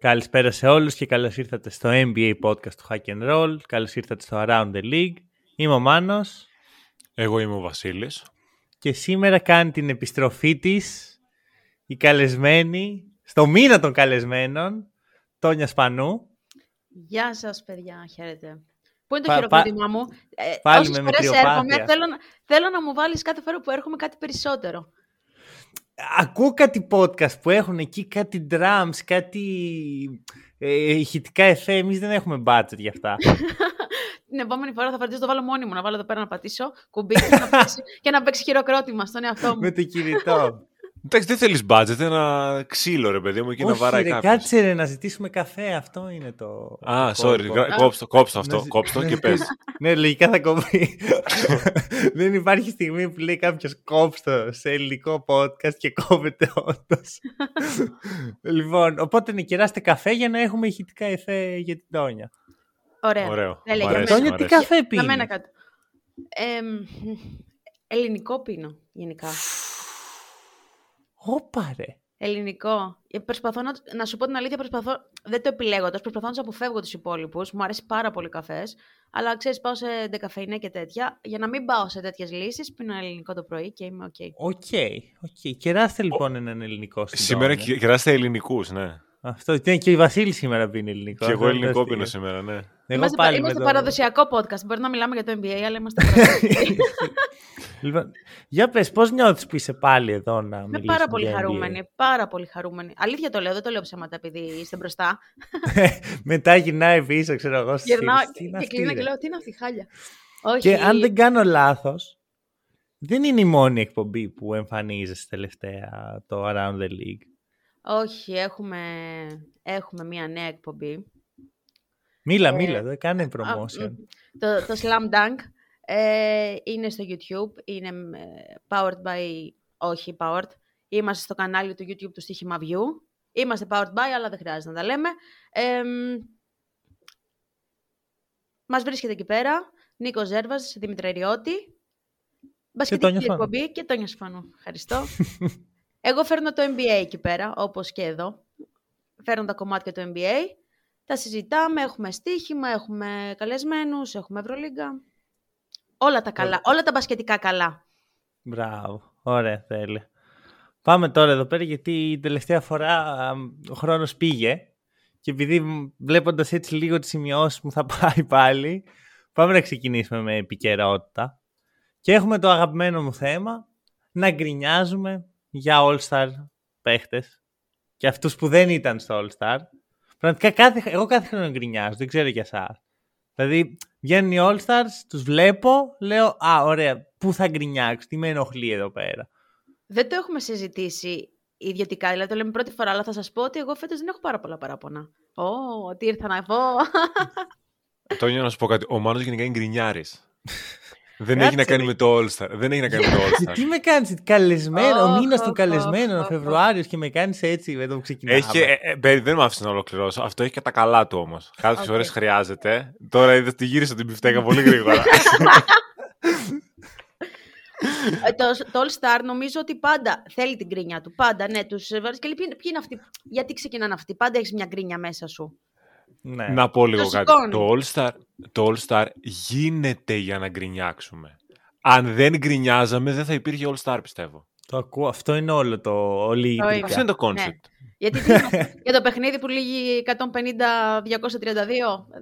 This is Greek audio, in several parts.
Καλησπέρα σε όλους και καλώς ήρθατε στο NBA podcast του Hack and Roll. Καλώς ήρθατε στο Around the League. Είμαι ο Μάνος Εγώ είμαι ο Βασίλης. και σήμερα κάνει την επιστροφή της η καλεσμένη, στο μήνα των καλεσμένων, Τόνια Σπανού. Γεια σας, παιδιά. Χαίρετε. Πού είναι το Πα- χειροκρότημά μου; Ε, πάλι όσες με φορές μετριοπάθεια. έρχομαι, θέλω, να- θέλω να μου βάλεις κάθε φορά που έρχομαι κάτι περισσότερο. Ακούω κάτι podcast που έχουν εκεί κάτι drums, κάτι ε, ηχητικά εφέ. Εμείς δεν έχουμε budget για αυτά. Την επόμενη φορά θα φροντίσω να το βάλω μόνη μου, να βάλω εδώ πέρα να πατήσω κουμπί και να παίξει, και να παίξει χειροκρότημα στον εαυτό μου. με το κινητό. Εντάξει, δεν θέλεις budget, ένα ξύλο ρε παιδί μου εκεί να Όχι βαράει ρε, κάποιος. κάτσε ρε, να ζητήσουμε καφέ. Αυτό είναι το... Α, το sorry, κόλπο. γρα- κόψτε το, κόψτε το αυτό, Να ζη- κόψτε το και πες. ναι, λογικά θα κόβει. Δεν υπάρχει στιγμή που λέει κάποιος κόψτε το σε ελληνικό podcast και κόβεται όντως. λοιπόν, οπότε ναι, κεράστε καφέ για να έχουμε ηχητικά εφέ για την Τόνια. Ωραία. Ωραίο. Έλα, Μ' για αρέσει, μένα. Τόνια, μ' τι αρέσει. καφέ Για πίνεις; μένα κάτι. Εμ, ελληνικό πίνω, γενικά. Όπα ρε. Ελληνικό. Ε, Προσπαθώ να, να σου πω την αλήθεια, προσπαθώ, δεν το επιλέγοντα, προσπαθώ να τους αποφεύγω τους υπόλοιπους. Μου αρέσει πάρα πολύ καφές. Αλλά ξέρεις, πάω σε ντεκαφεϊνέ και τέτοια. Για να μην πάω σε τέτοιες λύσεις, πίνω ελληνικό το πρωί και είμαι οκ. Οκ, οκ. Κεράστε λοιπόν έναν ελληνικό στην Σήμερα Τόνια. κεράστε ελληνικούς, ναι. Αυτό ναι, και η Βασίλη σήμερα πίνει ελληνικό. Και εγώ Αυτό είναι ελληνικό το πίνω αστείο. σήμερα, ναι. Εγώ είμαστε πάλι είμαστε με το- παραδοσιακό podcast. Μπορεί να μιλάμε για το NBA, αλλά είμαστε παραδοσιακοί. Λοιπόν, για πες, πώς νιώθεις που είσαι πάλι εδώ να Είμαι μιλήσουμε πάρα πολύ για NBA? χαρούμενη. Πάρα πολύ χαρούμενη. Αλήθεια το λέω, δεν το λέω ψέματα επειδή είστε μπροστά. Μετά γυρνάει πίσω, ξέρω εγώ, στις Γυρνάω φίλες. Τι είναι και αυτή, κλείνω ρε; και λέω: Τι είναι αυτή η χάλια; Όχι. Και αν δεν κάνω λάθος, δεν είναι η μόνη εκπομπή που εμφανίζεσαι τελευταία το Around the League. Όχι, έχουμε, έχουμε μία νέα εκπομπή. Μίλα, Ε, μίλα, δεν κάνε Α, promotion. μ, το, το Slam Dunk ε, είναι στο YouTube, είναι ε, powered by, όχι powered, είμαστε στο κανάλι του YouTube του Στοίχημα View. Είμαστε powered by, αλλά δεν χρειάζεται να τα λέμε. Ε, μ, μας βρίσκεται εκεί πέρα, Νίκος Ζέρβας, Δημήτρη Ριώτη, μπασκετική Τόνια Σπανού. εκπομπή και Τόνια Σπανού. Ευχαριστώ. Εγώ φέρνω το NBA εκεί πέρα, όπως και εδώ. Φέρνω τα κομμάτια του NBA. Τα συζητάμε, έχουμε στοίχημα, έχουμε καλεσμένους, έχουμε Ευρωλίγκα. Όλα τα καλά, όλα τα μπασκετικά καλά. Μπράβο, ωραία θέλει. Πάμε τώρα εδώ πέρα γιατί η τελευταία φορά α, ο χρόνος πήγε και επειδή μ, βλέποντας έτσι λίγο τις σημειώσεις μου θα πάει πάλι, πάμε να ξεκινήσουμε με επικαιρότητα. Και έχουμε το αγαπημένο μου θέμα, να γκρινιάζουμε για All-Star παίχτες και αυτούς που δεν ήταν στο All-Star. Πραγματικά κάθε, εγώ κάθε χρόνο γκρινιάζω, δεν ξέρω για εσάς. Δηλαδή βγαίνουν οι All-Stars, τους βλέπω, λέω «Α, ωραία, πού θα γκρινιάξω, τι με ενοχλεί εδώ πέρα». Δεν το έχουμε συζητήσει ιδιωτικά, δηλαδή το λέμε πρώτη φορά, αλλά θα σας πω ότι εγώ φέτος δεν έχω πάρα πολλά παράπονα. Ω, τι ήρθα να πω. Τόνιο, να σου πω κάτι. Ο Μάνος γενικά είναι γκρινιάρης. Δεν Κάτσε, έχει να κάνει ρε. με το All-Star. Δεν έχει να κάνει με το All-Star. Τι με κάνεις καλεσμένο, ο Οχ, μήνας του οχ, καλεσμένου, ο οχ, οχ. Φεβρουάριος και με κάνεις έτσι εδώ που ξεκινάμε. Έχει και, ε, ε, περι- δεν με άφησες να ολοκληρώσω. Αυτό έχει και τα καλά του όμως. Κάποιε Οκ. φορές χρειάζεται. Τώρα είδες τη γύρισα την πιφτέκα πολύ γρήγορα. Ε, το, το All Star νομίζω ότι πάντα θέλει την γκρίνια του. Πάντα, ναι, τους βάζεις και λέει ποιοι, ποιοι είναι αυτοί, γιατί ξεκινάνε αυτοί; Πάντα έχεις μια γκρίνια μέσα σου. Ναι. να πω λίγο Το κάτι. σηκώνει. Το All-Star, το All-Star γίνεται για να γκρινιάξουμε. Αν δεν γκρινιάζαμε, δεν θα υπήρχε All-Star, πιστεύω. Το ακούω, αυτό είναι όλο το όλη η Το ιδέα. είναι. Αυτό είναι το concept. Γιατί τι είναι αυτό, για το παιχνίδι που λύγει 150-232,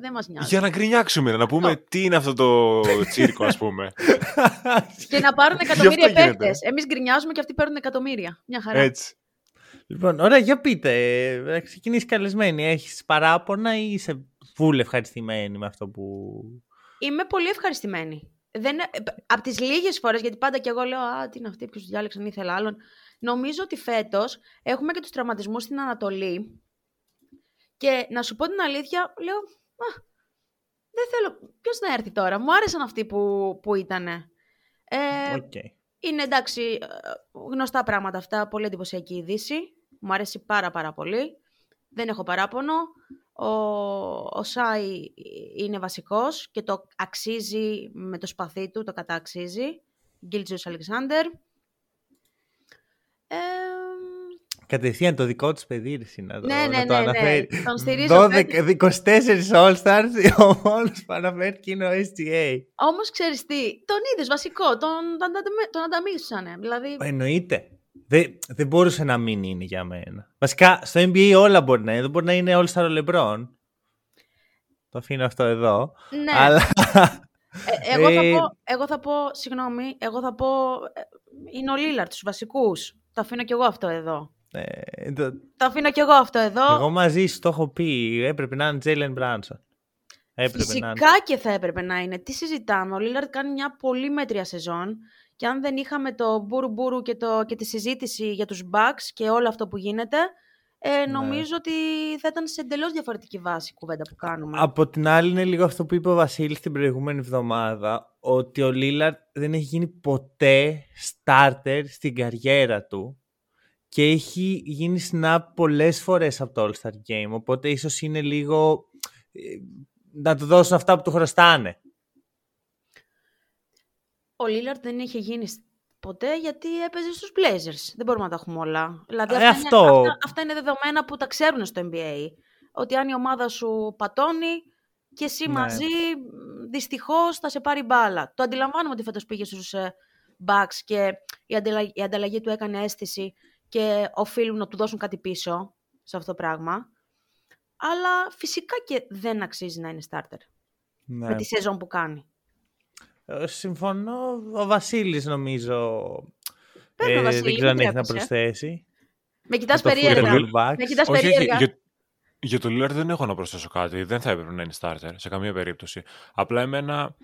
δεν μας νοιάζει. Για να γκρινιάξουμε, να πούμε τι είναι αυτό το τσίρκο, ας πούμε. Και να πάρουν εκατομμύρια αυτό γίνεται. παίχτες. Εμείς γκρινιάζουμε και αυτοί παίρνουν εκατομμύρια. Μια χαρά. Έτσι. Λοιπόν, ωραία, για πείτε, ε, να ξεκινήσει καλεσμένη. Έχεις παράπονα ή είσαι φούλε ευχαριστημένη με αυτό που... Είμαι πολύ ευχαριστημένη. Δεν, από τις λίγες φορές, γιατί πάντα και εγώ λέω «Α, τι είναι αυτή, ποιος διάλεξαν, ήθελα άλλον». Νομίζω ότι φέτος έχουμε και τους τραυματισμούς στην Ανατολή Και να σου πω την αλήθεια, λέω, α, δεν θέλω, ποιος να έρθει τώρα. Μου άρεσαν αυτοί που, που ήταν. Ε, Okay. είναι εντάξει, ε, γνωστά πράγματα αυτά, πολύ εντυπωσιακή είδηση. Μου αρέσει πάρα πάρα πολύ. Δεν έχω παράπονο. Ο, ο Σάι είναι βασικός και το αξίζει με το σπαθί του, το καταξίζει. Γκίλτζιος Αλεξάνδερ. Ε, Κατευθείαν το δικό της παιδί ρε, να το, Ναι, να ναι, το ναι, ναι. αναφέρει. Τον στηρίζω 12, 24 All-Stars, ο μόνος που αναφέρει και είναι ο SGA. όμως ξέρεις τι, τον είδες βασικό, τον, τον, τον, τον ανταμείψανε. Δηλαδή, Εννοείται. Δεν, δεν μπορούσε να μην είναι για μένα. Βασικά, στο NBA όλα μπορεί να είναι. Δεν μπορεί να είναι All-Star ο LeBron. Το αφήνω αυτό εδώ. ναι. Αλλά Ε, εγώ, θα Ε, πω, εγώ θα πω, συγγνώμη, εγώ θα πω, ε, είναι ο Λίλαρντ, τους βασικούς. Το αφήνω κι εγώ αυτό εδώ. ε, το- Το αφήνω κι εγώ αυτό εδώ. εγώ μαζί σου το έχω πει. Έπρεπε να είναι Jalen Brunson. Έπρεπε Φυσικά να είναι. και θα έπρεπε να είναι. Τι συζητάμε, ο Λίλαρντ κάνει μια πολύ μέτρια σεζόν και αν δεν είχαμε το μπούρου μπούρου και, το, και τη συζήτηση για τους Bucks και όλο αυτό που γίνεται, Ναι. ε, νομίζω ότι θα ήταν σε εντελώς διαφορετική βάση η κουβέντα που κάνουμε. Από την άλλη είναι λίγο αυτό που είπε ο Βασίλης την προηγούμενη εβδομάδα ότι ο Λίλαρτ δεν έχει γίνει ποτέ starter στην καριέρα του και έχει γίνει snap πολλές φορές από το All-Star Game οπότε ίσως είναι λίγο ε, να του δώσουν αυτά που του χρωστάνε. Ο Λίλαρτ δεν είχε γίνει σ- ποτέ γιατί έπαιζε στους Blazers. Δεν μπορούμε να τα έχουμε όλα. Δηλαδή Ε, αυτά, αυτό. Είναι, αυτά, αυτά είναι δεδομένα που τα ξέρουν στο NBA. Ότι αν η ομάδα σου πατώνει και εσύ Ναι. μαζί, μ, δυστυχώς θα σε πάρει μπάλα. Το αντιλαμβάνομαι ότι φέτος πήγε στους ε, Bucks και η, αντιλα- η ανταλλαγή του έκανε αίσθηση και οφείλουν να του δώσουν κάτι πίσω σε αυτό το πράγμα. Αλλά φυσικά και δεν αξίζει να είναι starter Ναι. με τη σεζόν που κάνει. Ε, Συμφωνώ. Ο Βασίλης νομίζω Παίρνω, ε, Βασίλη, δεν ξέρω αν μην έχει να τρέπεσαι. προσθέσει. Με κοιτάς Με το περίεργα. Full Bucks. Με κοιτάς Όχι, όχι, περίεργα. για, για το Lillard δεν έχω να προσθέσω κάτι. Δεν θα έπρεπε να είναι starter σε καμία περίπτωση. Απλά εμένα,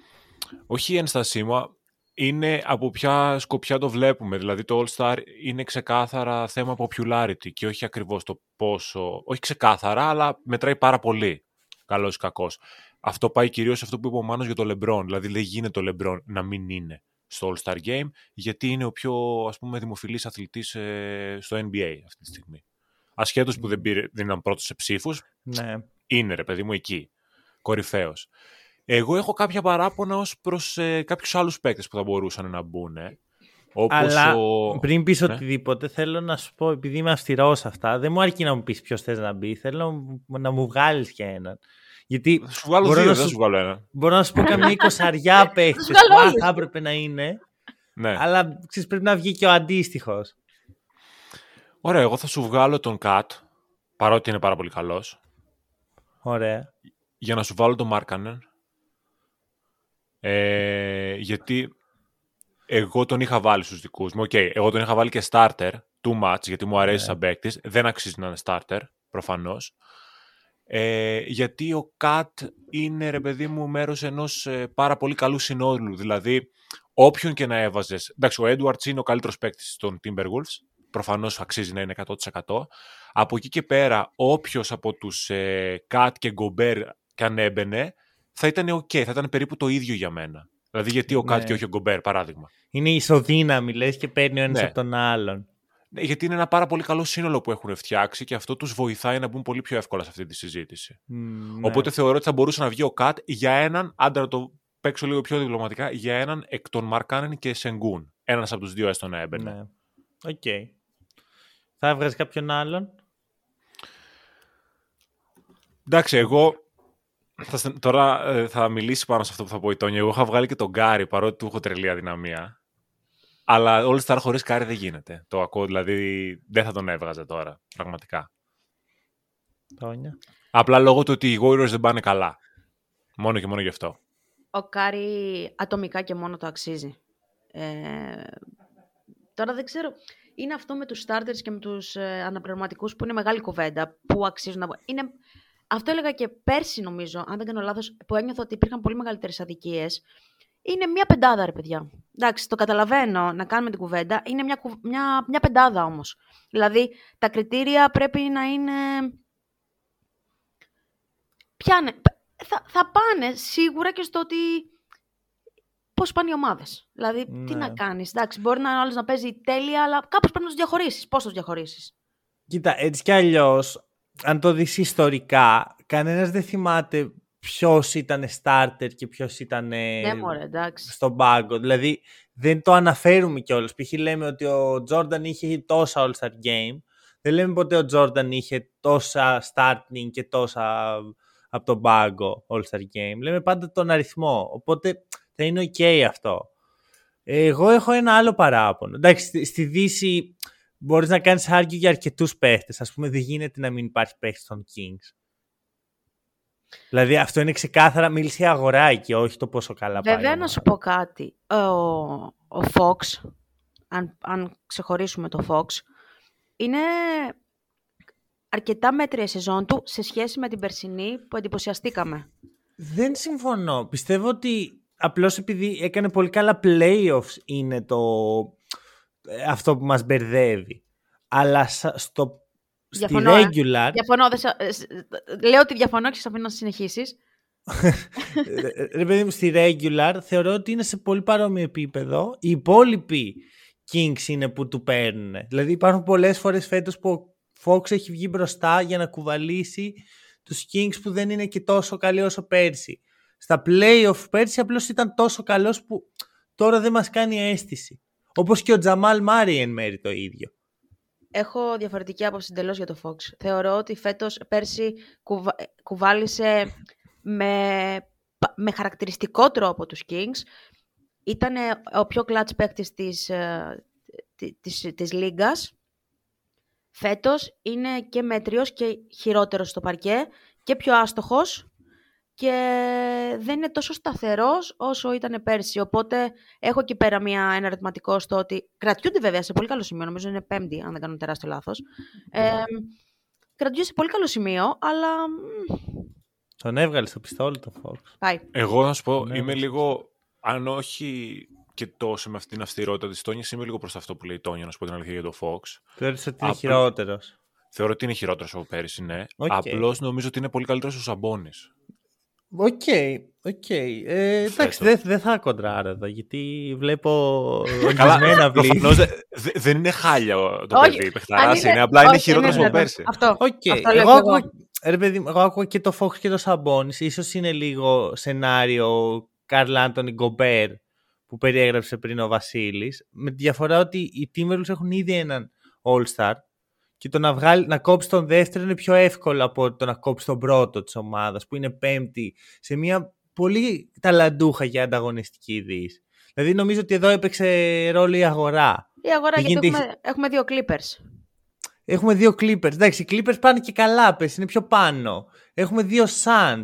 όχι η ένστασή μου, είναι από ποια σκοπιά το βλέπουμε. Δηλαδή το All-Star είναι ξεκάθαρα θέμα popularity και όχι ακριβώς το πόσο... Όχι ξεκάθαρα, αλλά μετράει πάρα πολύ. Καλός ή κακός. Αυτό πάει κυρίως σε αυτό που είπε ο Μάνος για το LeBron. Δηλαδή δεν γίνεται το LeBron να μην είναι στο All-Star Game, γιατί είναι ο πιο ας πούμε, δημοφιλής αθλητής ε, στο NBA αυτή τη στιγμή. Ασχέτως που δεν, πήρε, δεν ήταν πρώτος σε ψήφους, Ναι. είναι ρε παιδί μου εκεί. Κορυφαίος. Εγώ έχω κάποια παράπονα ως προς ε, κάποιους άλλους παίκτες που θα μπορούσαν να μπουν. ε. Όπως Αλλά ο... πριν πεις Ναι. οτιδήποτε, θέλω να σου πω, επειδή είμαι αυστηρός σε αυτά, δεν μου αρκεί να μου πεις ποιος θες να μπει, θέλω να μου- να μου βγάλεις και έναν. Γιατί Θα σου βγάλω μπορώ δύο, να δεν σου- σου βγάλω ένα. μπορώ να σου πω καμία εικοσαριά παίχτες βγάλω που α, όλους. θα έπρεπε να είναι, Ναι. αλλά ξέρεις, πρέπει να βγει και ο αντίστοιχος. Ωραία, εγώ θα σου βγάλω τον Κατ, παρότι είναι πάρα πολύ καλός, Ωραία. για να σου βάλω τον Μαρκάνεν. Ε, γιατί εγώ τον είχα βάλει στους δικούς μου. Οκ, εγώ τον είχα βάλει και starter, too much, γιατί μου αρέσει Ναι. σαν παίκτης. Δεν αξίζει να είναι starter, προφανώς. Ε, γιατί ο Κατ είναι, ρε παιδί μου, μέρος ενός ε, πάρα πολύ καλού συνόλου. Δηλαδή, όποιον και να έβαζες... Εντάξει, ο Edwards είναι ο καλύτερος παίκτης των Timberwolves. Προφανώς αξίζει να είναι 100%. Από εκεί και πέρα, όποιος από τους ε, Κατ και Γκομπέρ και αν έμπαινε, θα ήταν ok, θα ήταν περίπου το ίδιο για μένα. Δηλαδή, γιατί ο Κατ Ναι. και όχι ο Γκομπέρ, παράδειγμα. Είναι ισοδύναμη, λες, και παίρνει ο ένας Ναι. από τον άλλον. Ναι, γιατί είναι ένα πάρα πολύ καλό σύνολο που έχουν φτιάξει και αυτό τους βοηθάει να μπουν πολύ πιο εύκολα σε αυτή τη συζήτηση. Μ, ναι. Οπότε θεωρώ ότι θα μπορούσε να βγει ο Κατ για έναν, άντε να το παίξω λίγο πιο διπλωματικά, για έναν εκ των Μαρκάνεν και Σενγκούν. Ένας από τους δύο έστω να έμπαινε. Ναι. Οκ. Θα έβγαζε κάποιον άλλον; Εντάξει, εγώ θα, στε- τώρα ε, θα μιλήσει πάνω σε αυτό που θα πω η Τόνια. Εγώ είχα βγάλει και τον Κάρι, παρότι του έχω τρελή αδυναμία. Αλλά All Star χωρίς Κάρι δεν γίνεται. Το ακούω, δηλαδή δεν θα τον έβγαζε τώρα, πραγματικά. Τόνια. Απλά λόγω του ότι οι Warriors δεν πάνε καλά. Μόνο και μόνο γι' αυτό. Ο Κάρι ατομικά και μόνο το αξίζει. Ε, τώρα δεν ξέρω. Είναι αυτό με τους starters και με τους ε, αναπληρωματικούς που είναι μεγάλη κουβέντα. Που αξίζουν να... Είναι... Αυτό έλεγα και πέρσι νομίζω, αν δεν κάνω λάθος, που ένιωθα ότι υπήρχαν πολύ μεγαλύτερες αδικίες. Είναι μια πεντάδα ρε παιδιά. Εντάξει, το καταλαβαίνω να κάνουμε την κουβέντα. Είναι μια, κου- μια, μια πεντάδα όμως. Δηλαδή, τα κριτήρια πρέπει να είναι πιάνε. Θα, θα πάνε σίγουρα και στο ότι πώς πάνε οι ομάδες. Δηλαδή, τι Ναι. να κάνεις. Εντάξει, μπορεί να άλλος να παίζει τέλεια, αλλά κάπως πρέπει να τους διαχωρίσεις. Πώς θα τους διαχωρίσεις; Κοίτα, έτσι κι αλλιώς, αν το δεις ιστορικά, κανένας δεν θυμάται ποιος ήταν starter και ποιος ήταν ε, Ναι, μωρέ, εντάξει. στον πάγκο. Δηλαδή, δεν το αναφέρουμε κιόλας. Π.χ. λέμε ότι ο Τζόρνταν είχε τόσα All-Star Game. Δεν λέμε ποτέ ο Τζόρνταν είχε τόσα starting και τόσα από τον πάγκο All-Star Game. Λέμε πάντα τον αριθμό. Οπότε θα είναι ok αυτό. Εγώ έχω ένα άλλο παράπονο. Εντάξει, στη, στη Δύση μπορείς να κάνεις argue για αρκετούς παίχτες. Ας πούμε δεν γίνεται να μην υπάρχει παίχτης των Kings. Δηλαδή αυτό είναι ξεκάθαρα μίλησε η αγορά εκεί, όχι το πόσο καλά πάει. η Βέβαια, να ομάδα. σου πω κάτι. Ο, ο Fox, αν, αν ξεχωρίσουμε το Fox, είναι αρκετά μέτρια η σεζόν του σε σχέση με την περσινή που εντυπωσιαστήκαμε. Δεν συμφωνώ. Πιστεύω ότι απλώς επειδή έκανε πολύ καλά playoffs είναι το ε, αυτό που μας μπερδεύει. Αλλά σα- στο, στη Διαφωνώ, ε. regular Διαφωνώ, δεν σε- ε, σ- ε, λέω ότι διαφωνώ και σε αφήνω να συνεχίσεις. Ε, ρε παιδί μου, στη regular θεωρώ ότι είναι σε πολύ παρόμοιο επίπεδο. Οι υπόλοιποι Kings είναι που του παίρνουν. Δηλαδή υπάρχουν πολλές φορές φέτος που ο Fox έχει βγει μπροστά για να κουβαλήσει τους Kings που δεν είναι και τόσο καλοί όσο πέρσι. Στα playoff πέρσι απλώς ήταν τόσο καλός που τώρα δεν μας κάνει αίσθηση. Όπως και ο Τζαμάλ Μάρι εν μέρη το ίδιο. Έχω διαφορετική άποψη εντελώς για το Fox. Θεωρώ ότι φέτος πέρσι κουβα... ε, κουβάλισε με... πα- με χαρακτηριστικό τρόπο τους Kings. Ήταν ο πιο κλατς παίκτης της, ε, τη- της, της Λίγκας. Φέτος είναι και μέτριος και χειρότερος στο παρκέ και πιο άστοχος και δεν είναι τόσο σταθερός όσο ήταν πέρσι. Οπότε έχω εκεί πέρα μια, ένα ερωτηματικό στο ότι κρατιούνται βέβαια σε πολύ καλό σημείο, νομίζω είναι πέμπτη αν δεν κάνω τεράστιο λάθος. Ε, κρατιούνται σε πολύ καλό σημείο, αλλά μ, Τον έβγαλες στο πιστόλι τον Fox. πάει. Εγώ να σου πω, Ναι, είμαι ναι. λίγο, αν όχι και τόσο με αυτήν την αυστηρότητα της Τόνιας, είμαι λίγο προς αυτό που λέει η Τόνια, να σου πω την αλήθεια για το Fox. Θεωρείς ότι είναι Απλ- χειρότερος. Θεωρώ ότι είναι χειρότερος από πέρυσι, ναι. Οκ. Απλώς νομίζω ότι είναι πολύ καλύτερος ο Σαμπόνης. Οκ, οκ. Ε, εντάξει, Φέτος. δεν δεν θα κοντράρω εδώ, γιατί βλέπω Καλά, ορισμένα βλή. προφανώς δε- δε- δεν είναι χάλια ο- το Όχι, παιδί, παιχταράς αν είναι, απλά είναι όχι, χειρότερος ναι, από ναι, πέρσι. Αυτό. Οκ. Αυτό λέω Εγώ, κι άκουγα, εγώ. ρε παιδί μου, εγώ άκουγα και το Fox και το Σαμπόνις. Ίσως είναι λίγο σενάριο Καρλ Άντωνι Γκομπέρ που περιέγραψε πριν ο Βασίλης. Με τη διαφορά ότι οι Timberwolves έχουν ήδη έναν All-Star και το να, βγάλει, να κόψεις τον δεύτερο είναι πιο εύκολο από το να κόψεις τον πρώτο της ομάδας που είναι πέμπτη σε μια πολύ ταλαντούχα και ανταγωνιστική δύση. Δηλαδή νομίζω ότι εδώ έπαιξε ρόλο η αγορά. Η αγορά, Δεν γιατί γίνεται- έχουμε, έχουμε δύο Clippers. Έχουμε δύο Clippers. Εντάξει, οι Clippers πάνε και καλά, πες, είναι πιο πάνω. Έχουμε δύο Suns.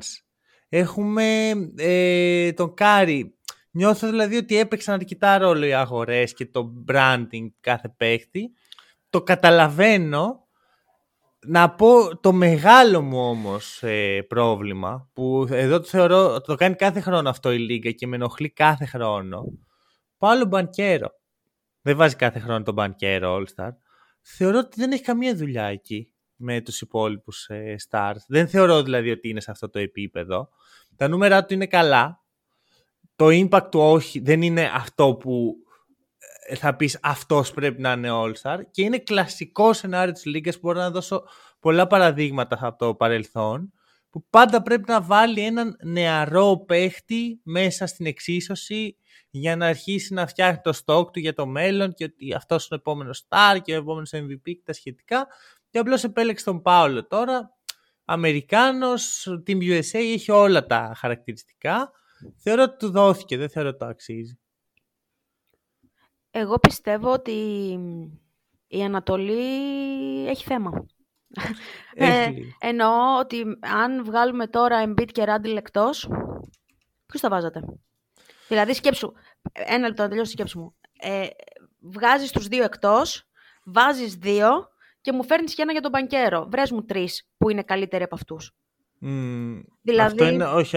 Έχουμε ε, τον Κάρι. Νιώθω δηλαδή ότι έπαιξαν αρκετά ρόλο οι αγορές και το branding κάθε παίχτη. Το καταλαβαίνω. Να πω το μεγάλο μου όμως ε, πρόβλημα που εδώ το θεωρώ το κάνει κάθε χρόνο αυτό η Λίγκα και με ενοχλεί κάθε χρόνο. Πάλι Μπανκέρο. Δεν βάζει κάθε χρόνο τον Μπανκέρο All-Star θεωρώ ότι δεν έχει καμία δουλειά εκεί με τους υπόλοιπους ε, stars. Δεν θεωρώ δηλαδή ότι είναι σε αυτό το επίπεδο. Τα νούμερα του είναι καλά. Το impact του όχι, δεν είναι αυτό που ε, θα πεις αυτός πρέπει να είναι all-star και είναι κλασικό σενάριο της λίγας που μπορώ να δώσω πολλά παραδείγματα από το παρελθόν που πάντα πρέπει να βάλει έναν νεαρό παίχτη μέσα στην εξίσωση για να αρχίσει να φτιάχνει το stock του για το μέλλον και ότι αυτός είναι ο επόμενος star και ο επόμενος MVP και τα σχετικά. Και απλώς επέλεξε τον Πάολο τώρα. Αμερικάνος, Team USA έχει όλα τα χαρακτηριστικά. Θεωρώ ότι του δόθηκε, δεν θεωρώ ότι το αξίζει. Εγώ πιστεύω ότι η Ανατολή έχει θέμα. Έχει Ε, λίγο. εννοώ ότι αν βγάλουμε τώρα Embiid και Randall εκτός, ποιους θα βάζατε; Δηλαδή σκέψου, ένα λεπτό να τελειώσει τη σκέψη μου. Ε, βγάζεις τους δύο εκτός, βάζεις δύο και μου φέρνεις και ένα για τον μπανκέρο. Βρες μου τρεις που είναι καλύτεροι από αυτούς. Μμ, Δηλαδή- αυτό είναι, όχι,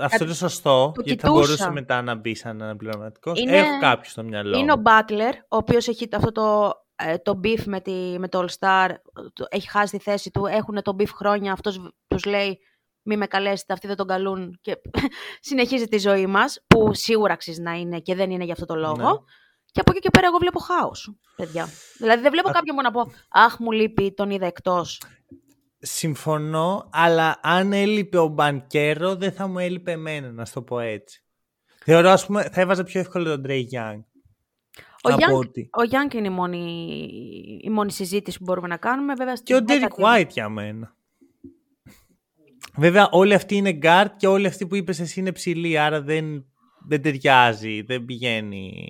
αυτό είναι σωστό, το γιατί θα κοιτούσα. μπορούσε μετά να μπει σαν αναπληρωματικός. Είναι- Έχω κάποιο στο μυαλό. Είναι ο μου. Butler, ο οποίος έχει αυτό το, ε, το beef με, τη, με το All Star, το- έχει χάσει τη θέση του, έχουν το beef χρόνια, αυτός β- τους λέει μη με καλέσετε, αυτοί δεν τον καλούν και συνεχίζει τη ζωή μας, που σίγουρα αξίζει να είναι και δεν είναι για αυτό το λόγο. Ναι. Και από εκεί και πέρα εγώ βλέπω χάος, παιδιά. Δηλαδή δεν βλέπω κάποιον που να πω «Αχ, μου λείπει, τον είδα εκτός». Συμφωνώ, αλλά αν έλειπε ο Μπανκέρο, δεν θα μου έλειπε εμένα, να σου το πω έτσι. Θεωρώ, ας πούμε, θα έβαζα πιο εύκολο τον Τρέι Young. Ο από Young, ότι- ο Young είναι η μόνη, η μόνη συζήτηση που μπορούμε να κάνουμε. Βέβαια, Και στην ο Derek δέκατη- White για μένα. Βέβαια, όλοι αυτοί είναι guard και όλοι αυτοί που είπες εσύ είναι ψηλοί, άρα δεν, δεν ταιριάζει, δεν πηγαίνει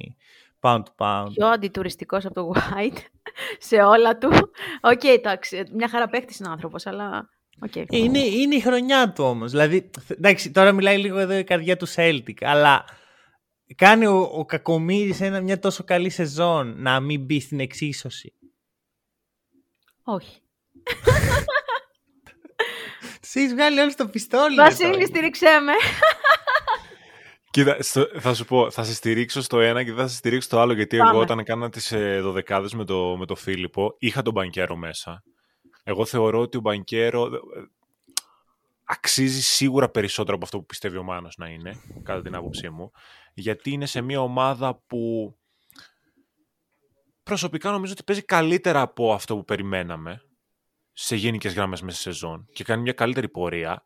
pound to pound. πιο αντιτουριστικός από το White σε όλα του. Οκ, εντάξει, μια χαρά παίχτης είναι ο άνθρωπος, αλλά... οκ. Είναι, είναι η χρονιά του όμως. Δηλαδή, εντάξει, τώρα μιλάει λίγο εδώ η καρδιά του Celtic, αλλά κάνει ο, ο Κακομύρης ένα, μια τόσο καλή σεζόν να μην μπει στην εξίσωση; Όχι. Τους έχεις βγάλει όλους το πιστόλι. ρε Βασίλη, τώρα. στήριξέ με. Κοίτα, στο- θα σου πω, θα σε στηρίξω στο ένα και δεν θα σε στηρίξω στο άλλο, γιατί Πάμε. εγώ όταν έκανα τις ε, δωδεκάδες με το, με το Φίλιππο, είχα τον Μπανκέρο μέσα. Εγώ θεωρώ ότι ο Μπανκέρο ε, αξίζει σίγουρα περισσότερο από αυτό που πιστεύει ο Μάνος να είναι, κατά την άποψή μου, γιατί είναι σε μια ομάδα που προσωπικά νομίζω ότι παίζει καλύτερα από αυτό που περιμέναμε σε γενικές γράμμες μέσα σε σεζόν και κάνει μια καλύτερη πορεία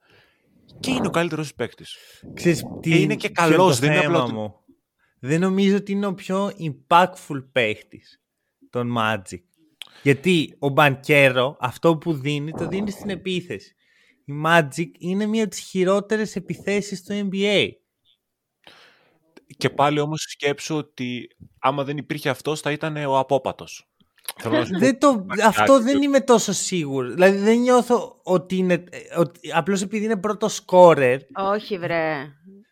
και είναι ο καλύτερος παίκτης. Ξέρεις, τι, Ε, είναι και ποιο είναι καλός, το δεν είναι θέμα απλά ότι- μου. Δεν νομίζω ότι είναι ο πιο impactful παίχτης των Magic. Γιατί ο Μπανκέρο αυτό που δίνει το δίνει στην επίθεση. Η Magic είναι μία από τις χειρότερες επιθέσεις στο NBA. Και πάλι όμως σκέψου ότι άμα δεν υπήρχε αυτός θα ήταν ο απόπατος. Δεν το, κάτι αυτό τέτοιο. δεν είμαι τόσο σίγουρο. Δηλαδή δεν νιώθω ότι είναι. Ότι, απλώς επειδή είναι πρώτο σκόρερ, Όχι, βρε.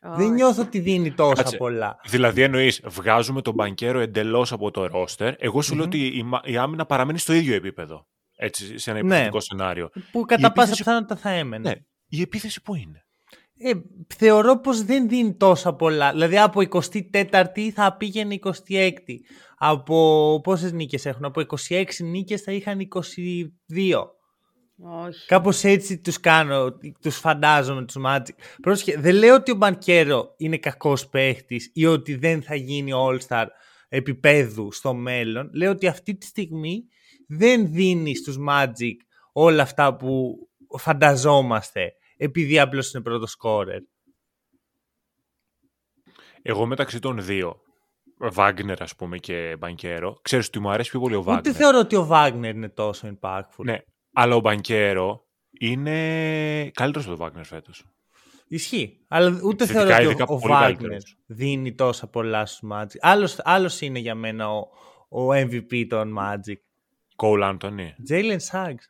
δεν Όχι. νιώθω ότι δίνει τόσα Κάτσε. πολλά. Δηλαδή εννοείς βγάζουμε τον μπανκέρο εντελώς από το ρόστερ. Εγώ σου λέω ότι η, μα- η άμυνα παραμένει στο ίδιο επίπεδο. Έτσι, σε ένα Ναι. υποθετικό σενάριο. Που κατά πάσα επίθεση- πιθανότητα θα έμενε. Ναι. Η επίθεση που είναι; Ε, θεωρώ πως δεν δίνει τόσα πολλά. Δηλαδή από 24η θα πήγαινε 26η. Από πόσες νίκες έχουν, από 26 νίκες θα είχαν 22. Όχι. Κάπως έτσι τους κάνω, τους φαντάζομαι τους Magic. Πρόσεχε, δεν λέω ότι ο Μπανκέρο είναι κακός παίχτης ή ότι δεν θα γίνει All-Star επίπεδου στο μέλλον. Λέω ότι αυτή τη στιγμή δεν δίνει στους Magic όλα αυτά που φανταζόμαστε επειδή απλώς είναι πρώτο σκόρερ. Εγώ μεταξύ των δύο, Βάγκνερ ας πούμε και Μπανκέρο, ξέρεις ότι μου αρέσει πιο πολύ ο Ούτε Βάγκνερ. θεωρώ ότι ο Βάγνερ είναι τόσο impactful. Ναι, αλλά ο Μπανκέρο είναι καλύτερος από τον Βάγκνερ φέτος. Ισχύει. Αλλά ούτε Θετικά, θεωρώ ειδικά ότι ο, ο πολύ Βάγνερ καλύτερος. δίνει τόσα πολλά στους Magic. Άλλος, άλλος είναι για μένα ο, ο MVP των Magic. Κόουλ Άντωνι. Jalen Suggs.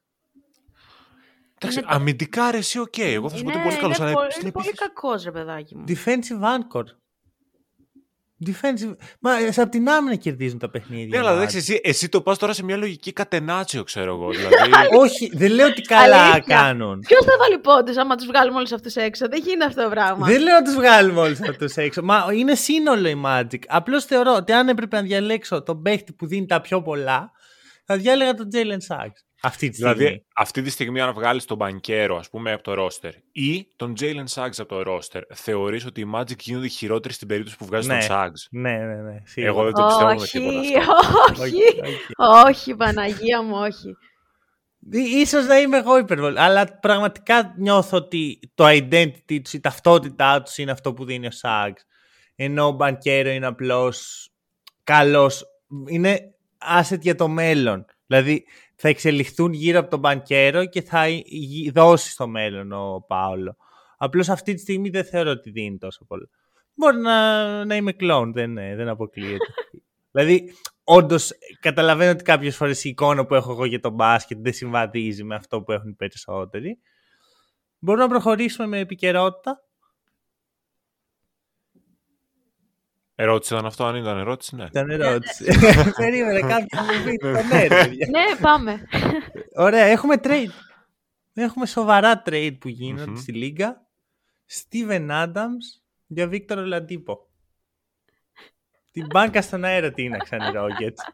Εντάξει, Είναι- αμυντικά ρε εσύ οκ. Εγώ θα σου πω ότι είναι πολύ καλός, είναι, αλλά πολύ, στην είναι πολύ επίθεση- κακός, ρε παιδάκι μου. Defensive anchor. Defensive... Μα σε από την άμυνα κερδίζουν τα παιχνίδια. Ναι, αλλά οι εντάξει, Magic. εσύ, εσύ το πας τώρα σε μια λογική κατενάτσιο, ξέρω εγώ. Δηλαδή, Όχι, δεν λέω ότι καλά Αλήθεια. κάνουν. Ποιος θα βάλει πόντους άμα τους βγάλουμε όλους αυτούς έξω; Δεν γίνεται αυτό το πράγμα. Δεν λέω να τους βγάλουμε όλους αυτούς έξω. Μα είναι σύνολο η Magic. Απλώς θεωρώ ότι αν έπρεπε να διαλέξω τον παίχτη που δίνει τα πιο πολλά, θα διάλεγα τον Jalen Suggs. Αυτή τη στιγμή. δηλαδή, αυτή τη στιγμή αν βγάλεις τον Μπανκέρο, ας πούμε, από το ρόστερ ή τον Jalen Suggs από το ρόστερ, θεωρείς ότι οι Magic γίνονται χειρότεροι στην περίπτωση που βγάζεις Ναι. τον Suggs; Ναι, ναι, ναι. σίγουρα. Εγώ δεν το πιστεύω με όχι, τίποτα αυτό. όχι, Όχι, όχι. όχι, Παναγία μου, όχι. Ί- Ίσως να είμαι εγώ υπερβολή, αλλά πραγματικά νιώθω ότι το identity τους, η ταυτότητά τους είναι αυτό που δίνει ο Σάγκς. Ενώ ο Μπανκέρο είναι απλώς καλός, είναι asset για το μέλλον. Δηλαδή θα εξελιχθούν γύρω από τον Μπανκέρο και θα γι- δώσει στο μέλλον ο Πάολο. Απλώς αυτή τη στιγμή δεν θεωρώ ότι δίνει τόσο πολύ. Μπορεί να, να είμαι κλόν, δεν, ε, δεν αποκλείεται. δηλαδή, όντως καταλαβαίνω ότι κάποιες φορές η εικόνα που έχω εγώ για τον μπάσκετ δεν συμβαδίζει με αυτό που έχουν οι περισσότεροι. Μπορούμε να προχωρήσουμε με επικαιρότητα. Ερώτηση ήταν αυτό, αν ήταν ερώτηση, ναι. Ήταν ερώτηση. Περίμενε κάποιο να μου πει το ναι, ρε παιδιά. ναι, πάμε. Ωραία, έχουμε trade. Έχουμε σοβαρά trade που γίνονται Μμμ. στη Λίγκα. Steven Adams για Βίκτορο Λαντίπο. Την μπάνκα στον αέρα τίναξαν οι Rockets.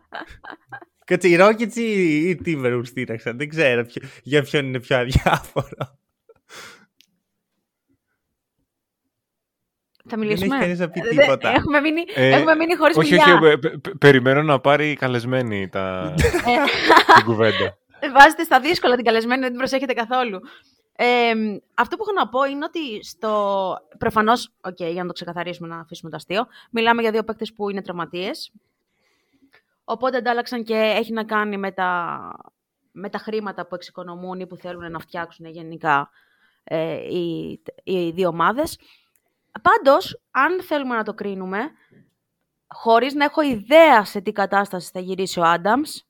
Κάτσε, οι Rockets ή οι Timberwolves τίναξαν. Δεν ξέρω ποιο- για ποιον είναι πιο αδιάφορο. Θα Δεν μιλήσουμε. έχει κανείς να πει Ε, δεν- τίποτα. Έχουμε μείνει, Ε, έχουμε μείνει χωρίς όχι, μιλιά. όχι, πε- πε- περιμένω να πάρει καλεσμένη τα... την κουβέντα. Ε, Βάζετε στα δύσκολα την καλεσμένη, δεν την προσέχετε καθόλου. Ε, αυτό που έχω να πω είναι ότι στο. Προφανώς, οκ, για να το ξεκαθαρίσουμε, να αφήσουμε το αστείο. Μιλάμε για δύο παίκτες που είναι τραυματίες. Οπότε αντάλλαξαν και έχει να κάνει με τα, με τα χρήματα που εξοικονομούν ή που θέλουν να φτιάξουν γενικά ε, οι, οι δύο ομάδες. Πάντως, αν θέλουμε να το κρίνουμε, χωρίς να έχω ιδέα σε τι κατάσταση θα γυρίσει ο Άνταμς,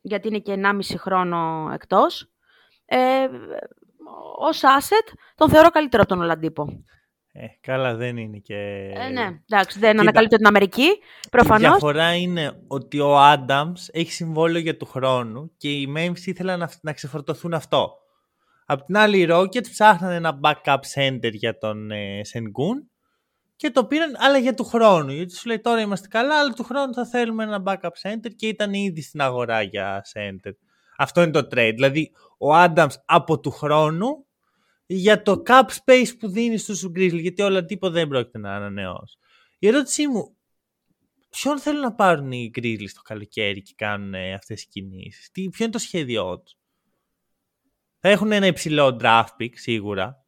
γιατί είναι και 1,5 χρόνο εκτός, ε, ως asset τον θεωρώ καλύτερο από τον Ολαντίπο. Ε, καλά, δεν είναι και. Ε, ναι, εντάξει, δεν κοίτα. ανακαλύπτω την Αμερική, Η προφανώς. διαφορά είναι ότι ο Άνταμς έχει συμβόλαιο για του χρόνου και οι Memphis ήθελαν να, να ξεφορτωθούν αυτό. Απ' την άλλη, οι Rockets ψάχναν ένα backup center για τον ε, Sengun και το πήραν, αλλά για του χρόνου. Γιατί σου λέει τώρα είμαστε καλά, αλλά του χρόνου θα θέλουμε ένα backup center και ήταν ήδη στην αγορά για center. Αυτό είναι το trade. Δηλαδή, ο Adams από του χρόνου για το cap space που δίνεις στους Grizzlies, γιατί όλα τίποτα δεν πρόκειται να ανανεώσει. Η ερώτησή μου, ποιον θέλουν να πάρουν οι Grizzlies το καλοκαίρι και κάνουν ε, αυτές τις κινήσεις; Τι, ποιο είναι το σχέδιό τους; Θα έχουν ένα υψηλό draft pick σίγουρα.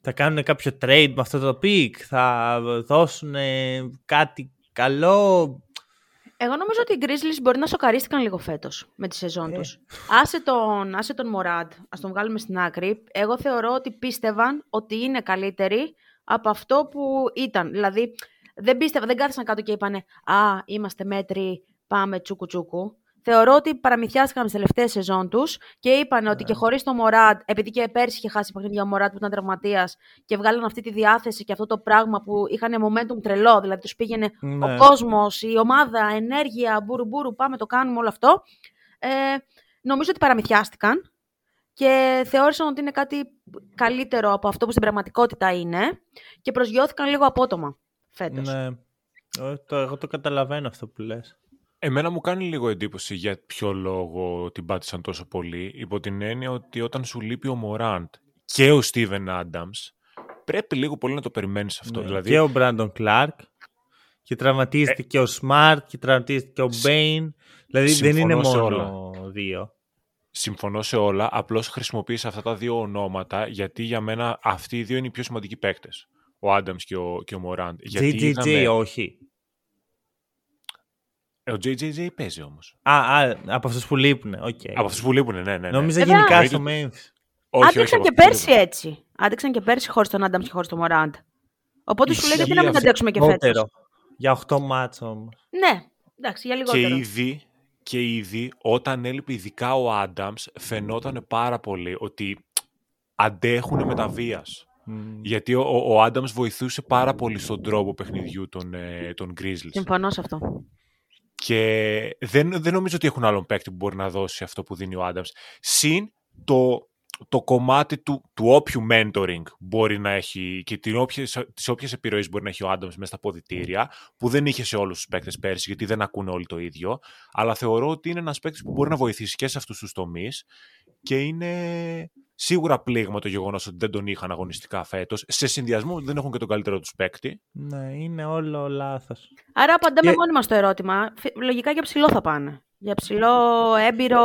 Θα κάνουν κάποιο trade με αυτό το pick. Θα δώσουν ε, κάτι καλό. Εγώ νομίζω ότι οι Grizzlies μπορεί να σοκαρίστηκαν λίγο φέτος με τη σεζόν Ε. τους. Άσε τον, άσε τον Μωράντ, ας τον βγάλουμε στην άκρη. Εγώ θεωρώ ότι πίστευαν ότι είναι καλύτεροι από αυτό που ήταν. Δηλαδή, δεν πίστευα, δεν κάθισαν κάτω και είπανε «Α, είμαστε μέτροι, πάμε τσούκου τσούκου». Θεωρώ ότι παραμυθιάστηκαν τις τελευταίες σεζόν τους και είπαν ότι και χωρίς τον Μωράτ, επειδή και πέρσι είχε χάσει παιχνίδια ο Μωράτ που ήταν τραυματίας και βγάλαν αυτή τη διάθεση και αυτό το πράγμα που είχαν momentum τρελό, δηλαδή τους πήγαινε Ναι. ο κόσμος, η ομάδα, ενέργεια, μπούρου μπούρου, πάμε το κάνουμε όλο αυτό. Ε, νομίζω ότι παραμυθιάστηκαν και θεώρησαν ότι είναι κάτι καλύτερο από αυτό που στην πραγματικότητα είναι και προσγειώθηκαν λίγο απότομα φέτος. Ναι. Ε, το, εγώ το καταλαβαίνω αυτό που λες. Εμένα μου κάνει λίγο εντύπωση για ποιο λόγο την πάτησαν τόσο πολύ, υπό την έννοια ότι όταν σου λείπει ο Μωράντ και ο Στίβεν Άνταμς, πρέπει λίγο πολύ να το περιμένεις αυτό. Ναι. Δηλαδή, Και ο Μπράντον Κλάρκ. Και τραυματίζεται και ο Σμαρτ και τραυματίζεται και ο Μπέιν. Δηλαδή δεν είναι συμφωνώ σε μόνο δύο. συμφωνώ σε όλα, απλώς χρησιμοποίησα αυτά τα δύο ονόματα, γιατί για μένα αυτοί οι δύο είναι οι πιο σημαντικοί παίκτες. Ο Άνταμς και ο, και ο Μωράντ. Γιατί JJJ είδαμε- όχι. Ε, Ο JJJ παίζει όμως. Α, α, από αυτούς που λείπουν. οκ. Από αυτούς που λείπουν, ναι, ναι. ναι. Νόμιζα Βέβαια. γενικά Εννοείται στο ότι- Memphis. Όχι, όχι, Άντεξαν από και αυτούς που πέρσι λείπουν. έτσι. Άντεξαν και πέρσι χωρίς τον Άνταμς και χωρίς τον Μωράντ. Οπότε σου λέει γιατί Ισχύει να μην αυτό. αντέξουμε και φέτος. Λιγότερο. Για 8 μάτς όμως. Ναι, εντάξει, για Και λιγότερο. ήδη, και ήδη όταν έλειπε ειδικά ο Άνταμς φαινόταν πάρα πολύ ότι αντέχουν με τα βίας. Μμ. Γιατί ο, ο, ο Άνταμς βοηθούσε πάρα πολύ στον τρόπο παιχνιδιού των, ε, των Grizzlies. Συμφωνώ σε αυτό. Και δεν, δεν νομίζω ότι έχουν άλλον παίκτη που μπορεί να δώσει αυτό που δίνει ο Άνταμς. Συν το, το κομμάτι του, του όποιου mentoring μπορεί να έχει και την όποιες, τις όποιες επιρροές μπορεί να έχει ο Άνταμς μέσα στα ποδητήρια, που δεν είχε σε όλους τους παίκτες πέρσι, γιατί δεν ακούνε όλοι το ίδιο. Αλλά θεωρώ ότι είναι ένας παίκτης που μπορεί να βοηθήσει και σε αυτούς τους τομείς και είναι σίγουρα πλήγμα το γεγονός ότι δεν τον είχαν αγωνιστικά φέτος. Σε συνδυασμό ότι δεν έχουν και τον καλύτερο τους παίκτη. Ναι, είναι όλο λάθος. Άρα απαντάμε Και- μόνοι μας το ερώτημα. Φι- Λογικά για ψηλό θα πάνε. Για ψηλό, έμπειρο.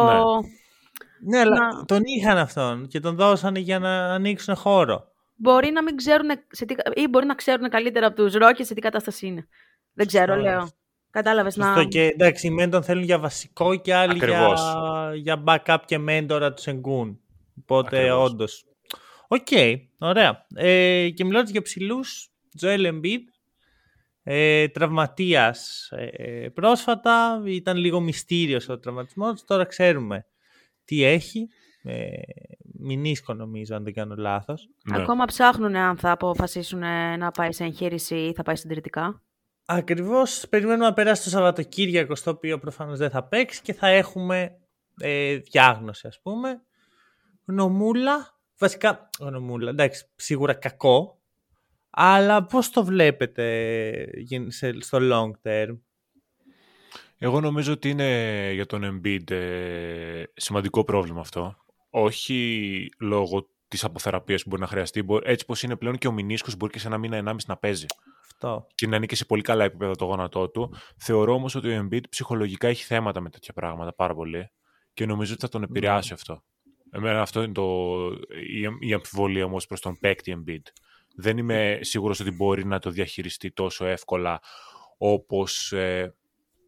Ναι, αλλά Να- τον είχαν αυτόν και τον δώσανε για να ανοίξουν χώρο. Μπορεί να μην ξέρουν σε τι, ή μπορεί να ξέρουν καλύτερα από τους Rockets σε τι κατάσταση είναι. Δεν ξέρω, Σωστό, λέω. ναι. Κατάλαβες να. Σωστό. Και εντάξει, οι μεν τον θέλουν για βασικό και άλλοι για, Ακριβώς. για backup και μέντορα του Σενγκούν. Οπότε Ακριβώς. όντως. Οκ, ωραία. Ε, και μιλώντας για ψηλούς, Joel Embiid, ε, τραυματίας ε, πρόσφατα, ήταν λίγο μυστήριος ο τραυματισμός, τώρα ξέρουμε τι έχει. Ε, μηνίσκο νομίζω, αν δεν κάνω λάθος. Ναι. Ακόμα ψάχνουν αν θα αποφασίσουν ε, να πάει σε εγχείρηση ή θα πάει συντηρητικά. Ακριβώς, περιμένουμε να περάσει το Σαββατοκύριακο, στο οποίο προφανώς δεν θα παίξει και θα έχουμε ε, διάγνωση, ας πούμε. Γνωμούλα, βασικά γνωμούλα, εντάξει, σίγουρα κακό, αλλά πώς το βλέπετε γεν- σε- στο long term; Εγώ νομίζω ότι είναι για τον Embiid ε, σημαντικό πρόβλημα αυτό. Όχι λόγω της τι αποθεραπείε που μπορεί να χρειαστεί. Έτσι, πως είναι πλέον και ο Μινίσκο μπορεί και σε ένα μήνα, ενάμιση να παίζει. Αυτό. Και να είναι και σε πολύ καλά επίπεδα το γόνατό του. Θεωρώ όμως ότι ο Embiid ψυχολογικά έχει θέματα με τέτοια πράγματα πάρα πολύ. Και νομίζω ότι θα τον επηρεάσει Ναι. αυτό. Εμένα αυτό είναι το, η, η αμφιβολία μου ως προς τον παίκτη Embiid. Δεν είμαι σίγουρος ότι μπορεί να το διαχειριστεί τόσο εύκολα όπως... Ε,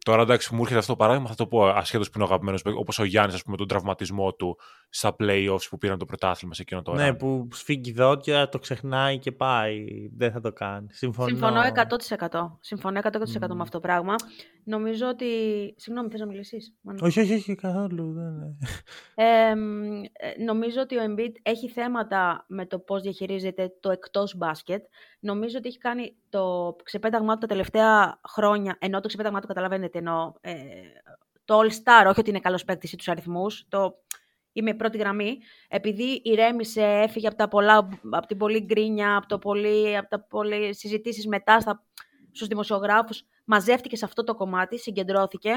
τώρα εντάξει μου έρχεται αυτό το παράδειγμα, θα το πω ασχέτως που είναι ο αγαπημένος παίκτης, όπως ο Γιάννης ας πούμε τον τραυματισμό του στα play-offs που πήραν το πρωτάθλημα σε εκείνο το Ναι, run. που σφίγγει δόντια, το ξεχνάει και πάει. Δεν θα το κάνει. Συμφωνώ. Συμφωνώ 100%. Συμφωνώ 100% με Μμμ. αυτό το πράγμα. Νομίζω ότι. Συγγνώμη, θες να μιλήσεις. Μάνα. Όχι, όχι, όχι, καθόλου. Δεν είναι. Ε, μ, ε, νομίζω ότι ο Embiid έχει θέματα με το πώς διαχειρίζεται το εκτός μπάσκετ. Νομίζω ότι έχει κάνει το ξεπέταγμά του τα τελευταία χρόνια, ενώ το ξεπέταγμά του καταλαβαίνετε, ενώ ε, το All-Star, όχι ότι είναι καλός παίκτης ή τους αριθμούς, το είμαι πρώτη γραμμή, επειδή ηρέμησε, έφυγε από, τα πολλά, από την πολλή γκρίνια, από, το πολύ, από τα πολλή συζητήσεις μετά στα, στους δημοσιογράφους, μαζεύτηκε σε αυτό το κομμάτι, συγκεντρώθηκε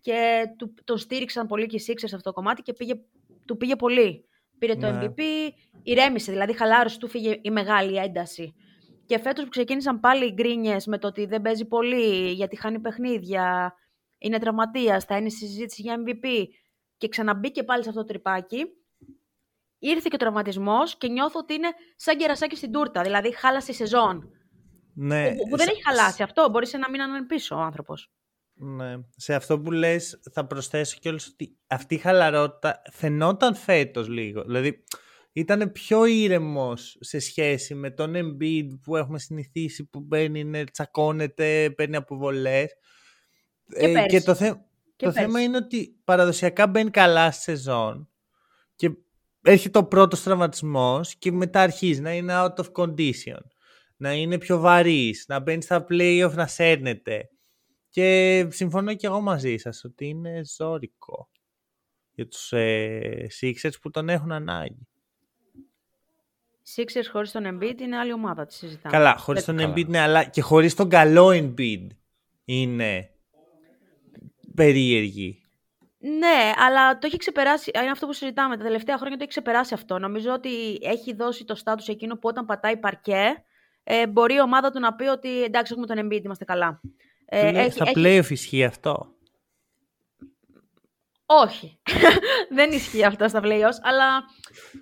και του, τον στήριξαν πολύ και οι Sixers σε αυτό το κομμάτι και πήγε, του πήγε πολύ. Πήρε το Ναι. MVP, ηρέμησε, δηλαδή χαλάρωσε, του φύγε η μεγάλη ένταση. Και φέτος που ξεκίνησαν πάλι οι γκρίνιες με το ότι δεν παίζει πολύ, γιατί χάνει παιχνίδια, είναι τραυματίας, θα είναι στη συζήτηση για MVP και ξαναμπήκε πάλι σε αυτό το τρυπάκι, ήρθε και ο τραυματισμός και νιώθω ότι είναι σαν κερασάκι στην τούρτα, δηλαδή χάλασε η σεζόν. Ναι, που, που δεν σε- έχει χαλάσει αυτό, μπορεί σε ένα μήνα να είναι πίσω ο άνθρωπος. Ναι. Σε αυτό που λες θα προσθέσω κιόλας ότι αυτή η χαλαρότητα φαινόταν φέτος λίγο. Δηλαδή ήταν πιο ήρεμος σε σχέση με τον Embiid που έχουμε συνηθίσει που μπαίνει, ναι, τσακώνεται, παίρνει αποβολές. Και πέρσι. και το, θε- Και το θέμα πέρσι. είναι ότι παραδοσιακά μπαίνει καλά στη σεζόν και έρχεται ο πρώτος τραυματισμός και μετά αρχίζει να είναι out of condition. Να είναι πιο βαρύς, να μπαίνει στα playoff να σέρνεται. Και συμφωνώ και εγώ μαζί σας ότι είναι ζώρικο για τους ε, Sixers που τον έχουν ανάγκη. Sixers χωρίς τον Embiid είναι άλλη ομάδα, τη συζητάμε. Καλά, χωρίς Δεν- τον καλά. Embiid ναι, αλλά και χωρίς τον καλό Embiid είναι περίεργη. Ναι, αλλά το έχει ξεπεράσει. Είναι αυτό που συζητάμε. Τα τελευταία χρόνια το έχει ξεπεράσει αυτό. Νομίζω ότι έχει δώσει το στάτους εκείνο που όταν πατάει παρκέ, ε, μπορεί η ομάδα του να πει ότι εντάξει, έχουμε τον Embiid, είμαστε καλά. Ε, Πλέ- έχει- Στα έχει- playoff ισχύει αυτό; Όχι. δεν ισχύει αυτό στα playoffs, αλλά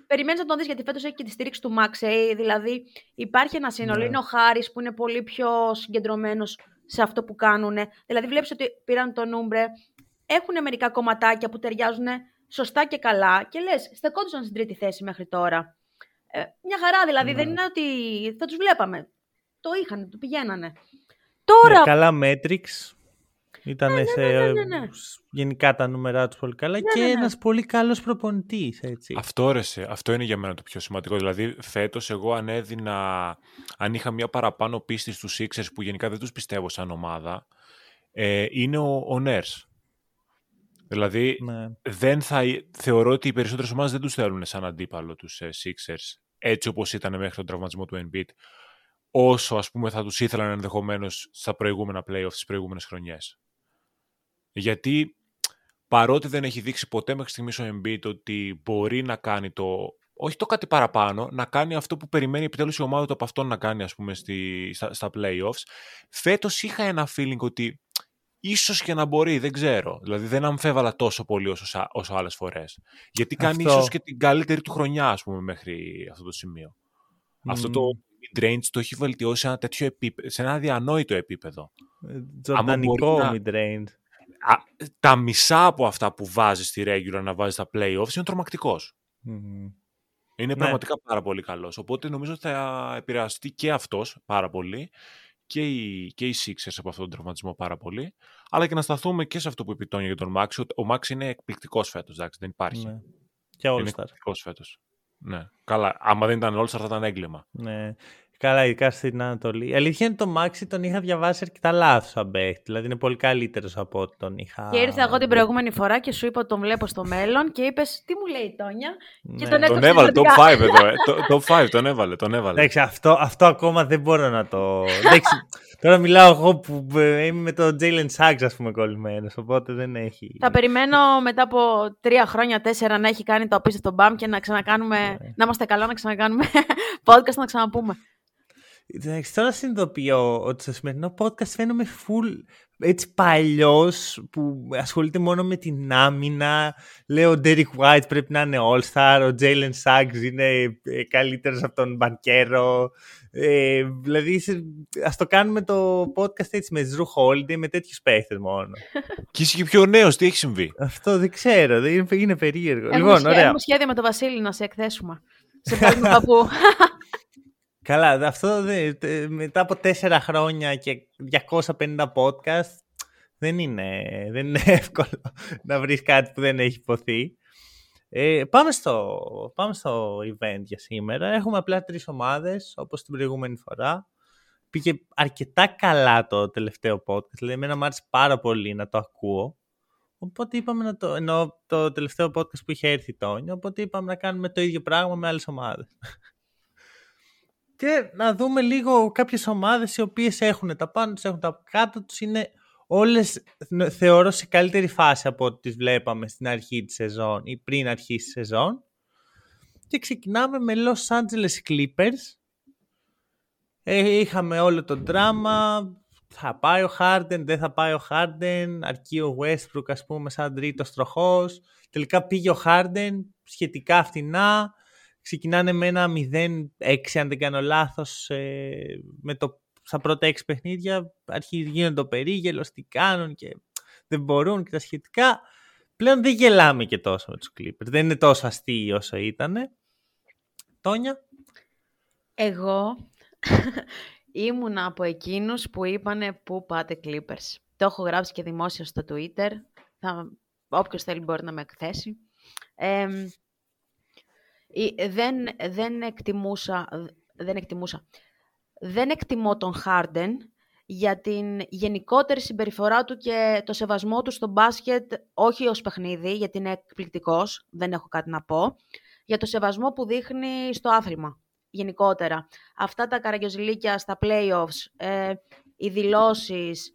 περιμένεις να τον δεις γιατί φέτος έχει και τη στήριξη του Maxey. Δηλαδή υπάρχει ένα σύνολο. Ναι. Είναι ο Χάρης που είναι πολύ πιο συγκεντρωμένος σε αυτό που κάνουν. Δηλαδή βλέπεις ότι πήραν τον Ούμπρε. Έχουν μερικά κομματάκια που ταιριάζουν σωστά και καλά και λες, στεκόντουσαν στην τρίτη θέση μέχρι τώρα. Ε, μια χαρά δηλαδή. Ναι. Δεν είναι ότι θα τους βλέπαμε. Το είχαν, το πηγαίνανε. Τώρα. Ναι, καλά metrics. Ήταν σε ναι, ναι, ναι. γενικά τα νούμερά τους πολύ καλά και ναι, ναι. ένας πολύ καλός προπονητής, έτσι. Αυτό, ρε, σε, αυτό είναι για μένα το πιο σημαντικό. Δηλαδή, φέτος εγώ αν έδινα, αν είχα μια παραπάνω πίστη στους Sixers που γενικά δεν τους πιστεύω σαν ομάδα, ε, είναι ο, ο Nurse. Δηλαδή, Ναι. δεν θα, θεωρώ ότι οι περισσότερες ομάδες δεν τους θέλουν σαν αντίπαλο τους ε, Sixers, έτσι όπως ήταν μέχρι τον τραυματισμό του Embiid, όσο ας πούμε θα τους ήθελαν ενδεχομένως στα προηγούμενα playoffs, στις προηγούμενες χρονιές. Γιατί παρότι δεν έχει δείξει ποτέ μέχρι στιγμής ο Embiid ότι μπορεί να κάνει το, όχι το κάτι παραπάνω, να κάνει αυτό που περιμένει επιτέλους η ομάδα του από αυτόν να κάνει ας πούμε στη, στα, στα playoffs, φέτος είχα ένα feeling ότι ίσως και να μπορεί, δεν ξέρω. Δηλαδή δεν αμφέβαλα τόσο πολύ όσο, σα- όσο άλλες φορές. Γιατί κάνει Αυτό. ίσως και την καλύτερη του χρονιά, ας πούμε, μέχρι αυτό το σημείο. Αυτό το mid-range το έχει βελτιώσει σε ένα, τέτοιο επίπεδο, σε ένα αδιανόητο επίπεδο. Ε, Ζωντανικό μπορεί να- mid-range. Α, τα μισά από αυτά που βάζεις στη regular να βάζεις στα playoffs είναι τρομακτικός. Μμμ. Είναι Ναι. πραγματικά πάρα πολύ καλός. Οπότε νομίζω ότι θα επηρεαστεί και αυτός πάρα πολύ και οι, και οι Sixers από αυτόν τον τραυματισμό πάρα πολύ. Αλλά και να σταθούμε και σε αυτό που είπε η Τόνια για τον Max. ότι Ο Max είναι εκπληκτικός φέτος, εντάξει, δεν υπάρχει. Ναι. Και Είναι All-Star. εκπληκτικός φέτος. Ναι. Καλά, άμα δεν ήταν All-Star θα ήταν έγκλημα. Ναι. Καλά, ειδικά στην Ανατολή. Η αλήθεια είναι το Μάξι τον είχα διαβάσει αρκετά λάθος σαν παίχτη. Δηλαδή είναι πολύ καλύτερος από ό,τι τον είχα. Και ήρθα εγώ την προηγούμενη φορά και σου είπα ότι τον βλέπω στο μέλλον και είπες τι μου λέει η Τόνια; Και Ναι. τον, Τον έκοψες έβαλε, διαφορετικά. top 5 εδώ. ε. Το- Top 5, τον έβαλε, τον έβαλε. Εντάξει, αυτό, αυτό ακόμα δεν μπορώ να το. Εντάξει, τώρα μιλάω εγώ που ε, είμαι με τον Jalen Suggs, ας πούμε, κολλημένος. Οπότε δεν έχει. Θα περιμένω μετά από τρία χρόνια, τέσσερα να έχει κάνει το απίστευτο μπαμ και να ξανακάνουμε. Ναι. να είμαστε καλά, να ξανακάνουμε podcast να ξαναπούμε. Εντάξει, τώρα συνειδητοποιώ ότι στο σημερινό podcast φαίνομαι full έτσι παλιός που ασχολείται μόνο με την άμυνα. Λέω ο Derek White πρέπει να είναι all-star, ο Jalen Suggs είναι ε, καλύτερος από τον Μπανκέρο. Ε, δηλαδή, σε- ας το κάνουμε το podcast έτσι με Drew Holiday, με τέτοιους παίχτες μόνο. Και είσαι και πιο νέος, τι έχει συμβεί; Αυτό δεν ξέρω, δεν είναι, είναι περίεργο. Έχουμε, λοιπόν, σχέ- ωραία. έχουμε σχέδιο με τον Βασίλη να σε εκθέσουμε. σε πρώην παππού. Καλά, αυτό δεν- τε- μετά από τέσσερα χρόνια και 250 podcast δεν είναι, δεν είναι εύκολο να βρεις κάτι που δεν έχει υποθεί. Ε, πάμε, στο, πάμε στο event για σήμερα. Έχουμε απλά τρεις ομάδες, όπως την προηγούμενη φορά. Πήγε αρκετά καλά το τελευταίο podcast, δηλαδή εμένα μου άρεσε πάρα πολύ να το ακούω. Οπότε είπαμε να το, ενώ το τελευταίο podcast που είχε έρθει η Τόνια, οπότε είπαμε να κάνουμε το ίδιο πράγμα με άλλες ομάδες και να δούμε λίγο κάποιες ομάδες οι οποίες έχουν τα πάνω τους, έχουν τα κάτω τους, είναι όλες ν- θεωρώ σε καλύτερη φάση από ό,τι τις βλέπαμε στην αρχή της σεζόν ή πριν αρχίσει η σεζόν. Και ξεκινάμε με Los Angeles Clippers. Ε, είχαμε όλο το δράμα, θα πάει ο Harden, δεν θα πάει ο Harden, αρκεί ο Westbrook ας πούμε σαν τρίτος τροχός. Τελικά πήγε ο Harden σχετικά φτηνά, ξεκινάνε με ένα 0-6 αν δεν κάνω λάθος ε, με το, στα πρώτα 6 παιχνίδια αρχίζει γίνονται το περίγελος, τι κάνουν και δεν μπορούν και τα σχετικά πλέον δεν γελάμε και τόσο με τους Clippers δεν είναι τόσο αστείοι όσο ήτανε Τόνια Εγώ ήμουνα από εκείνους που είπανε πού πάτε Clippers. Το έχω γράψει και δημόσια στο Twitter. Θα, όποιος θέλει μπορεί να με εκθέσει. Εμ, η- δεν, δεν, εκτιμούσα, δεν εκτιμούσα. Δεν εκτιμώ τον Harden για την γενικότερη συμπεριφορά του και το σεβασμό του στο μπάσκετ, όχι ως παιχνίδι, γιατί είναι εκπληκτικός, δεν έχω κάτι να πω, για το σεβασμό που δείχνει στο άθλημα γενικότερα. Αυτά τα καραγκιοζηλίκια στα playoffs, ε, οι δηλώσεις,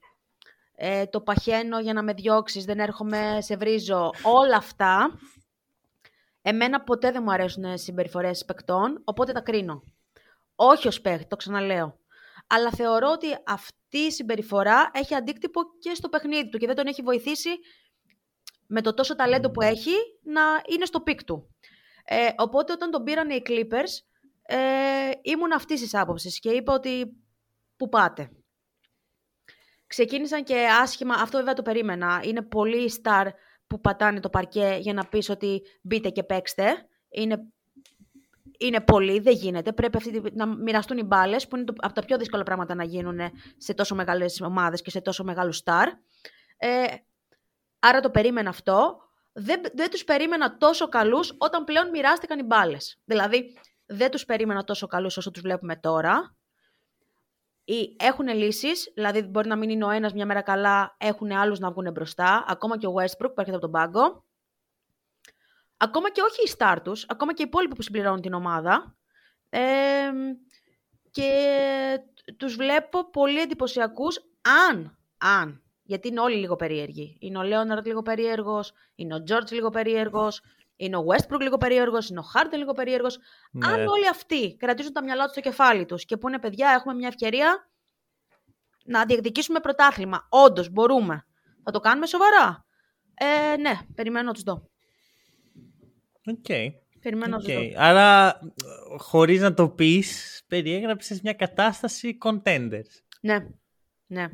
ε, το παχαίνω για να με διώξεις, δεν έρχομαι, σε βρίζω, όλα αυτά, εμένα ποτέ δεν μου αρέσουν συμπεριφορές παικτών, οπότε τα κρίνω. Όχι ως παίχτη, το ξαναλέω. Αλλά θεωρώ ότι αυτή η συμπεριφορά έχει αντίκτυπο και στο παιχνίδι του και δεν τον έχει βοηθήσει με το τόσο ταλέντο που έχει να είναι στο peak του. Ε, οπότε όταν τον πήραν οι Clippers, ε, ήμουν αυτής της άποψης και είπα ότι πού πάτε. Ξεκίνησαν και άσχημα, αυτό βέβαια το περίμενα. Είναι πολύ star που πατάνε το παρκέ για να πεις ότι μπείτε και παίξτε. Είναι, είναι πολύ, δεν γίνεται. Πρέπει αυτοί να μοιραστούν οι μπάλες, που είναι το, από τα πιο δύσκολα πράγματα να γίνουν σε τόσο μεγάλες ομάδες και σε τόσο μεγάλους star. Ε, άρα το περίμενα αυτό. Δεν, δεν τους περίμενα τόσο καλούς όταν πλέον μοιράστηκαν οι μπάλες. Δηλαδή, δεν τους περίμενα τόσο καλούς όσο τους βλέπουμε τώρα. Ή έχουν λύσεις, δηλαδή μπορεί να μην είναι ο ένας μια μέρα καλά, έχουν άλλους να βγουν μπροστά. Ακόμα και ο Westbrook που έρχεται από τον πάγκο. Ακόμα και όχι οι star τους, ακόμα και οι υπόλοιποι που συμπληρώνουν την ομάδα. Ε, και τους βλέπω πολύ εντυπωσιακούς αν, αν, γιατί είναι όλοι λίγο περίεργοι. Είναι ο Λέοναρντ λίγο περίεργος, είναι ο Τζόρτζ λίγο περίεργος, είναι ο Westbrook λίγο περίεργος, είναι ο Χάρντεν λίγο περίεργος. Ναι. Αν όλοι αυτοί κρατήσουν τα μυαλά τους στο κεφάλι τους και πούνε παιδιά έχουμε μια ευκαιρία να διεκδικήσουμε πρωτάθλημα. Όντως μπορούμε. Θα το κάνουμε σοβαρά. Ε, ναι, περιμένω να τους δω. Οκ. Περιμένω να τους Οκ. δω. Άρα, χωρίς να το πεις, περιέγραψες μια κατάσταση contenders. Ναι, ναι.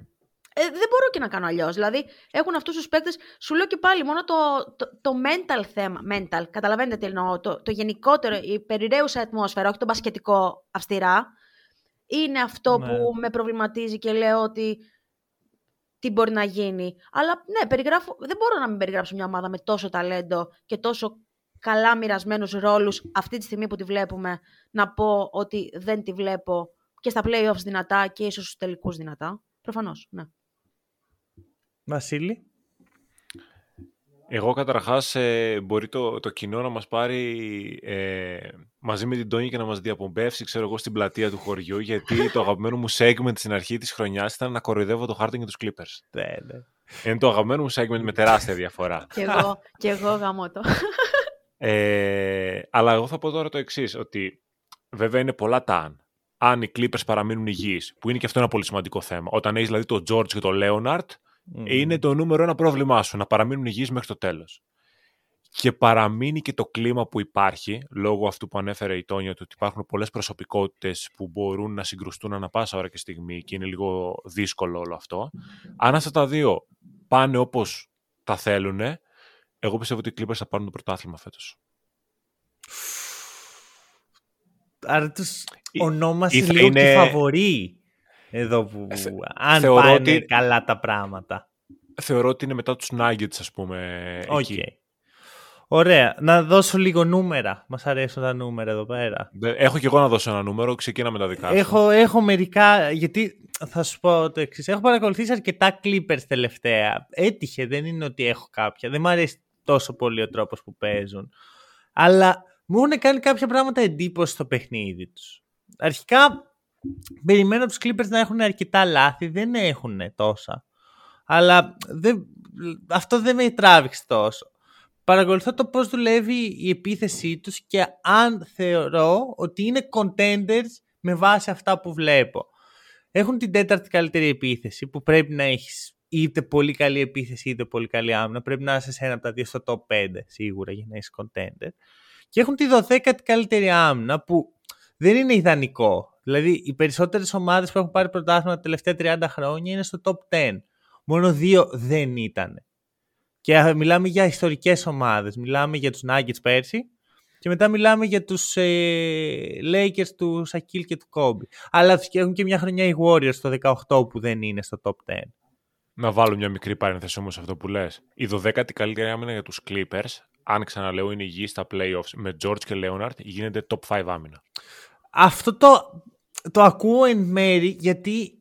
Ε, δεν μπορώ και να κάνω αλλιώς. Δηλαδή, έχουν αυτούς τους παίκτες. Σου λέω και πάλι, μόνο το, το, το mental θέμα. Mental, καταλαβαίνετε τι εννοώ. Το, το γενικότερο, η περιραίουσα ατμόσφαιρα, όχι το μπασκετικό αυστηρά, είναι αυτό Ναι. που με προβληματίζει και λέω ότι τι μπορεί να γίνει. Αλλά ναι, περιγράφω, δεν μπορώ να μην περιγράψω μια ομάδα με τόσο ταλέντο και τόσο καλά μοιρασμένους ρόλους αυτή τη στιγμή που τη βλέπουμε, να πω ότι δεν τη βλέπω και στα playoffs δυνατά και ίσως στους τελικούς δυνατά. Προφανώς, ναι. Βασίλη. Εγώ καταρχάς ε, μπορεί το, το κοινό να μας πάρει ε, μαζί με την Τόνια και να μας διαπομπεύσει ξέρω εγώ στην πλατεία του χωριού γιατί το αγαπημένο μου segment στην αρχή της χρονιάς ήταν να κοροϊδεύω το Harden και τους Clippers. Ναι, ναι. Είναι το αγαπημένο μου segment με τεράστια διαφορά. και εγώ, και εγώ γαμώ το. Ε, αλλά εγώ θα πω τώρα το εξής ότι βέβαια είναι πολλά τα αν. Αν οι Clippers παραμείνουν υγιείς, που είναι και αυτό ένα πολύ σημαντικό θέμα. Όταν έχεις δηλαδή τον George και τον Leonard, είναι το νούμερο ένα πρόβλημά σου, να παραμείνουν υγιείς μέχρι το τέλος. Και παραμείνει και το κλίμα που υπάρχει, λόγω αυτού που ανέφερε η Τόνια, του ότι υπάρχουν πολλές προσωπικότητες που μπορούν να συγκρουστούν ανα πάσα ώρα και στιγμή και είναι λίγο δύσκολο όλο αυτό. Αν αυτά τα δύο πάνε όπως τα θέλουν, εγώ πιστεύω ότι οι Clippers θα πάρουν το πρωτάθλημα φέτος. Άρα τους Ε, ονόμασες είναι- λίγο είναι- και φαβορί εδώ που Ε, θε- αν θεωρώ πάνε ότι- καλά τα πράγματα. Θεωρώ ότι είναι μετά τους Nuggets, ας πούμε, Οκ. εκεί. Ωραία. Να δώσω λίγο νούμερα. Μας αρέσουν τα νούμερα εδώ πέρα. Δε- Έχω και εγώ να δώσω ένα νούμερο, ξεκίνα με τα δικά σου. Έχω, έχω μερικά, γιατί θα σου πω το εξής. Έχω παρακολουθήσει αρκετά Clippers τελευταία. Έτυχε, δεν είναι ότι έχω κάποια. Δεν μου αρέσει τόσο πολύ ο τρόπος που παίζουν. Αλλά μου έχουν κάνει κάποια πράγματα εντύπωση στο παιχνίδι τους. Αρχικά, περιμένω τους Clippers να έχουν αρκετά λάθη. Δεν έχουν τόσα. Αλλά δεν, αυτό δεν με τράβηξε τόσο. Παρακολουθώ το πώς δουλεύει η επίθεσή τους και αν θεωρώ ότι είναι contenders με βάση αυτά που βλέπω. Έχουν την τέταρτη καλύτερη επίθεση που πρέπει να έχεις είτε πολύ καλή επίθεση είτε πολύ καλή άμυνα. Πρέπει να είσαι σε ένα από τα δύο στο top 5 σίγουρα για να είσαι contender. Και έχουν τη 12η καλύτερη άμυνα που δεν είναι ιδανικό. Δηλαδή οι περισσότερες ομάδες που έχουν πάρει πρωτάθλημα τα τελευταία 30 χρόνια είναι στο top 10. Μόνο δύο δεν ήταν. Και α, μιλάμε για ιστορικές ομάδες. Μιλάμε για τους Nuggets πέρσι και μετά μιλάμε για τους ε, Lakers τους Σακίλ και του Kobe. Αλλά τους- και έχουν και μια χρονιά οι Warriors το 18 που δεν είναι στο top 10. Να βάλω μια μικρή παρένθεση όμως σε αυτό που λες. Η 12η καλύτερη άμυνα για τους Clippers, αν ξαναλέω είναι υγιή στα playoffs με George και Leonard, γίνεται top 5 άμυνα. Αυτό το, το ακούω εν μέρη γιατί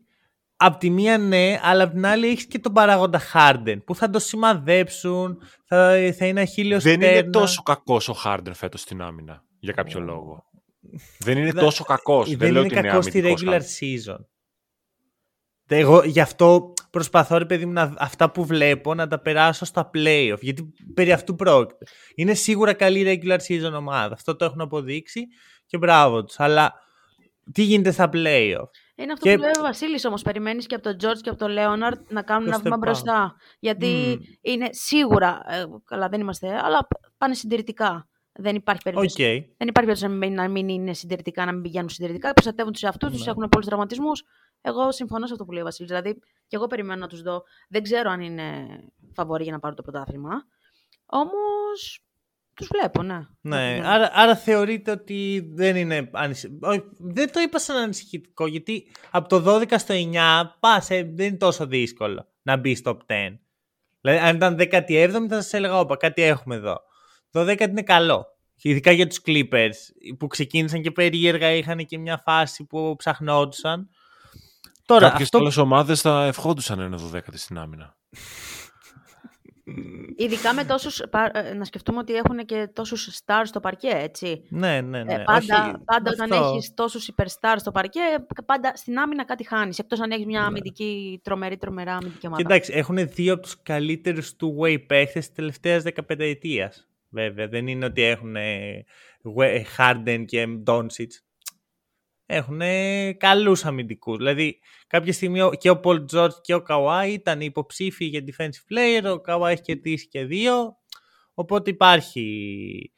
απ' τη μία ναι, αλλά απ' την άλλη έχεις και τον παράγοντα Harden που θα το σημαδέψουν, θα, θα είναι αχίλιος Δεν είναι τέρνας. τόσο κακός ο Harden φέτος στην άμυνα, για κάποιο λόγο. Δεν είναι Δεν- τόσο κακός. δεν, Δεν, λέω είναι ότι είναι κακός στη αμυντικός regular Harden. season. Τε- Εγώ γι' αυτό προσπαθώ, ρε παιδί μου, να, αυτά που βλέπω να τα περάσω στα playoff. Γιατί περί αυτού πρόκειται. Είναι σίγουρα καλή regular season ομάδα. Αυτό το έχουν αποδείξει και μπράβο τους. Αλλά τι γίνεται στα playoff; Είναι αυτό Και- που λέει ο Βασίλης όμως. Περιμένεις και από τον George και από τον Λέοναρντ να κάνουν Το ένα βήμα step up. μπροστά. Γιατί Μμμ. είναι σίγουρα. ε, καλά, δεν είμαστε, αλλά πάνε συντηρητικά. Δεν υπάρχει Οκ. περίπτωση. Δεν υπάρχει περίπτωση να μην, να μην είναι συντηρητικά, να μην πηγαίνουν συντηρητικά. Προστατεύουν τους εαυτούς τους, Ναι. έχουν πολλούς τραυματισμούς. Εγώ συμφωνώ σε αυτό που λέει ο Βασίλης. Δηλαδή, και εγώ περιμένω να τους δω. Δεν ξέρω αν είναι φαβορί για να πάρουν το πρωτάθλημα. Όμως. Τους βλέπω, ναι. Ναι, Ναι. άρα, άρα θεωρείτε ότι δεν είναι ανησυχητικό. Δεν το είπα σαν ανησυχητικό, γιατί από το 12 στο 9 πας, ε, δεν είναι τόσο δύσκολο να μπει στο top 10. Δηλαδή, αν ήταν 17η θα σας έλεγα, όπα, κάτι έχουμε εδώ. Το 12 είναι καλό. Ειδικά για τους Clippers, που ξεκίνησαν και περίεργα, είχαν και μια φάση που ψαχνόντουσαν. Τώρα, Κάποιες αυτό... άλλες ομάδες θα ευχόντουσαν ένα 12η στην άμυνα. Ειδικά με τόσους. Να σκεφτούμε ότι έχουν και τόσους stars στο παρκέ, έτσι. Ναι, ναι, ναι. Ε, πάντα Όχι, πάντα όταν αυτό. έχεις τόσους superstars στο παρκέ, πάντα στην άμυνα κάτι χάνεις. Εκτός αν έχεις μια Ναι. αμυντική, τρομερή, τρομερά αμυντική ομάδα. Και εντάξει, έχουν δύο από τους καλύτερους two-way παίχτες της τελευταίας 15 ετίας. Βέβαια, δεν είναι ότι έχουν ε, We- Harden και Doncic. Έχουν καλούς αμυντικούς. Δηλαδή, κάποια στιγμή ο- και ο Paul George και ο Kawhi ήταν υποψήφιοι για defensive player. Ο Kawhi έχει κερδίσει και δύο. Οπότε υπάρχει,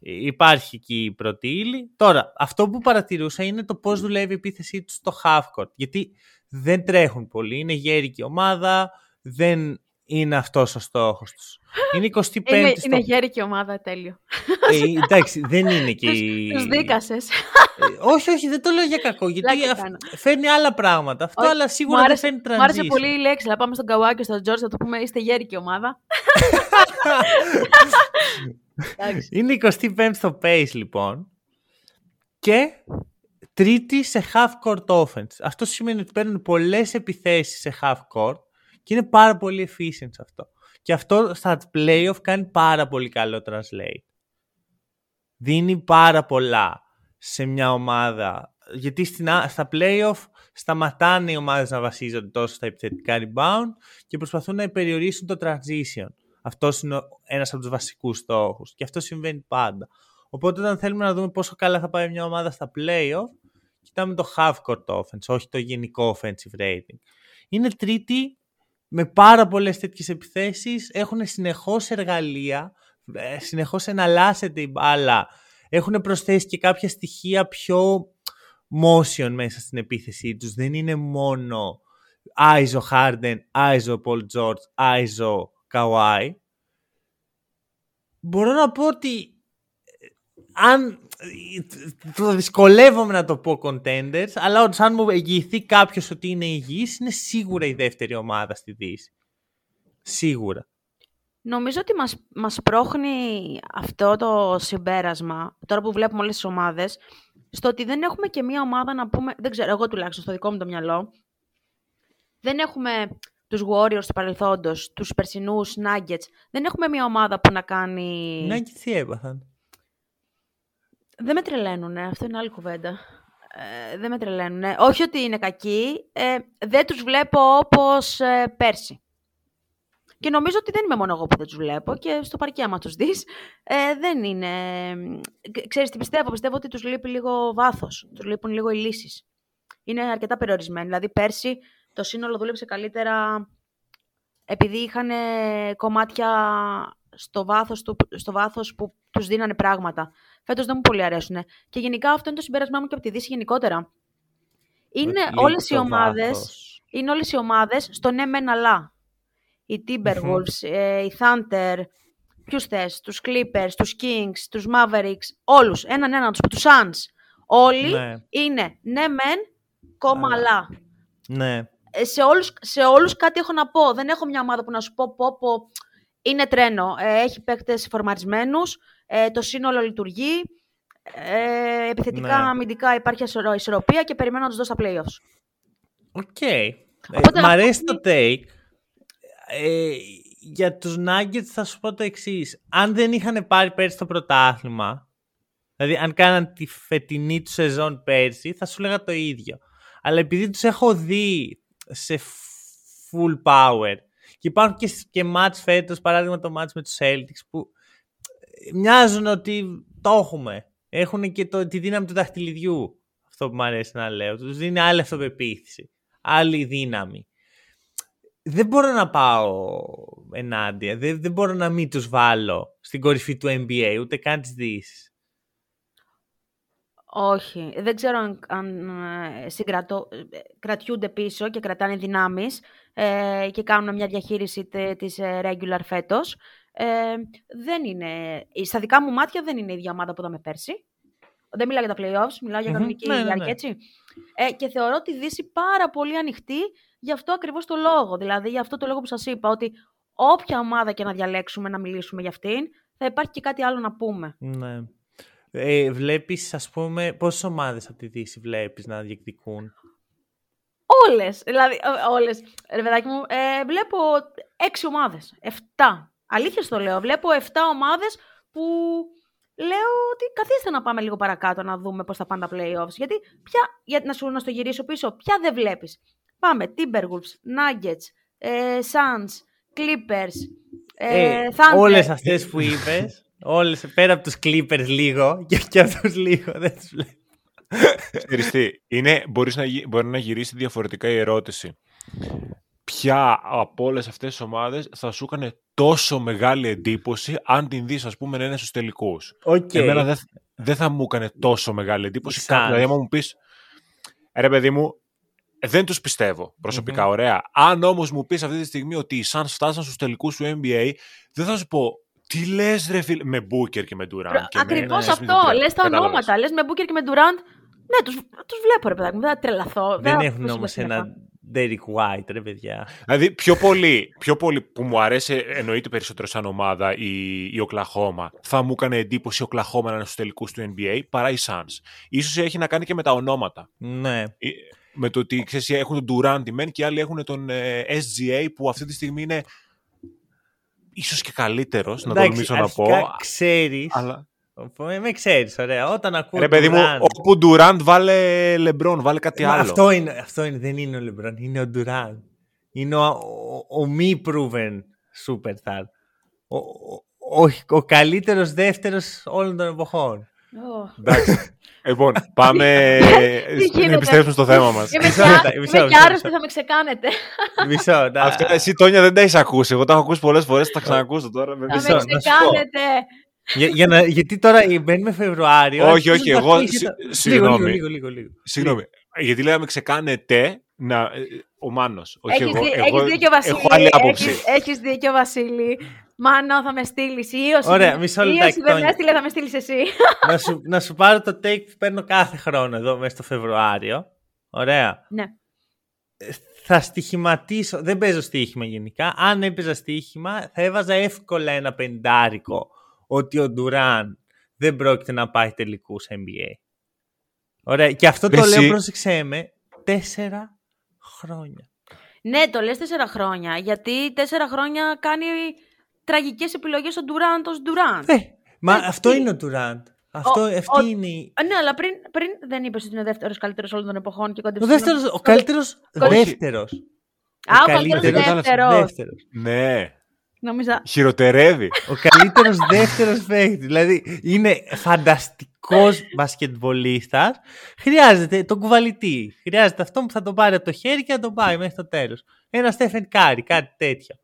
υπάρχει εκεί η πρώτη ύλη. Τώρα, αυτό που παρατηρούσα είναι το πώς δουλεύει η επίθεσή τους στο half court. Γιατί δεν τρέχουν πολύ. Είναι γέρικη ομάδα. Δεν είναι αυτός ο στόχος τους. Είναι 25η Είναι, στο... είναι γέρικη ομάδα, τέλειο. Ε, εντάξει, δεν είναι και η... Τους δίκασες. Ε, όχι, όχι, δεν το λέω για κακό. Γιατί Πλάκα αυ- κάνω. φέρνει άλλα πράγματα. Αυτό, Όχι, αλλά Μου σίγουρα δεν άρεσε, φέρνει transition. μου άρεσε πολύ η λέξη. Να πάμε στον Καουά και στον Τζόρτζ να του πούμε είστε γέρικη ομάδα. Εντάξει. Είναι 25 στο pace λοιπόν. Και τρίτη σε half court offense. Αυτό σημαίνει ότι παίρνουν πολλές επιθέσεις σε half court και είναι πάρα πολύ efficient σε αυτό. Και αυτό στα playoff κάνει πάρα πολύ καλό translate. Δίνει πάρα πολλά σε μια ομάδα. Γιατί στην, στα playoff σταματάνε οι ομάδες να βασίζονται τόσο στα επιθετικά rebound και προσπαθούν να περιορίσουν το transition. Αυτός είναι ένας από τους βασικούς στόχους. Και αυτό συμβαίνει πάντα. Οπότε όταν θέλουμε να δούμε πόσο καλά θα πάει μια ομάδα στα playoff, κοιτάμε το half court offense, όχι το γενικό offensive rating. Είναι τρίτη με πάρα πολλές τέτοιες επιθέσεις, έχουν συνεχώς εργαλεία, ε, συνεχώς εναλλάσσεται η μπάλα, έχουν προσθέσει και κάποια στοιχεία πιο motion μέσα στην επίθεσή τους. Δεν είναι μόνο Άιζο Harden, Άιζο Paul George, Άιζο Kawhi. Μπορώ να πω ότι αν το δυσκολεύομαι να το πω contenders, αλλά όντως αν μου εγγυηθεί κάποιος ότι είναι υγιής, είναι σίγουρα η δεύτερη ομάδα στη Δύση. Σίγουρα. Νομίζω ότι μας, μας πρόχνει αυτό το συμπέρασμα, τώρα που βλέπουμε όλες τις ομάδες, στο ότι δεν έχουμε και μία ομάδα να πούμε, δεν ξέρω, εγώ τουλάχιστον στο δικό μου το μυαλό, δεν έχουμε τους Warriors του παρελθόντος, τους περσινούς Nuggets, δεν έχουμε μία ομάδα που να κάνει... Nuggets τι έπαθαν; Δεν με τρελαίνουν, αυτό είναι άλλη κουβέντα. Ε, δεν με τρελαίνουν. Όχι ότι είναι κακοί, ε, δεν τους βλέπω όπως ε, πέρσι. Και νομίζω ότι δεν είμαι μόνο εγώ που δεν τους βλέπω και στο παρκέ άμα τους δεις, ε, δεν είναι... Ξέρεις τι πιστεύω, πιστεύω ότι τους λείπει λίγο βάθος, τους λείπουν λίγο οι λύσεις. Είναι αρκετά περιορισμένοι, δηλαδή πέρσι το σύνολο δούλεψε καλύτερα επειδή είχαν κομμάτια στο βάθος, του, στο βάθος που τους δίνανε πράγματα. Φέτος δεν μου πολύ αρέσουν. Και γενικά αυτό είναι το συμπέρασμά μου και από τη Δύση γενικότερα. Είναι όλες οι ομάδες, είναι όλες οι ομάδες στο ναι μεν αλλά. Οι Timberwolves, ε, οι Thunder, ποιους θες, τους Clippers, τους Kings, τους Mavericks, όλους, έναν έναν τους, τους Suns. Όλοι ναι. είναι ναι μεν, κόμμα αλλά. Ναι. Ε, σε, όλους, σε όλους κάτι έχω να πω. Δεν έχω μια ομάδα που να σου πω, πω, πω είναι τρένο. Ε, έχει παίκτες φορμαρισμένους, ε, το σύνολο λειτουργεί, ε, επιθετικά, ναι. αμυντικά υπάρχει ισορροπία και περιμένω να τους δω στα playoffs. Οκ. Okay. Ε, μ' αρέσει το take. Ε, για τους Nuggets θα σου πω το εξής. Αν δεν είχαν πάρει πέρσι το πρωτάθλημα, δηλαδή αν κάναν τη φετινή τους σεζόν πέρσι, θα σου λέγα το ίδιο. Αλλά επειδή τους έχω δει σε full power και υπάρχουν και, και μάτς φέτος, παράδειγμα το μάτς με τους Celtics που μοιάζουν ότι το έχουμε. Έχουν και το, τη δύναμη του δαχτυλιδιού. Αυτό που μου αρέσει να λέω. Τους δίνει άλλη αυτοπεποίθηση. Άλλη δύναμη. Δεν μπορώ να πάω ενάντια. Δεν, δεν μπορώ να μην τους βάλω στην κορυφή του NBA, ούτε καν τις δύσεις. Όχι. Δεν ξέρω αν, αν ε, συγκρατώ, ε, κρατιούνται πίσω και κρατάνε δυνάμεις ε, και κάνουν μια διαχείριση της ε, regular φέτος. Ε, δεν είναι, στα δικά μου μάτια δεν είναι η ίδια ομάδα που είδαμε πέρσι. Δεν μιλάω για τα playoffs, μιλάω για κανονική mm-hmm. διάρκεια, έτσι. Ε, και θεωρώ τη Δύση πάρα πολύ ανοιχτή γι' αυτό ακριβώς το λόγο. Δηλαδή, γι' αυτό το λόγο που σας είπα, ότι όποια ομάδα και να διαλέξουμε να μιλήσουμε για αυτήν, θα υπάρχει και κάτι άλλο να πούμε. Ναι. Ε, βλέπεις, ας πούμε, πόσες ομάδες από τη Δύση βλέπεις να διεκδικούν; Όλες. Δηλαδή, όλες. Ρε παιδάκι μου, ε, βλέπω έξι ομάδες. Εφτά. Αλήθεια στο λέω. Βλέπω 7 ομάδες που λέω ότι καθίστε να πάμε λίγο παρακάτω να δούμε πώς θα πάνε τα playoffs. Γιατί πια, για να σου να στο γυρίσω πίσω, ποια δεν βλέπεις. Πάμε Timberwolves, Nuggets, ε, Suns, Clippers, ε, ε, Thunder. Όλες αυτές που είπες, όλες, πέρα από τους Clippers λίγο και, και αυτούς λίγο, δεν τους βλέπω. είναι, μπορείς να, μπορεί να γυρίσεις διαφορετικά η ερώτηση ποια από όλες αυτές τις ομάδες θα σου έκανε τόσο μεγάλη εντύπωση αν την δεις, ας πούμε, να είναι στους τελικούς. Okay. Εμένα δεν δε θα μου έκανε τόσο μεγάλη εντύπωση. Δηλαδή, άμα μου πεις, ρε παιδί μου, δεν τους πιστεύω προσωπικά, mm-hmm. ωραία. Αν όμως μου πεις αυτή τη στιγμή ότι οι Suns φτάσαν στους τελικούς του NBA, δεν θα σου πω τι λες, ρε φίλε, με Booker και με Durant. Ακριβώς αυτό. Λες τα ονόματα. Λες με Booker και με Durant. Ναι, τους βλέπω ρε παιδάκι μου, δεν θα τρελαθώ. Δεν, δεν έχουν όμως ένα Derek White, ρε παιδιά. Δηλαδή, πιο πολύ, πιο πολύ που μου αρέσει, εννοείται περισσότερο σαν ομάδα η, η Οκλαχώμα, θα μου έκανε εντύπωση η Οκλαχώμα να είναι στους τελικούς του NBA παρά οι Suns. Ίσως έχει να κάνει και με τα ονόματα. Ναι. Ε, Με το ότι ξέρεις, έχουν τον Durant μεν και οι άλλοι έχουν τον ε, SGA που αυτή τη στιγμή είναι ίσως και καλύτερος, να το τολμήσω να πω. Ξέρεις, Αλλά... με, με ξέρεις, ωραία. Όταν ακούω Ρε παιδί μου, Durant- όπου Durant βάλε LeBron, βάλε κάτι Μα άλλο. Αυτό είναι, αυτό είναι, δεν είναι ο Λεμπρόν, είναι ο Ντουράν. Είναι ο, ο, ο μη proven superstar. Ο, ο, ο, ο καλύτερος δεύτερος όλων των εποχών. Ω. Εντάξει. λοιπόν, πάμε Τι να γίνεται; επιστρέψουμε στο θέμα μας. Είμαι Μισό και λεπτό, α- μισό είμαι και λεπτό, άρρωστη, μισό. θα με ξεκάνετε. Μισό, να- Αυτό εσύ, Τόνια, δεν τα έχεις ακούσει. Εγώ τα έχω ακούσει πολλές φορές, θα τα ξανακούσω τώρα. με Θα μισό. με να σου πω. ξεκάνετε. Για, για να, γιατί τώρα μπαίνουμε Φεβρουάριο. Όχι, όχι, αρχίζουν εγώ- τα συ- τύχη- συγγνώμη. Λίγο, λίγο, λίγο, λίγο. Συγγνώμη. Γιατί λέγαμε ξεκάνετε να... ε, Ο Μάνος, όχι Έχεις, εγώ. δει- εγώ έχεις δίκιο, Βασίλη. έχω άλλη άποψη. Έχεις, έχεις δίκιο, Βασίλη. Μάνο, θα με στείλεις. Ή όσοι, Ωραία, μισό ή λεπτάκι, όσοι δεν με Τόνια. έστειλε, θα με στείλεις εσύ. να, σου, να σου πάρω το take που παίρνω κάθε χρόνο εδώ μέσα στο Φεβρουάριο. Ωραία. ναι. θα στοιχηματίσω. Δεν παίζω στοίχημα γενικά. Αν έπαιζα στοίχημα, θα έβαζα εύκολα ένα πεντάρικο ότι ο Ντουράν δεν πρόκειται να πάει τελικού NBA. Ωραία. Και αυτό το Εσύ- λέω, πρόσεξέ με, τέσσερα χρόνια. Ναι, το λες τέσσερα χρόνια. Γιατί τέσσερα χρόνια κάνει τραγικές επιλογές ο Ντουράντ ως Ντουράντ. Ε, μα Ε, αυτό τι- είναι ο Ντουράντ. Αυτό, Ο- αυτή ο- είναι η... Α, Ναι, αλλά πριν, πριν δεν είπες ότι είναι ο δεύτερος καλύτερος όλων των εποχών και Ο κόντεψε. δεύτερος, ο καλύτερος Όχι. δεύτερος. Α, ο καλύτερος καλύτερος δεύτερος. δεύτερος. Ναι, Νόμιζα. χειροτερεύει. Ο καλύτερος δεύτερος παίκτης. Δηλαδή είναι φανταστικός μπασκετμπολίστας. Χρειάζεται τον κουβαλητή. Χρειάζεται αυτόν που θα τον πάρει από το χέρι και να τον πάει μέχρι το τέλος. Ένα Στέφεν Κάρι, κάτι τέτοιο.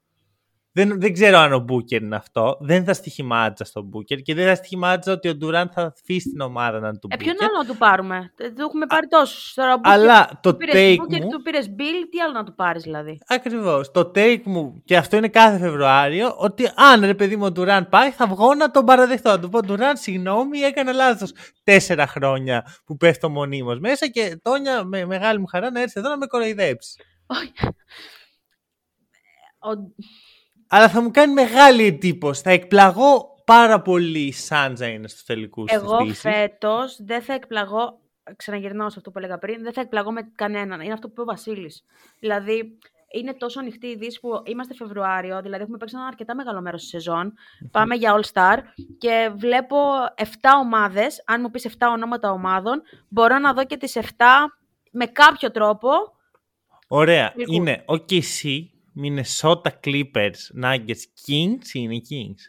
Δεν, δεν ξέρω αν ο Μπούκερ είναι αυτό. Δεν θα στοιχημάτιζα στον Μπούκερ και δεν θα στοιχημάτιζα ότι ο Ντουράν θα αφήσει την ομάδα να είναι του Ε, ποιον Μπούκερ. άλλο να του πάρουμε; Ε, Του έχουμε πάρει τόσους. Τώρα, ο Αλλά Booker- το του πήρες take Booker, μου... Του πήρες Beal, τι άλλο να του πάρεις δηλαδή; Ακριβώς. Το take μου, και αυτό είναι κάθε Φεβρουάριο, ότι αν ρε παιδί μου ο Ντουράν πάει, θα βγω να τον παραδεχτώ. Να του πω Ντουράν, συγγνώμη, έκανα λάθος τέσσερα χρόνια που πέφτω μονίμως μέσα και Τόνια με μεγάλη μου χαρά να έρθεις εδώ να με κοροϊδέψεις. Όχι. Ο- Αλλά θα μου κάνει μεγάλη εντύπωση. Θα εκπλαγώ πάρα πολύ η Σάντζα είναι στους τελικούς Εγώ της Δύσης. φέτος δεν θα εκπλαγώ, ξαναγυρνάω σε αυτό που έλεγα πριν, δεν θα εκπλαγώ με κανέναν. Είναι αυτό που είπε ο Βασίλης. Δηλαδή, είναι τόσο ανοιχτή η Δύση που είμαστε Φεβρουάριο, δηλαδή έχουμε παίξει ένα αρκετά μεγάλο μέρος της σεζόν. Πάμε για All Star και βλέπω 7 ομάδες. Αν μου πεις 7 ονόματα ομάδων, μπορώ να δω και τις 7 με κάποιο τρόπο. Ωραία. Τελικούς. Είναι ο KC, Minnesota Clippers, Nuggets, Kings ή είναι Kings.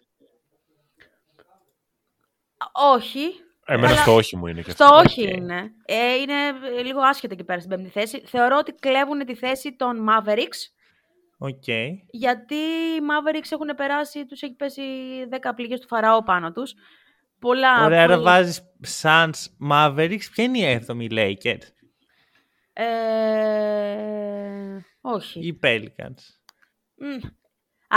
Όχι. Εμένα Αλλά- στο όχι μου είναι και Στο αυτό. όχι είναι. Ε, είναι λίγο άσχετα εκεί πέρα στην πέμπτη θέση. Θεωρώ ότι κλέβουν τη θέση των Mavericks. Οκ. Γιατί οι Mavericks έχουν περάσει, τους έχει πέσει 10 πληγές του Φαραώ πάνω τους. Πολλά... Ωραία, άρα πολλά- βάζεις Suns, Mavericks. Ποια είναι η έβδομη, οι Lakers; Ε, όχι. ή οι Pelicans. Μμ.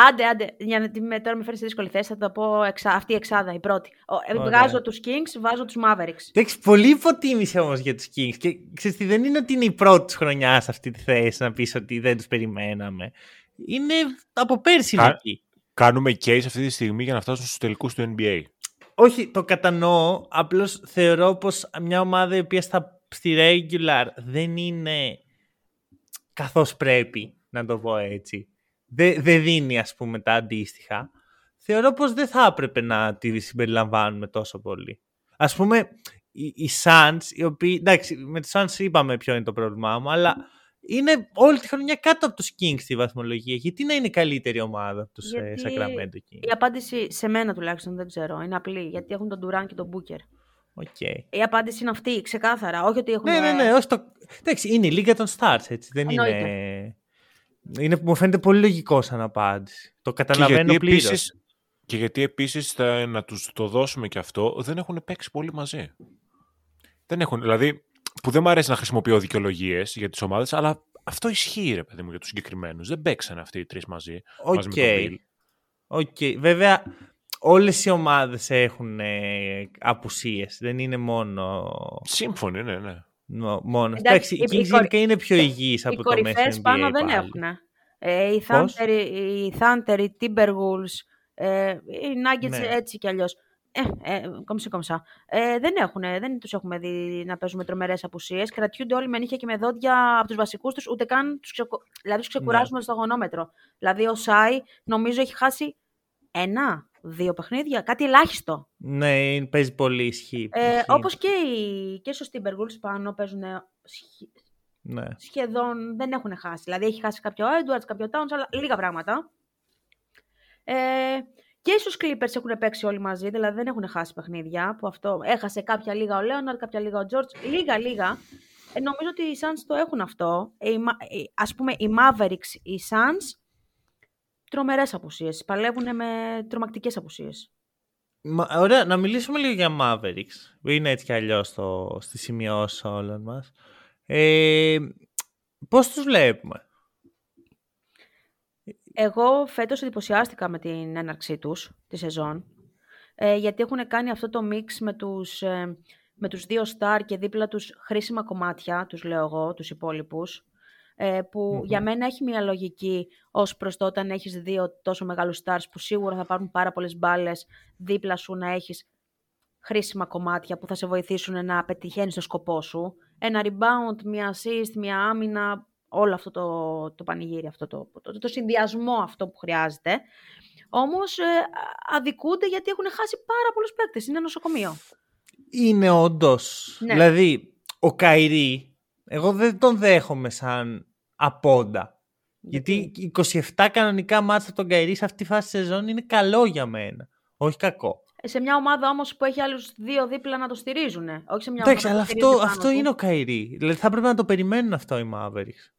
Άντε, άντε. Για να τη- με, τώρα με φέρεις σε δύσκολη θέση, θα το πω εξα, αυτή η εξάδα, η πρώτη. Ο, ε, Ωραία. βγάζω τους Kings, βάζω τους Mavericks. Εντάξει, πολύ υποτίμηση όμως για τους Kings. Και ξέρεις τι, δεν είναι ότι είναι η πρώτη τους χρονιά σε αυτή τη θέση να πεις ότι δεν τους περιμέναμε. Είναι από πέρσι Κα- είναι εκεί. Κάνουμε case αυτή τη στιγμή για να φτάσουν στους τελικούς του NBA. Όχι, το κατανοώ. Απλώς θεωρώ πως μια ομάδα η οποία στα, στη regular δεν είναι καθώς πρέπει, να το πω έτσι. Δεν δεν δίνει ας πούμε τα αντίστοιχα. Θεωρώ πως δεν θα έπρεπε να τη συμπεριλαμβάνουμε τόσο πολύ. Ας πούμε, οι, οι Suns, οι οποίοι, εντάξει, με τους Suns είπαμε ποιο είναι το πρόβλημά μου, αλλά είναι όλη τη χρονιά κάτω από τους Kings στη βαθμολογία. Γιατί να είναι καλύτερη ομάδα από τους ε, Γιατί Sacramento Kings; Η απάντηση σε μένα τουλάχιστον δεν ξέρω. Είναι απλή. Γιατί έχουν τον Durant και τον Booker. Οκ. Η απάντηση είναι αυτή, ξεκάθαρα. Όχι ότι έχουν. Ναι, ναι, ναι. Όχι το... Εντάξει, είναι η λίγκα των stars, έτσι. Δεν είναι... Εννοείται. είναι... Μου φαίνεται πολύ λογικό σαν απάντηση. Το καταλαβαίνω γιατί πλήρως. επίσης, και γιατί επίσης θα, να τους το δώσουμε και αυτό, δεν έχουν παίξει πολύ μαζί. Δεν έχουν, δηλαδή, που δεν μου αρέσει να χρησιμοποιώ δικαιολογίες για τις ομάδες, αλλά αυτό ισχύει, ρε παιδί μου, για τους συγκεκριμένους. Δεν παίξανε αυτοί οι τρεις μαζί, μαζί με τον Οκ. Beal. Οκ. Βέβαια, όλες οι ομάδες έχουν ε, απουσίες. Δεν είναι μόνο... Σύμφωνοι, ναι, ναι. μόνος. Εντάξει, οι Kings γενικά είναι πιο υγιείς από το μέσο NBA πάνω δεν πάλι. έχουν. Ε, οι, Thunder, οι Thunder, οι Timberwolves, ε, οι Nuggets Ναι. έτσι κι αλλιώς. Ε, ε, κομψή κομψά. Ε, δεν, έχουν, δεν τους έχουμε δει να παίζουν με τρομερές απουσίες. Κρατιούνται όλοι με νύχια και με δόντια από τους βασικούς τους, ούτε καν τους, ξεκου... δηλαδή, τους ξεκουράζουν στο αγωνόμετρο. Δηλαδή ο Σάι νομίζω έχει χάσει ένα, δύο παιχνίδια, κάτι ελάχιστο. Ναι, παίζει πολύ ισχύ. Ε, ισχύ. όπως και, οι, και στο Timberwolves πάνω παίζουν Ναι. σχεδόν δεν έχουν χάσει. Δηλαδή έχει χάσει κάποιο Edwards, κάποιο Towns, αλλά λίγα πράγματα. Ε, και στους Clippers έχουν παίξει όλοι μαζί, δηλαδή δεν έχουν χάσει παιχνίδια. Που αυτό έχασε κάποια λίγα ο Λέοναρ, κάποια λίγα ο George. Λίγα, λίγα. Ε, νομίζω ότι οι Suns το έχουν αυτό. Ε, οι Μα- ε, ας πούμε, οι Mavericks, οι Suns, τρομερές απουσίες. Παλεύουν με τρομακτικές απουσίες. Μα, ωραία, να μιλήσουμε λίγο για Mavericks. που Είναι έτσι κι αλλιώς στο, στη σημειώση όλων μας. Ε, πώς τους βλέπουμε; Εγώ φέτος εντυπωσιάστηκα με την έναρξή τους, τη σεζόν, ε, γιατί έχουν κάνει αυτό το μίξ με τους, ε, με τους δύο star και δίπλα τους χρήσιμα κομμάτια, τους λέω εγώ, τους υπόλοιπους, ε, που για μένα έχει μια λογική ως προς το όταν έχεις δύο τόσο μεγάλους stars που σίγουρα θα πάρουν πάρα πολλές μπάλες δίπλα σου να έχεις χρήσιμα κομμάτια που θα σε βοηθήσουν να πετυχαίνεις το σκοπό σου. Ένα rebound, μια assist, μια άμυνα, όλο αυτό το, το πανηγύρι, αυτό το, το, το συνδυασμό αυτό που χρειάζεται. Όμως ε, αδικούνται γιατί έχουν χάσει πάρα πολλούς παίκτες. Είναι νοσοκομείο. Είναι όντως. Ναι. Δηλαδή, ο Kyrie, εγώ δεν τον δέχομαι σαν απόντα. Γιατί 27 κανονικά μάτσα από τον Kyrie σε αυτή τη φάση της σεζόν είναι καλό για μένα. Όχι κακό. Ε, Σε μια ομάδα όμως που έχει άλλους δύο δίπλα να το στηρίζουν. Όχι σε μια Εντάξει, ομάδα αλλά που αυτό, στηρίζεται πάνω αυτό του. είναι ο Kyrie. Δηλαδή θα πρέπει να το περιμένουν αυτό οι Mavericks.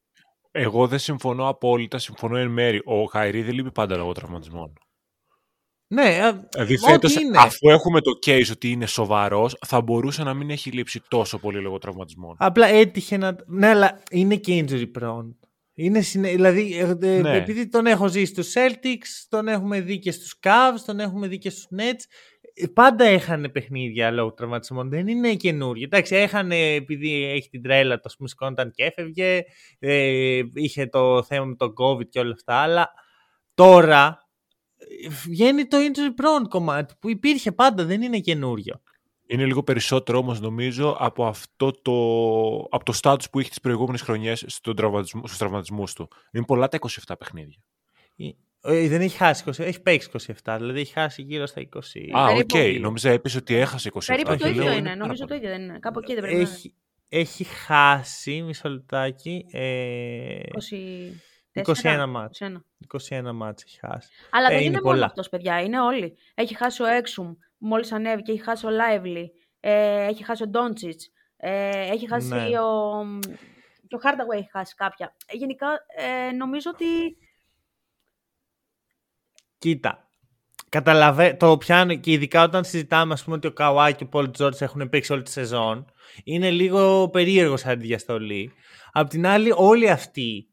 Εγώ δεν συμφωνώ απόλυτα, συμφωνώ εν μέρη. Ο Χαϊρή δεν λείπει πάντα λόγω τραυματισμών. Ναι, α, Δηλαδή ό,τι φέτος, είναι. αφού έχουμε το case ότι είναι σοβαρός, θα μπορούσε να μην έχει λείψει τόσο πολύ λόγω τραυματισμών. Απλά έτυχε να. Ναι, αλλά είναι και injury prone. Είναι συνε... Δηλαδή, ε, ε, Ναι. επειδή τον έχω ζήσει στους Celtics, τον έχουμε δει και στους Cavs, τον έχουμε δει και στους Nets, ε, πάντα έχανε παιχνίδια λόγω τραυματισμών. Δεν είναι καινούργιο. Εντάξει, έχανε επειδή έχει την τρέλα, το πούμε, σκόνταν και έφευγε, ε, είχε το θέμα με τον COVID και όλα αυτά, αλλά τώρα ε, βγαίνει το injury prone κομμάτι που υπήρχε πάντα, δεν είναι καινούριο. Είναι λίγο περισσότερο όμως νομίζω από αυτό το, από το status που είχε τις προηγούμενες χρονιές στον τραυματισμό, στους τραυματισμούς του. Είναι πολλά τα 27 παιχνίδια. Ε, δεν έχει χάσει 20, έχει παίξει 27, δηλαδή έχει χάσει γύρω στα 20. Α, οκ. περίπου- Νόμιζα είπες ότι έχασε 27. Περίπου Και το ίδιο λέω, είναι. πάρα Νομίζω το πολύ. ίδιο δεν είναι. Κάπου εκεί δεν πρέπει να είναι. έχει, έχει χάσει, μισό λεπτάκι, ε, 24. 21 μάτς. 21. 21 μάτς έχει χάσει. Αλλά Ε, δεν είναι είναι μόνο πολλά. αυτός, παιδιά. Είναι όλοι. Έχει χάσει ο Έξουμ, μόλις ανέβηκε. Έχει χάσει ο Lively. Ε, έχει χάσει ο Ντόντσιτς. Ε, έχει χάσει Ναι. ο... Και ο Hardaway έχει χάσει κάποια. Ε, γενικά, ε, νομίζω ότι... Κοίτα, καταλαβαίνω, το πιάνω και ειδικά όταν συζητάμε ας πούμε ότι ο Καουάι και ο Πολ Τζόρτς έχουν παίξει όλη τη σεζόν, είναι λίγο περίεργος σαν τη διαστολή. Απ' την άλλη όλοι αυτοί,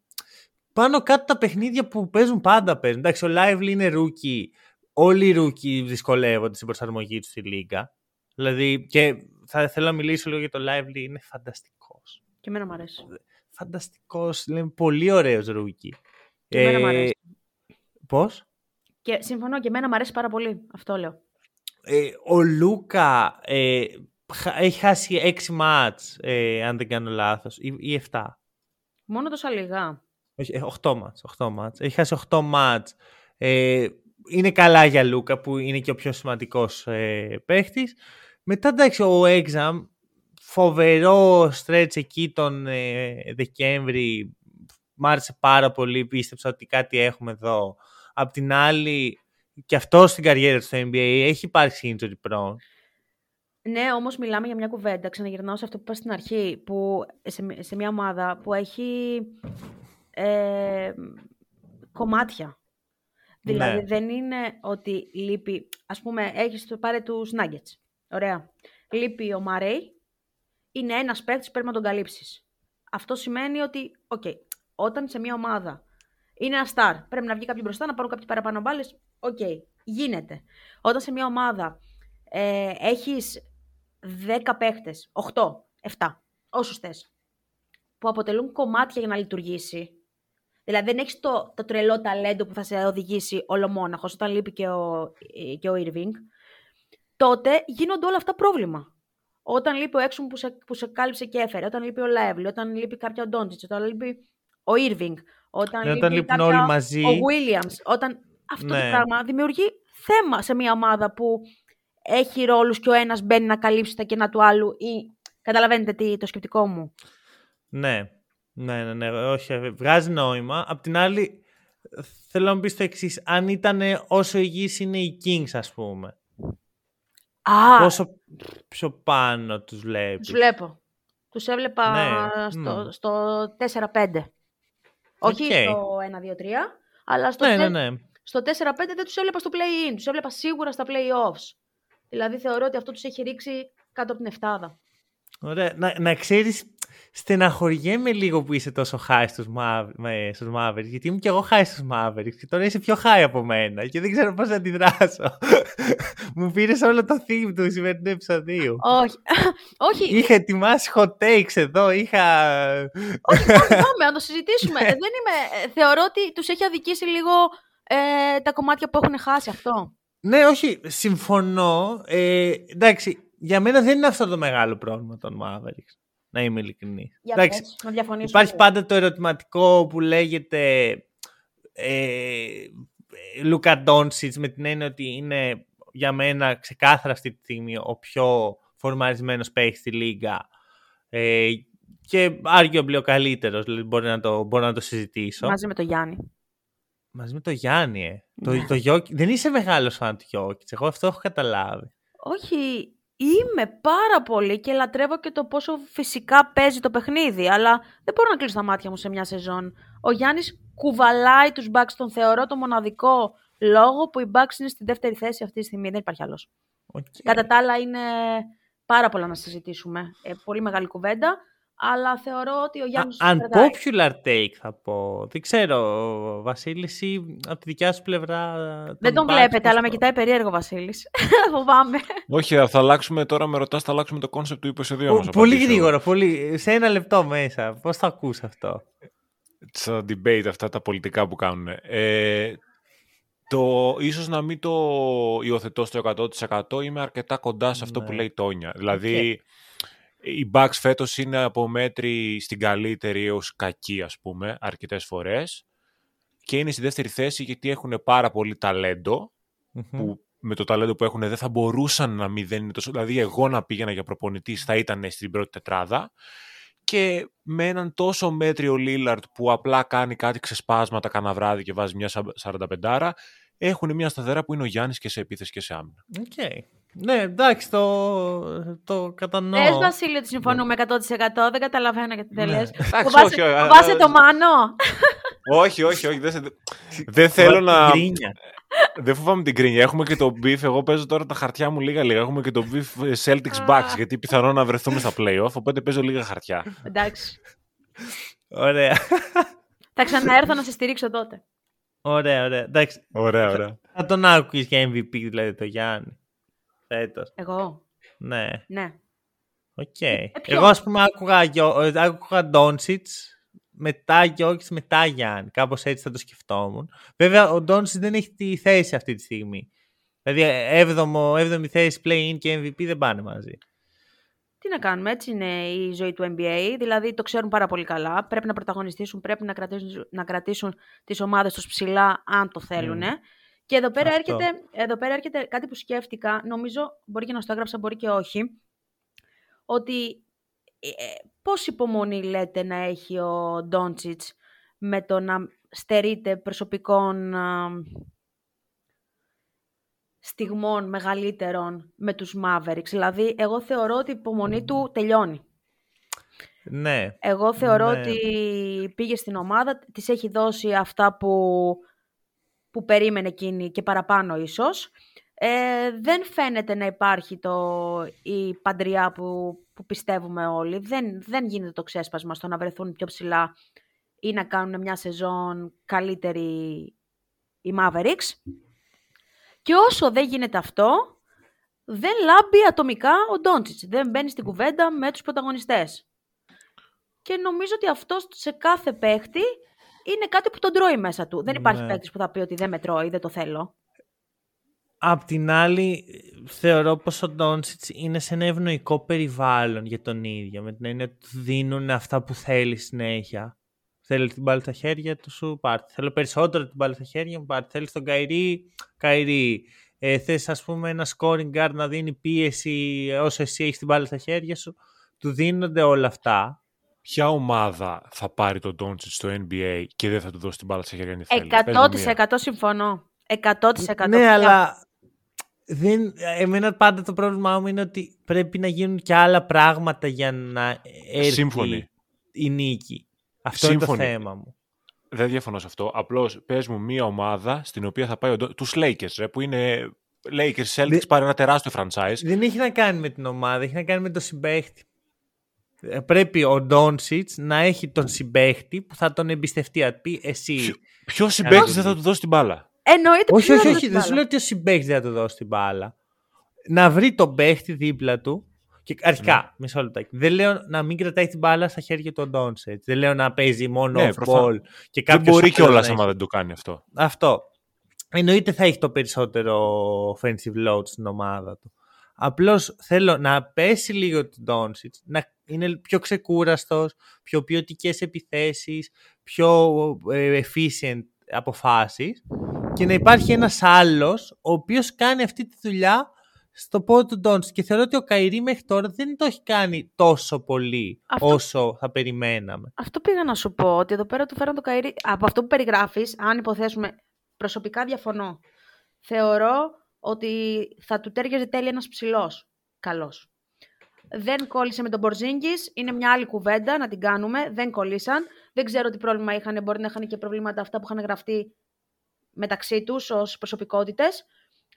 πάνω κάτω τα παιχνίδια που παίζουν πάντα παίζουν. Εντάξει, ο Lively είναι rookie, όλοι οι rookie δυσκολεύονται στην προσαρμογή τους στη λίγα. Δηλαδή, και θα θέλω να μιλήσω λίγο για το Lively, είναι φανταστικός. Και εμένα μου αρέσει. Φανταστικός, είναι πολύ ωραίος rookie. Και εμένα μου αρέσει. Πώς; Και συμφωνώ και εμένα μου αρέσει πάρα πολύ. Αυτό λέω. Ε, ο Λούκα ε, χα- έχει χάσει 6 μάτς, ε, αν δεν κάνω λάθος, ή, ή 7. Μόνο τόσα λίγα. Όχι, 8 μάτς, 8 μάτς. Έχει χάσει 8 μάτς. Ε, είναι καλά για Λούκα που είναι και ο πιο σημαντικός ε, παίχτης. Μετά εντάξει ο Exam, φοβερό stretch εκεί τον ε, Δεκέμβρη, μ' άρεσε πάρα πολύ, πίστεψα ότι κάτι έχουμε εδώ. Απ' την άλλη, και αυτό στην καριέρα του στο NBA έχει υπάρξει injury prone. Ναι, όμως μιλάμε για μια κουβέντα. Ξαναγυρνάω σε αυτό που είπα στην αρχή. Που σε, μ- σε μια ομάδα που έχει ε, κομμάτια. Δηλαδή Ναι. δεν είναι ότι λείπει. Ας πούμε, έχεις το πάρε τους Nuggets. Ωραία. Λείπει ο Μαρέι. Είναι ένας παίκτης που πρέπει να τον καλύψεις. Αυτό σημαίνει ότι, οκ, όταν σε μια ομάδα είναι ένα star, πρέπει να βγει κάποιοι μπροστά, να πάρουν κάποιοι παραπάνω μπάλες, οκ, γίνεται. Όταν σε μια ομάδα ε, έχεις 10 παίχτες, 8, 7, όσους θες, που αποτελούν κομμάτια για να λειτουργήσει. Δηλαδή δεν έχεις το, το τρελό ταλέντο που θα σε οδηγήσει ολομόναχος όταν λείπει και ο, και ο Irving, τότε γίνονται όλα αυτά πρόβλημα. Όταν λείπει ο Έξουμ που σε, που σε κάλυψε και έφερε, όταν λείπει ο Λέβλι, όταν λείπει κάποια ο Ντόντζιτς, όταν λείπει ο Irving, όταν, Ναι, λείπει όταν λείπουν κάποια, όλοι μαζί. ο Williams, όταν αυτό το Ναι. πράγμα δημιουργεί θέμα σε μια ομάδα που έχει ρόλους και ο ένας μπαίνει να καλύψει τα κενά του άλλου ή καταλαβαίνετε τι, το σκεπτικό μου; Ναι, ναι, ναι, ναι, όχι, ε, βγάζει νόημα. Απ' την άλλη, θέλω να μου πεις το εξής. Αν ήταν όσο υγιείς είναι οι Kings, ας πούμε, Α, πόσο πιο πάνω τους βλέπεις; τους βλέπω. Τους έβλεπα Ναι, στο, μμ. στο 4-5. Όχι Οκ. στο 1-2-3, αλλά στο, Ναι, τε- ναι, ναι. στο 4-5 δεν τους έβλεπα στο play-in. Τους έβλεπα σίγουρα στα play-offs. Δηλαδή θεωρώ ότι αυτό τους έχει ρίξει κάτω από την εφτάδα. Ωραία. Να, να ξέρεις, στεναχωριέμαι λίγο που είσαι τόσο high στους, Mav- με- στους Mavericks, γιατί ήμουν κι εγώ high στους Mavericks και τώρα είσαι πιο high από μένα και δεν ξέρω πώς να αντιδράσω. Μου πήρες όλο το theme του σημερινού επεισοδίου. όχι, όχι, Είχα ετοιμάσει hot takes εδώ, είχα... όχι, πάμε, να το συζητήσουμε. Ε, δεν είμαι, ε, θεωρώ ότι τους έχει αδικήσει λίγο ε, τα κομμάτια που έχουν χάσει αυτό. Ναι, όχι, συμφωνώ. Ε, εντάξει, για μένα δεν είναι αυτό το μεγάλο πρόβλημα των Mavericks. Να είμαι ειλικρινής. Για Εντάξει, πες, να διαφωνήσουμε. υπάρχει πάντα το ερωτηματικό που λέγεται ε, Λούκα Ντόνσιτς με την έννοια ότι είναι για μένα ξεκάθαρα αυτή τη στιγμή ο πιο φορμαρισμένος παίχτης στη λίγα ε, και arguably ο καλύτερος, δηλαδή μπορεί να το, μπορώ να το συζητήσω. Μαζί με τον Γιάννη. Μαζί με το Γιάννη, ε. Ναι. Το, το Jokic- δεν είσαι μεγάλος φαν του Γιώκητς, εγώ αυτό έχω καταλάβει. Όχι, είμαι πάρα πολύ και λατρεύω και το πόσο φυσικά παίζει το παιχνίδι, αλλά δεν μπορώ να κλείσω τα μάτια μου σε μια σεζόν. Ο Γιάννης κουβαλάει τους Bucks, τον θεωρώ το μοναδικό λόγο που οι Bucks είναι στη δεύτερη θέση αυτή τη στιγμή, δεν υπάρχει άλλος. Οκ. Κατά τα άλλα είναι πάρα πολλά να συζητήσουμε, ε, πολύ μεγάλη κουβέντα, αλλά θεωρώ ότι ο Γιάννης... Α- κρατάει. Unpopular take θα πω. Δεν ξέρω, Βασίλης, εσύ από τη δικιά σου πλευρά. Δεν τον Bucks, βλέπετε, πώς αλλά με το- κοιτάει περίεργο ο Βασίλης. Φοβάμαι. Όχι, θα αλλάξουμε τώρα, με ρωτάς, θα αλλάξουμε το κόνσεπτ του επεισοδίου. Πο- όμως, Πολύ απαντήσω. γρήγορα, πολύ, σε ένα λεπτό μέσα. Πώς θα ακούς αυτό; Στα debate αυτά τα πολιτικά που κάνουν. Ε, το, ίσως να μην το υιοθετώ στο 100% είμαι αρκετά κοντά σε αυτό Ναι. που λέει η Τόνια. Δηλαδή, οι Bucks φέτος είναι από μέτρη στην καλύτερη έως κακή, ας πούμε, αρκετές φορές. Και είναι στη δεύτερη θέση γιατί έχουν πάρα πολύ ταλέντο, που με το ταλέντο που έχουν δεν θα μπορούσαν να μην δεν είναι τόσο... Δηλαδή, εγώ να πήγαινα για προπονητής θα ήταν στην πρώτη τετράδα. Και με έναν τόσο μέτριο Λίλαρτ που απλά κάνει κάτι ξεσπάσματα κανένα βράδυ και βάζει μια 45 έχουν μια σταθερά που είναι ο Γιάννης και σε επίθεση και σε άμυνα. Οκ. Ναι, εντάξει, το, το κατανοώ. Πες Βασίλη ότι συμφωνούμε 100% δεν καταλαβαίνω γιατί δεν Ναι. λες. Εντάξει, Φοβάσαι, όχι, α, φοβάσαι α, το μάνο. όχι, όχι, όχι. Δεν, σε- δεν θέλω να... Γκρίνια. Δεν φοβάμαι την γκρίνια. Έχουμε και το beef. Εγώ παίζω τώρα τα χαρτιά μου λίγα-λίγα. Έχουμε και το beef ε, Celtics Bucks. γιατί πιθανόν να βρεθούμε στα playoff. Οπότε παίζω λίγα χαρτιά. Εντάξει. Ωραία. Θα ξαναέρθω να σε στηρίξω τότε. Ωραία, ωραία. Εντάξει, Ωραία, ωραία. θα τον άκουγες για MVP, δηλαδή το Γιάννη. Φέτος. Εγώ. Ναι. Ναι. Οκ. ποιο; Εγώ, ας πούμε, άκουγα, Γιο- ε, άκουγα Ντόνσιτς, μετά Γιόκιτς, μετά Γιάννη. Κάπως έτσι θα το σκεφτόμουν. Βέβαια, ο Ντόνσιτς δεν έχει τη θέση αυτή τη στιγμή. Δηλαδή, έβδομο, έβδομη θέση play-in και MVP δεν πάνε μαζί. Τι να κάνουμε, έτσι είναι η ζωή του NBA. Δηλαδή το ξέρουν πάρα πολύ καλά. Πρέπει να πρωταγωνιστήσουν, πρέπει να κρατήσουν, να κρατήσουν τις ομάδες τους ψηλά αν το θέλουν. Και εδώ πέρα, Αυτό. έρχεται, εδώ πέρα έρχεται κάτι που σκέφτηκα, νομίζω μπορεί και να στο έγραψα, μπορεί και όχι, ότι ε, ε, πώς υπομονή λέτε να έχει ο Ντόντσιτς με το να στερείται προσωπικών α, στιγμών μεγαλύτερων με τους Mavericks. Δηλαδή, εγώ θεωρώ ότι η υπομονή του τελειώνει. Ναι. Εγώ θεωρώ Ναι. ότι πήγε στην ομάδα, της έχει δώσει αυτά που, που περίμενε εκείνη και παραπάνω ίσως. Ε, δεν φαίνεται να υπάρχει το, η παντριά που, που πιστεύουμε όλοι. Δεν, δεν γίνεται το ξέσπασμα στο να βρεθούν πιο ψηλά ή να κάνουν μια σεζόν καλύτερη οι Mavericks. Και όσο δεν γίνεται αυτό, δεν λάμπει ατομικά ο Ντόντσιτς. Δεν μπαίνει στην κουβέντα με τους πρωταγωνιστές. και νομίζω ότι αυτός σε κάθε παίχτη είναι κάτι που τον τρώει μέσα του. Δεν υπάρχει Ναι. παίχτη που θα πει ότι δεν με τρώει, δεν το θέλω. Απ' την άλλη, θεωρώ πως ο Ντόνσιτς είναι σε ένα ευνοϊκό περιβάλλον για τον ίδιο. Με την έννοια ότι του δίνουν αυτά που θέλει συνέχεια. Θέλει την μπάλα στα χέρια του, σου πάρτε. Θέλω περισσότερο την μπάλα στα χέρια μου, πάρτε. Θέλει τον Καϊρή, Καϊρή. Ε, θες ας πούμε ένα scoring guard να δίνει πίεση όσο εσύ έχεις την μπάλα στα χέρια σου. Του δίνονται όλα αυτά. Ποια ομάδα θα πάρει τον Doncic στο NBA και δεν θα του δώσει την μπάλα στα χέρια αν θέλει. Πες μου μία. 100% συμφωνώ. 100%. Ναι, αλλά δεν, εμένα πάντα το πρόβλημά μου είναι ότι πρέπει να γίνουν και άλλα πράγματα για να έρθει Σύμφωνοι. η νίκη. Αυτό Σύμφωνοι. είναι το θέμα μου. Δεν διαφωνώ σε αυτό. Απλώς πες μου μία ομάδα στην οποία θα πάει ο Don- τους Lakers, ρε, που είναι Lakers Celtics, Δεν- πάρει ένα τεράστιο franchise. Δεν έχει να κάνει με την ομάδα, έχει να κάνει με τον συμπαίχτη. Ε, Πρέπει ο Ντόνσιτς να έχει τον συμπαίχτη που θα τον εμπιστευτεί. Να πει εσύ. Ποιο συμπαίκτη δεν θα του δώσει την μπάλα; Εννοείται όχι, ποιος όχι, θα όχι. δώσει Δεν σου μπάλα. λέω ότι ο συμπαίχτη δεν θα του δώσει την μπάλα. Να βρει τον παίχτη δίπλα του. Και αρχικά, Ναι. μισό λεπτάκι. Δεν λέω να μην κρατάει την μπάλα στα χέρια του ο Ντόνσιτς. Δεν λέω να παίζει μόνο Ναι, off προφανώς. ball. Και Δεν κάποιος μπορεί άλλος κιόλας να άμα έχει. δεν το κάνει αυτό. Αυτό. Εννοείται θα έχει το περισσότερο offensive load στην ομάδα του. Απλώς θέλω να πέσει λίγο τον Doncic, να είναι πιο ξεκούραστος, πιο ποιοτικές επιθέσεις, πιο ε, efficient αποφάσεις και να υπάρχει ένας άλλος ο οποίος κάνει αυτή τη δουλειά στο πόδι του Doncic. Και θεωρώ ότι ο Καϊρή μέχρι τώρα δεν το έχει κάνει τόσο πολύ Αυτό- όσο θα περιμέναμε. Αυτό πήγα να σου πω, ότι εδώ πέρα του φέραν το Καϊρή. Από αυτό που περιγράφεις, αν υποθέσουμε, προσωπικά διαφωνώ. Θεωρώ ότι θα του τέριαζε τέλεια ένας ψηλός, καλός. Δεν κόλλησε με τον Μπορζίνγκης, είναι μια άλλη κουβέντα να την κάνουμε, δεν κολλήσαν. Δεν ξέρω τι πρόβλημα είχαν, μπορεί να είχαν και προβλήματα αυτά που είχαν γραφτεί μεταξύ τους ως προσωπικότητες.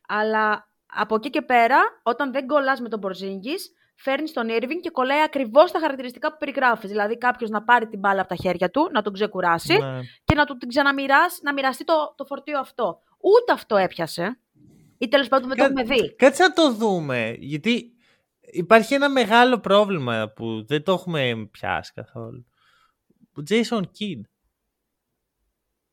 Αλλά από εκεί και πέρα, όταν δεν κολλάς με τον Μπορζίνγκης, φέρνεις τον Irving και κολλάει ακριβώς τα χαρακτηριστικά που περιγράφεις. Δηλαδή, κάποιος να πάρει την μπάλα από τα χέρια του, να τον ξεκουράσει Ναι. και να του την ξαναμοιράσει, να μοιραστεί το, το φορτίο αυτό. Ούτε αυτό έπιασε. Ή τέλος πάντων δεν το Κα- έχουμε δει. Κάτσε να το δούμε. Γιατί υπάρχει ένα μεγάλο πρόβλημα που δεν το έχουμε πιάσει καθόλου. Ο Jason Kidd.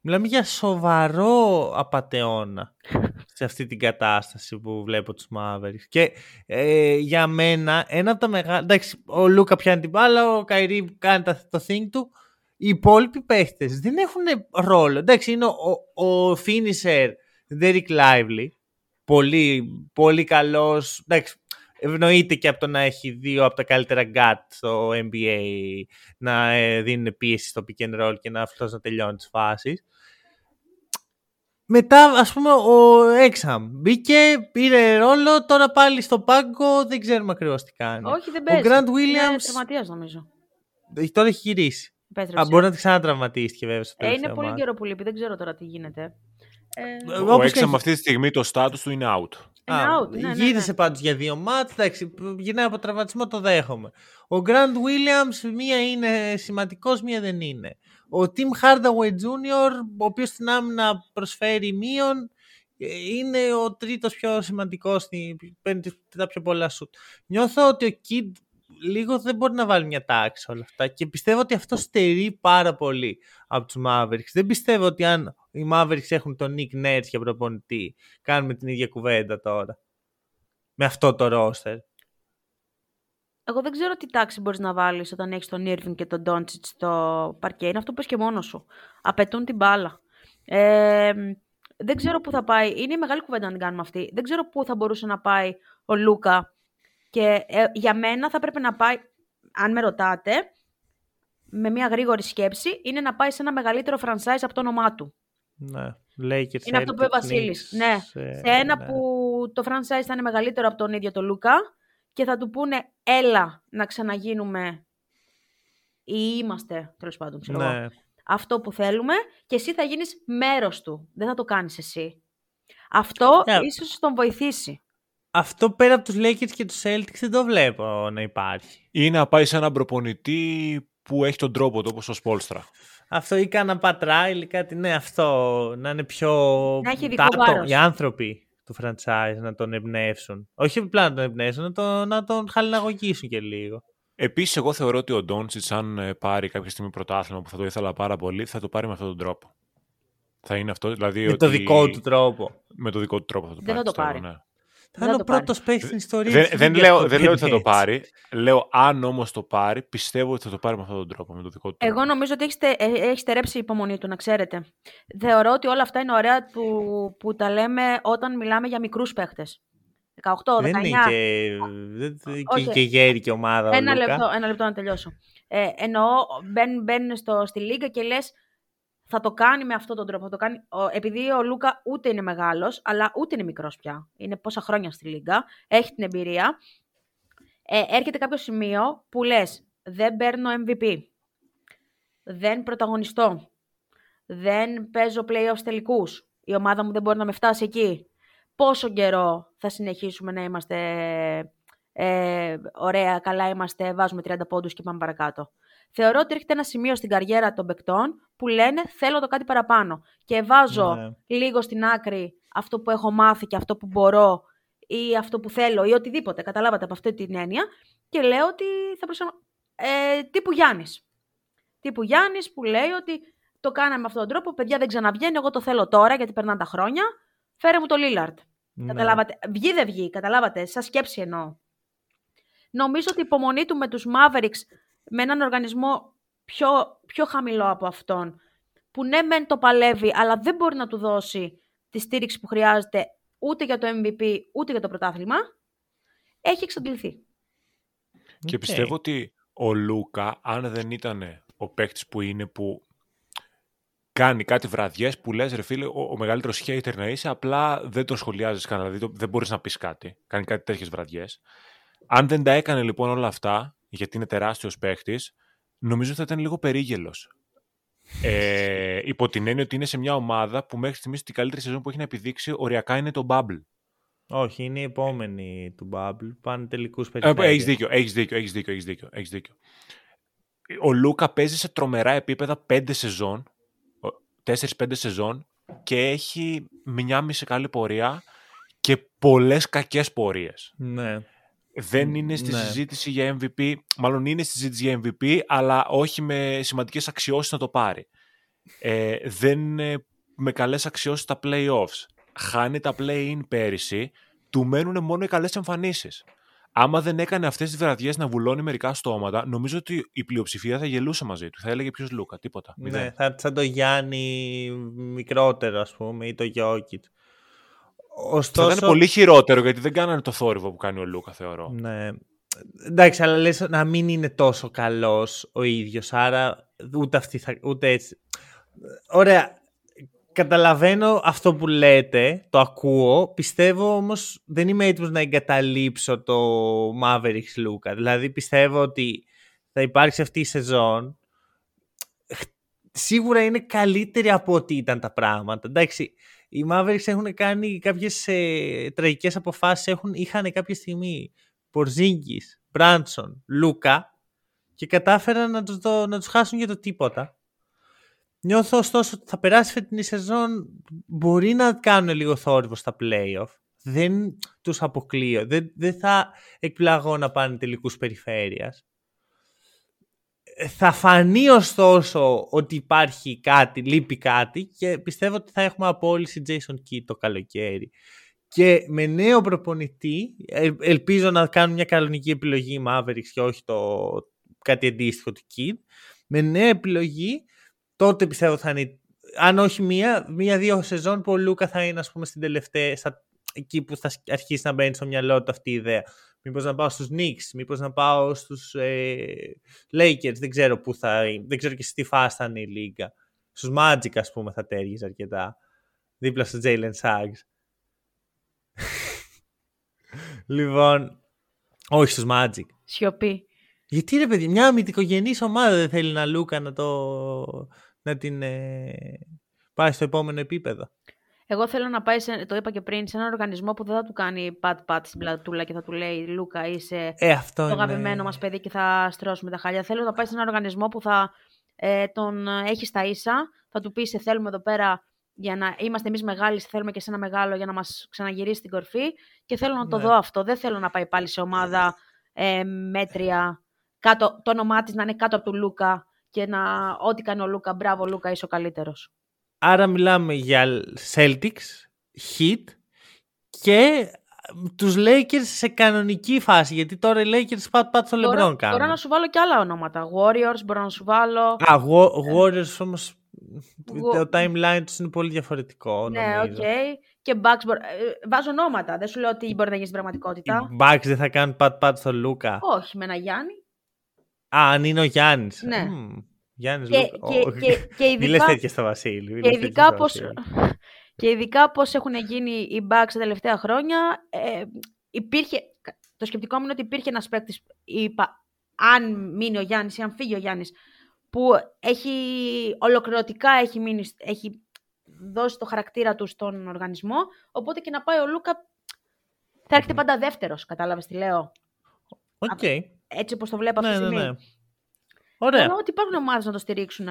Μιλάμε για σοβαρό απατεώνα σε αυτή την κατάσταση που βλέπω τους Mavericks. Και ε, για μένα ένα από τα μεγάλα... Εντάξει, ο Λούκα πιάνει την μπάλα, ο Καϊρή κάνει τα- το thing του. Οι υπόλοιποι παίχτες δεν έχουν ρόλο. Εντάξει, είναι ο, ο, ο finisher Derek Lively, πολύ, πολύ καλός. Εντάξει, ευνοείται και από το να έχει δύο από τα καλύτερα gut στο NBA να ε, δίνουν πίεση στο pick and roll και να αυτός να τελειώνει τις φάσεις. Μετά, ας πούμε, ο Έξαμ μπήκε, πήρε ρόλο, τώρα πάλι στο πάγκο, δεν ξέρουμε ακριβώς τι κάνει. Όχι, δεν Ο παίζει. Grant Είναι Williams τραυματίας, νομίζω. ε, τώρα έχει γυρίσει. Επέστρεψε. Α, μπορεί να τη ξανατραυματίστηκε βέβαια στο ε, είναι τελευταίο πολύ μάτι. καιρό που λείπει, δεν ξέρω τώρα τι γίνεται. Ε, Ε, Ο όπως Έξαμ και- αυτή τη στιγμή το status του είναι out. είναι Α, out, ναι, ναι, ναι. γύρισε πάντως για δύο μάτς, εντάξει, γυρνάει από τραυματισμό, το δέχομαι. Ο Grant Williams, μία είναι σημαντικός, μία δεν είναι. Ο Tim Hardaway Jr., ο οποίος στην άμυνα προσφέρει μείον, ε, είναι ο τρίτος πιο σημαντικός, στη- παίρνει τις- τα πιο πολλά σουτ. Νιώθω ότι ο Kid λίγο δεν μπορεί να βάλει μια τάξη σε όλα αυτά και πιστεύω ότι αυτό στερεί πάρα πολύ από τους Mavericks. Δεν πιστεύω ότι αν οι Mavericks έχουν τον Nick Nurse για προπονητή, κάνουμε την ίδια κουβέντα τώρα. Με αυτό το roster. Εγώ δεν ξέρω τι τάξη μπορείς να βάλεις όταν έχεις τον Irving και τον Doncic στο παρκέ. Είναι αυτό που πες και μόνος σου. Απαιτούν την μπάλα. Ε, δεν ξέρω πού θα πάει. Είναι η μεγάλη κουβέντα να την κάνουμε αυτή. Δεν ξέρω πού θα μπορούσε να πάει ο Λούκα. Και ε, για μένα θα πρέπει να πάει, αν με ρωτάτε, με μια γρήγορη σκέψη, είναι να πάει σε ένα μεγαλύτερο franchise από το όνομά του. Ναι. Lakers, Είναι αυτό που είπε ο Celtics, Βασίλης. Knicks, Ναι. ε, σε ένα ναι. που το franchise θα είναι μεγαλύτερο από τον ίδιο τον Λούκα και θα του πούνε έλα να ξαναγίνουμε ή είμαστε, τέλος πάντων, ξέρω εγώ, Ναι. αυτό που θέλουμε και εσύ θα γίνεις μέρος του. Δεν θα το κάνεις εσύ. Αυτό Yeah. ίσως τον βοηθήσει. Αυτό πέρα από τους Lakers και τους Celtics δεν το βλέπω να υπάρχει. Ή να πάει σε έναν προπονητή που έχει τον τρόπο του, όπως ο Σπόλστρα. Αυτό ή κάνα πατράιλ ή κάτι, ναι, αυτό να είναι πιο... Να έχει τα ειδικό άτομα, βάρος. Οι άνθρωποι του franchise να τον εμπνεύσουν. Όχι απλά να τον εμπνεύσουν, να τον, να τον χαλιναγωγήσουν και λίγο. Επίσης, εγώ θεωρώ ότι ο Ντόντσιτ, αν ε, πάρει κάποια στιγμή πρωτάθλημα που θα το ήθελα πάρα πολύ, θα το πάρει με αυτόν τον τρόπο. Θα είναι αυτό, δηλαδή. Με ότι... το δικό του τρόπο. Με το δικό του τρόπο θα το Δεν πάρει. θα το πιστεύω, πάρει. ναι. Θα είναι ο το πάρει. πρώτος παίκτη στην ιστορία. Δεν, της δεν, Λίγκας λέω, που δεν λέω ότι θα το παίρνει έτσι. πάρει. Λέω αν όμως το πάρει, πιστεύω ότι θα το πάρει με αυτόν τον τρόπο. Με το δικό του τρόπο. Εγώ νομίζω ότι έχει, στε, ε, έχει στερέψει η υπομονή του, να ξέρετε. Θεωρώ ότι όλα αυτά είναι ωραία που, που τα λέμε όταν μιλάμε για μικρούς παίχτες. 18, 19. Δεν είναι και, δεν- και, Όχι. και γέρη και ομάδα. ο Ένα Λούκα. λεπτό, ένα λεπτό να τελειώσω. Ε, εννοώ, μπαίνουν, μπαίνουν στο, στη Λίγκα και λες, θα το κάνει με αυτόν τον τρόπο. Θα το κάνει, ο, επειδή ο Λούκα ούτε είναι μεγάλος, αλλά ούτε είναι μικρός πια. Είναι πόσα χρόνια στη Λίγκα, έχει την εμπειρία. Ε, έρχεται κάποιο σημείο που λες, δεν παίρνω MVP. Δεν πρωταγωνιστώ. Δεν παίζω playoffs τελικούς. Η ομάδα μου δεν μπορεί να με φτάσει εκεί. Πόσο καιρό θα συνεχίσουμε να είμαστε ε, ωραία, καλά είμαστε, βάζουμε 30 πόντους και πάμε παρακάτω. Θεωρώ ότι έρχεται ένα σημείο στην καριέρα των παικτών που λένε θέλω το κάτι παραπάνω και βάζω Ναι. λίγο στην άκρη αυτό που έχω μάθει και αυτό που μπορώ ή αυτό που θέλω ή οτιδήποτε, καταλάβατε από αυτή την έννοια και λέω ότι θα προσαρμο... ε, τύπου Γιάννης. Τύπου Γιάννης που λέει ότι το κάναμε με αυτόν τον τρόπο, παιδιά δεν ξαναβγαίνει, εγώ το θέλω τώρα γιατί περνάνε τα χρόνια, φέρε μου το Λίλαρτ. Ναι. Καταλάβατε. Βγει δεν βγει, καταλάβατε. Σαν σκέψη εννοώ. Νομίζω ότι η υπομονή του με τους Mavericks με έναν οργανισμό πιο, πιο χαμηλό από αυτόν, που ναι μεν το παλεύει, αλλά δεν μπορεί να του δώσει τη στήριξη που χρειάζεται ούτε για το MVP, ούτε για το πρωτάθλημα, έχει εξαντληθεί. Και Οκ. πιστεύω ότι ο Λούκα, αν δεν ήταν ο παίκτης που είναι που κάνει κάτι βραδιές που λες ρε φίλε, ο, ο μεγαλύτερος hater να είσαι, απλά δεν τον σχολιάζεις καν, δηλαδή το- δεν μπορείς να πεις κάτι. Κάνει κάτι τέτοιες βραδιές. Αν δεν τα έκανε λοιπόν όλα αυτά, γιατί είναι τεράστιος παίκτης, νομίζω θα ήταν λίγο περίγελος. Ε, υπό την έννοια ότι είναι σε μια ομάδα που μέχρι στιγμής την καλύτερη σεζόν που έχει να επιδείξει οριακά είναι το Bubble. Όχι, είναι η επόμενη του Bubble. Πάνε τελικούς Ε, περιφέρειες. έχεις δίκιο, έχεις δίκιο, έχεις δίκιο, έχεις δίκιο, έχεις δίκιο. Ο Λούκα παίζει σε τρομερά επίπεδα πέντε σεζόν, τέσσερις-πέντε σεζόν και έχει μια μισή καλή πορεία και πολλές κακές πορείες. Ναι. Δεν είναι στη ναι. συζήτηση για MVP, μάλλον είναι στη συζήτηση για MVP, αλλά όχι με σημαντικές αξιώσεις να το πάρει. Ε, δεν είναι με καλές αξιώσεις στα play-offs. Χάνει τα play-in πέρυσι, του μένουν μόνο οι καλές εμφανίσεις. Άμα δεν έκανε αυτές τις βραδιές να βουλώνει μερικά στόματα, νομίζω ότι η πλειοψηφία θα γελούσε μαζί του. Θα έλεγε ποιος Λούκα, τίποτα. Ναι, Μηδέν. θα, σαν το Γιάννη μικρότερο, ας πούμε, ή το Γιώκητς. Θα Ωστόσο, ήταν πολύ χειρότερο γιατί δεν κάνανε το θόρυβο που κάνει ο Λούκα, θεωρώ. Ναι. Εντάξει, αλλά λες να μην είναι τόσο καλός ο ίδιος, άρα ούτε, αυτή θα, ούτε έτσι. Ωραία, καταλαβαίνω αυτό που λέτε, το ακούω, πιστεύω όμως δεν είμαι έτοιμος να εγκαταλείψω το Mavericks Luka. Δηλαδή πιστεύω ότι θα υπάρξει αυτή η σεζόν, σίγουρα είναι καλύτερη από ό,τι ήταν τα πράγματα. Εντάξει, οι Mavericks έχουν κάνει κάποιες ε, τραγικές αποφάσεις, έχουν, είχαν κάποια στιγμή Πορζίνγκης, Μπράντσον, Λούκα και κατάφεραν να τους, δω- να τους χάσουν για το τίποτα. Νιώθω ωστόσο ότι θα περάσει φετινή σεζόν, μπορεί να κάνουν λίγο θόρυβο στα playoff. Δεν τους αποκλείω. Δεν, δεν θα εκπλαγώ να πάνε τελικούς περιφέρειας. Ε, Θα φανεί ωστόσο ότι υπάρχει κάτι, λείπει κάτι και πιστεύω ότι θα έχουμε απόλυση Jason Kidd το καλοκαίρι. Και με νέο προπονητή, ε, ελπίζω να κάνουν μια κανονική επιλογή οι Mavericks και όχι το κάτι αντίστοιχο του Kid. Με νέα επιλογή, τότε πιστεύω θα είναι, αν όχι μία, μία-δύο σεζόν που ο Λούκα θα είναι ας πούμε στην τελευταία, στα, εκεί που θα αρχίσει να μπαίνει στο μυαλό του αυτή η ιδέα. Μήπως να πάω στους Knicks, μήπως να πάω στους ε, Lakers, δεν ξέρω πού θα δεν ξέρω και στη φάση θα είναι η Λίγκα. Στους Magic ας πούμε θα τέργιζε αρκετά. Δίπλα στο Jalen Suggs. λοιπόν, όχι στους Magic. Σιωπή. Γιατί ρε παιδί, μια μυθικογενής ομάδα δεν θέλει να Λούκα να, το, να την ε, πάει στο επόμενο επίπεδο. Εγώ θέλω να πάει, σε, το είπα και πριν, σε έναν οργανισμό που δεν θα του κάνει πατ-πατ στην πλατούλα και θα του λέει Λούκα, είσαι Ε, αυτό το είναι... αγαπημένο μας παιδί και θα στρώσουμε τα χάλια. Θέλω να πάει σε έναν οργανισμό που θα ε, τον ε, έχει στα ίσα, θα του πει σε θέλουμε εδώ πέρα για να είμαστε εμείς μεγάλοι, σε θέλουμε και σε ένα μεγάλο για να μας ξαναγυρίσει την κορφή και θέλω να το Ναι. δω αυτό. Δεν θέλω να πάει πάλι σε ομάδα ε, μέτρια κάτω, το όνομά της να είναι κάτω από του Λούκα και να ό,τι κάνει ο Λούκα, μπράβο Λούκα, είσαι ο καλύτερος. Άρα μιλάμε για Celtics, Heat και τους Lakers σε κανονική φάση, γιατί τώρα οι Lakers pat pat στο LeBron κάνουν. Μπορώ να σου βάλω και άλλα ονόματα. Warriors μπορώ να σου βάλω. Α, Warriors όμως το timeline τους είναι πολύ διαφορετικό. Ναι, οκ. Okay. Και Bucks, μπορώ... Ε, βάζω ονόματα. Δεν σου λέω ότι μπορεί να γίνει στην πραγματικότητα. Οι Bucks δεν θα κάνουν pat-pat στο Λούκα. Όχι, με ένα Γιάννη. Α, αν είναι ο Γιάννης. Ναι. Mm, Γιάννης και, Λούκα. και, και, και ειδικά, Μη λες τέτοια στο Βασίλη. Και ειδικά, πώς, και ειδικά πώς έχουν γίνει οι Bucks τα τελευταία χρόνια. Ε, υπήρχε, το σκεπτικό μου είναι ότι υπήρχε ένας παίκτης, αν μείνει ο Γιάννης ή αν φύγει ο Γιάννης, που έχει ολοκληρωτικά έχει, μείνει, έχει δώσει το χαρακτήρα του στον οργανισμό, οπότε και να πάει ο Λούκα θα έρχεται πάντα δεύτερος, κατάλαβες τι λέω. Okay. Έτσι όπως το βλέπω αυτή τη ναι, στιγμή. ναι, ναι. Ωραία. Λέω ότι υπάρχουν ομάδες να το στηρίξουν.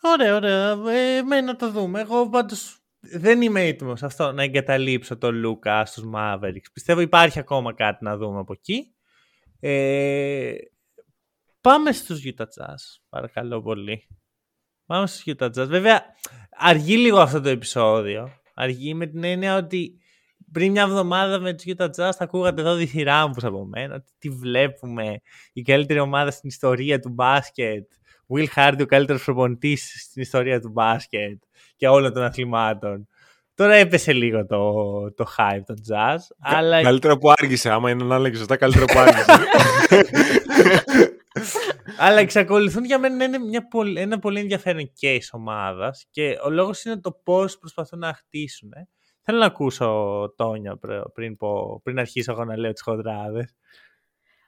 Ωραία, ωραία. Ε, με να το δούμε. Εγώ πάντως δεν είμαι έτοιμος αυτό να εγκαταλείψω τον Λούκα στους Mavericks. Πιστεύω υπάρχει ακόμα κάτι να δούμε από εκεί. Ε, πάμε στους Utah Jazz, παρακαλώ πολύ. Πάμε στους Utah Jazz. Βέβαια, αργεί λίγο αυτό το επεισόδιο. Αργεί με την έννοια ότι πριν μια εβδομάδα με τους Utah Jazz θα ακούγατε εδώ διθυράμπους από μένα. Τι βλέπουμε. Η καλύτερη ομάδα στην ιστορία του μπάσκετ. Will Hardy ο καλύτερος προπονητής στην ιστορία του μπάσκετ και όλων των αθλημάτων. Τώρα έπεσε λίγο το, το hype των jazz. Κα, αλλά... Καλύτερα που άργησε. Άμα είναι να έλεγες σωστά, καλύτερα που άργησε. αλλά εξακολουθούν για μένα να είναι μια πολύ, ένα πολύ ενδιαφέρον case ομάδας και ο λόγος είναι το πώς προσπαθούν να χτίσουν. Θέλω να ακούσω Τόνια πριν, πριν αρχίσω εγώ να λέω τις χοντράδες.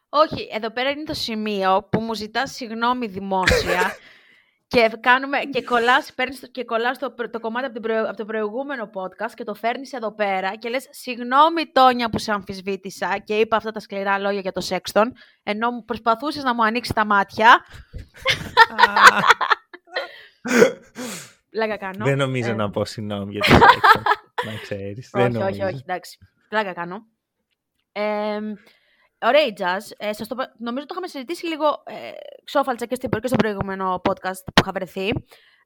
Όχι, εδώ πέρα είναι το σημείο που μου ζητάς συγγνώμη δημόσια και, κάνουμε, και κολλάς, παίρνεις και κολλάς το, το κομμάτι από, προ, από το προηγούμενο podcast και το φέρνεις εδώ πέρα και λες συγγνώμη Τόνια που σε αμφισβήτησα και είπα αυτά τα σκληρά λόγια για το Σέξτον ενώ προσπαθούσες να μου ανοίξεις τα μάτια. Πλάκα κάνω. Δεν νομίζω ε. να πω συγγνώμη για το Σέξτον. να ξέρεις. όχι, όχι, όχι, εντάξει. Πλάκα κάνω. Ε, Ωραία η jazz. Ε, σας το, νομίζω το είχαμε συζητήσει λίγο ε, ξόφαλτσα και, στην, και στο προηγούμενο podcast που είχα βρεθεί.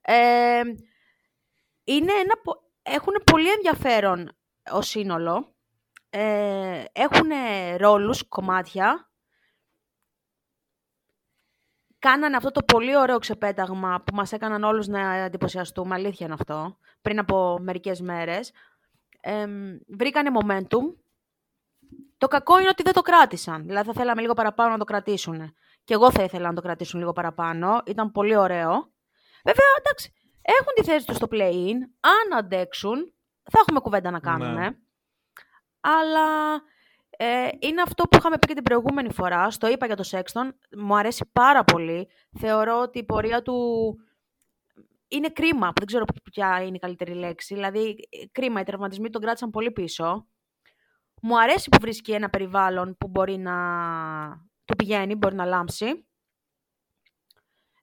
Ε, είναι ένα, έχουν πολύ ενδιαφέρον ο σύνολο. Ε, έχουν ρόλους, κομμάτια. Κάνανε αυτό το πολύ ωραίο ξεπέταγμα που μας έκαναν όλους να εντυπωσιαστούμε. Αλήθεια είναι αυτό. Πριν από μερικές μέρες. Ε, βρήκανε momentum το κακό είναι ότι δεν το κράτησαν. Δηλαδή θα θέλαμε λίγο παραπάνω να το κρατήσουν. Και εγώ θα ήθελα να το κρατήσουν λίγο παραπάνω. Ήταν πολύ ωραίο. Βέβαια, εντάξει, έχουν τη θέση τους στο play-in. Αν αντέξουν, θα έχουμε κουβέντα να κάνουμε. Ναι. Αλλά ε, είναι αυτό που είχαμε πει και την προηγούμενη φορά. Στο είπα για το Sexton. Μου αρέσει πάρα πολύ. Θεωρώ ότι η πορεία του είναι κρίμα. Δεν ξέρω ποια είναι η καλύτερη λέξη. Δηλαδή, κρίμα. Οι τερματισμοί τον κράτησαν πολύ πίσω. Μου αρέσει που βρίσκει ένα περιβάλλον που μπορεί να του πηγαίνει, μπορεί να λάμψει.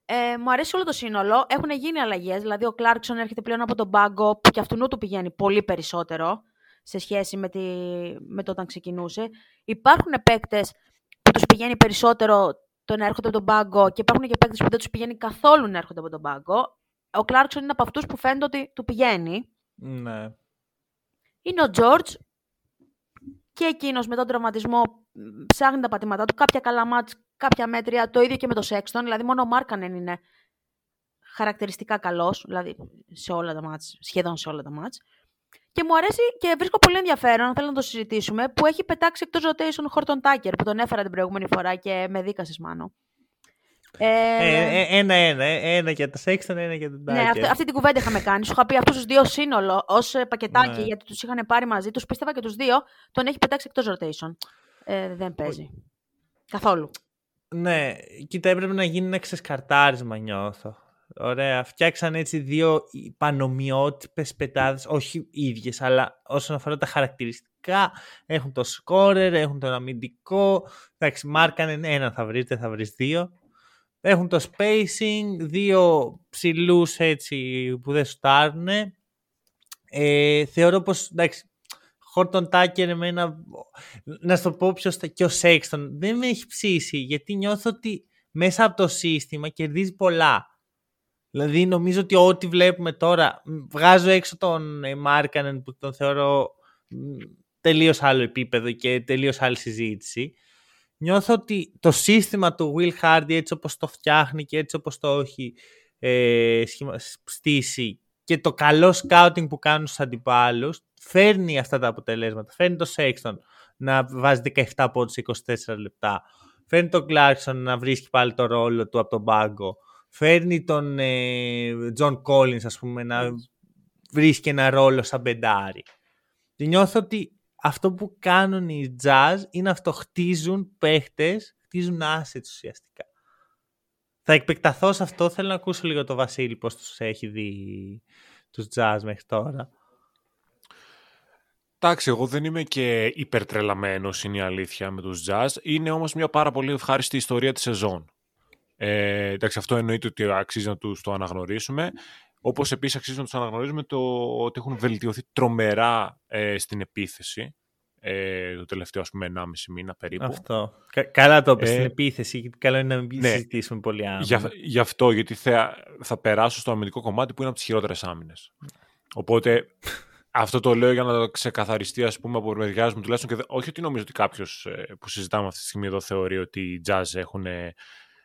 Ε, μου αρέσει όλο το σύνολο. Έχουν γίνει αλλαγές. Δηλαδή, ο Κλάρκσον έρχεται πλέον από τον πάγκο που και αυτού του πηγαίνει πολύ περισσότερο σε σχέση με, τη, με το όταν ξεκινούσε. Υπάρχουν παίκτες που τους πηγαίνει περισσότερο το να έρχονται από τον πάγκο και υπάρχουν και παίκτες που δεν τους πηγαίνει καθόλου να έρχονται από τον πάγκο. Ο Κλάρκσον είναι από αυτούς που φαίνεται ότι του πηγαίνει. Ναι. Είναι ο Τζορτζ, και εκείνος με τον τραυματισμό ψάχνει τα πατήματά του. Κάποια καλά μάτς, κάποια μέτρια. Το ίδιο και με το Σέξτον. Δηλαδή, μόνο ο Μάρκανεν είναι χαρακτηριστικά καλός, δηλαδή σε όλα τα μάτς, σχεδόν σε όλα τα μάτς. Και μου αρέσει και βρίσκω πολύ ενδιαφέρον, θέλω να το συζητήσουμε, που έχει πετάξει εκτός rotation Χόρτον Τάκερ, που τον έφερα την προηγούμενη φορά και με δίκασες μάνο. Ένα-ένα. Ε, ε, ένα για το Sexton, ένα για τον Τάκερ. Ναι, αυτή, αυτή την κουβέντα είχαμε κάνει. Σου είχα πει αυτούς τους δύο σύνολο ως ε, πακετάκι, ναι. γιατί τους είχαν πάρει μαζί τους. Πίστευα και τους δύο τον έχει πετάξει εκτός rotation. Ε, δεν παίζει. Καθόλου. Ναι, κοίτα, έπρεπε να γίνει ένα ξεσκαρτάρισμα, νιώθω. Ωραία, φτιάξαν έτσι δύο πανομοιότυπες πετάδες, όχι ίδιες, αλλά όσον αφορά τα χαρακτηριστικά, έχουν το σκόρερ, έχουν τον αμυντικό. Εντάξει, μάρκανε ένα θα βρεις, δεν θα βρεις δύο. Έχουν το spacing, δύο ψηλούς έτσι που δεν στάρουν. Ε, θεωρώ πως, εντάξει, Χόρτον Τάκερ εμένα, να στο πω ποιος και ο Σέξτον, δεν με έχει ψήσει γιατί νιώθω ότι μέσα από το σύστημα κερδίζει πολλά. Δηλαδή νομίζω ότι ό,τι βλέπουμε τώρα, βγάζω έξω τον Μάρκανεν που τον θεωρώ τελείως άλλο επίπεδο και τελείως άλλη συζήτηση. Νιώθω ότι το σύστημα του Will Hardy έτσι όπως το φτιάχνει και έτσι όπως το έχει ε, στήσει και το καλό scouting που κάνουν στους αντιπάλους φέρνει αυτά τα αποτελέσματα. Φέρνει το Sexton να βάζει 17 πόντους 24 λεπτά. Φέρνει τον Clarkson να βρίσκει πάλι το ρόλο του από τον πάγκο. Φέρνει τον ε, John Collins ας πούμε να βρίσκει ένα ρόλο σαν μπεντάρι. Και νιώθω ότι αυτό που κάνουν οι jazz είναι αυτό χτίζουν παίχτες, χτίζουν assets ουσιαστικά. Θα εκπεκταθώ σε αυτό, θέλω να ακούσω λίγο το Βασίλη πώς τους έχει δει τους jazz μέχρι τώρα. Εντάξει, εγώ δεν είμαι και υπερτρελαμένος, είναι η αλήθεια, με τους jazz. Είναι όμως μια πάρα πολύ ευχάριστη ιστορία της σεζόν. Ε, εντάξει, αυτό εννοείται ότι αξίζει να τους το αναγνωρίσουμε. Όπως επίσης αξίζει να τους αναγνωρίσουμε το ότι έχουν βελτιωθεί τρομερά ε, στην επίθεση ε, το τελευταίο, ας πούμε, 1,5 μήνα περίπου. Αυτό. καλά το είπες, στην επίθεση, γιατί καλό είναι να μην ναι, συζητήσουμε πολύ άμυνα. Γι' αυτό, γιατί θα, θα περάσω στο αμυντικό κομμάτι που είναι από τις χειρότερες άμυνες. Οπότε αυτό το λέω για να το ξεκαθαριστεί, ας πούμε, από μεριάς μου τουλάχιστον. Και όχι ότι νομίζω ότι κάποιος ε, που συζητάμε αυτή τη στιγμή εδώ θεωρεί ότι οι Jazz έχουν,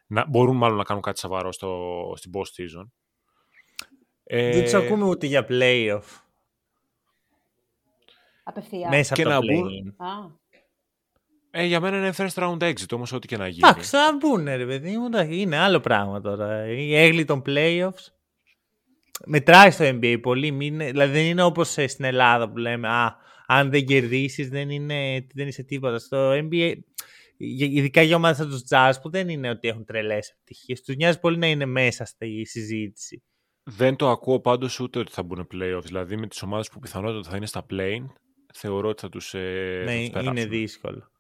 να, μπορούν μάλλον να κάνουν κάτι σοβαρό στο, στην post season. Δεν τους ακούμε ούτε για playoff. Απευθείας. Μέσα και από να το μπουν... Ε, για μένα είναι first round exit όμως ό,τι και να γίνει. Εντάξει, θα μπουν ρε παιδί μου, είναι άλλο πράγμα τώρα. Η έγκλη των playoffs μετράει στο NBA πολύ. Μην, δηλαδή δεν είναι όπως στην Ελλάδα που λέμε α, αν δεν κερδίσεις δεν, είναι, δεν είσαι τίποτα. Στο NBA, ειδικά για ομάδες σαν τους Jazz που δεν είναι ότι έχουν τρελές επιτυχίες, τους νοιάζει πολύ να είναι μέσα στη συζήτηση. Δεν το ακούω πάντως ούτε ότι θα μπουν playoffs. Δηλαδή με τις ομάδες που πιθανότατα θα είναι στα play θεωρώ ότι θα τους, ε, ναι, θα είναι δύσκολο.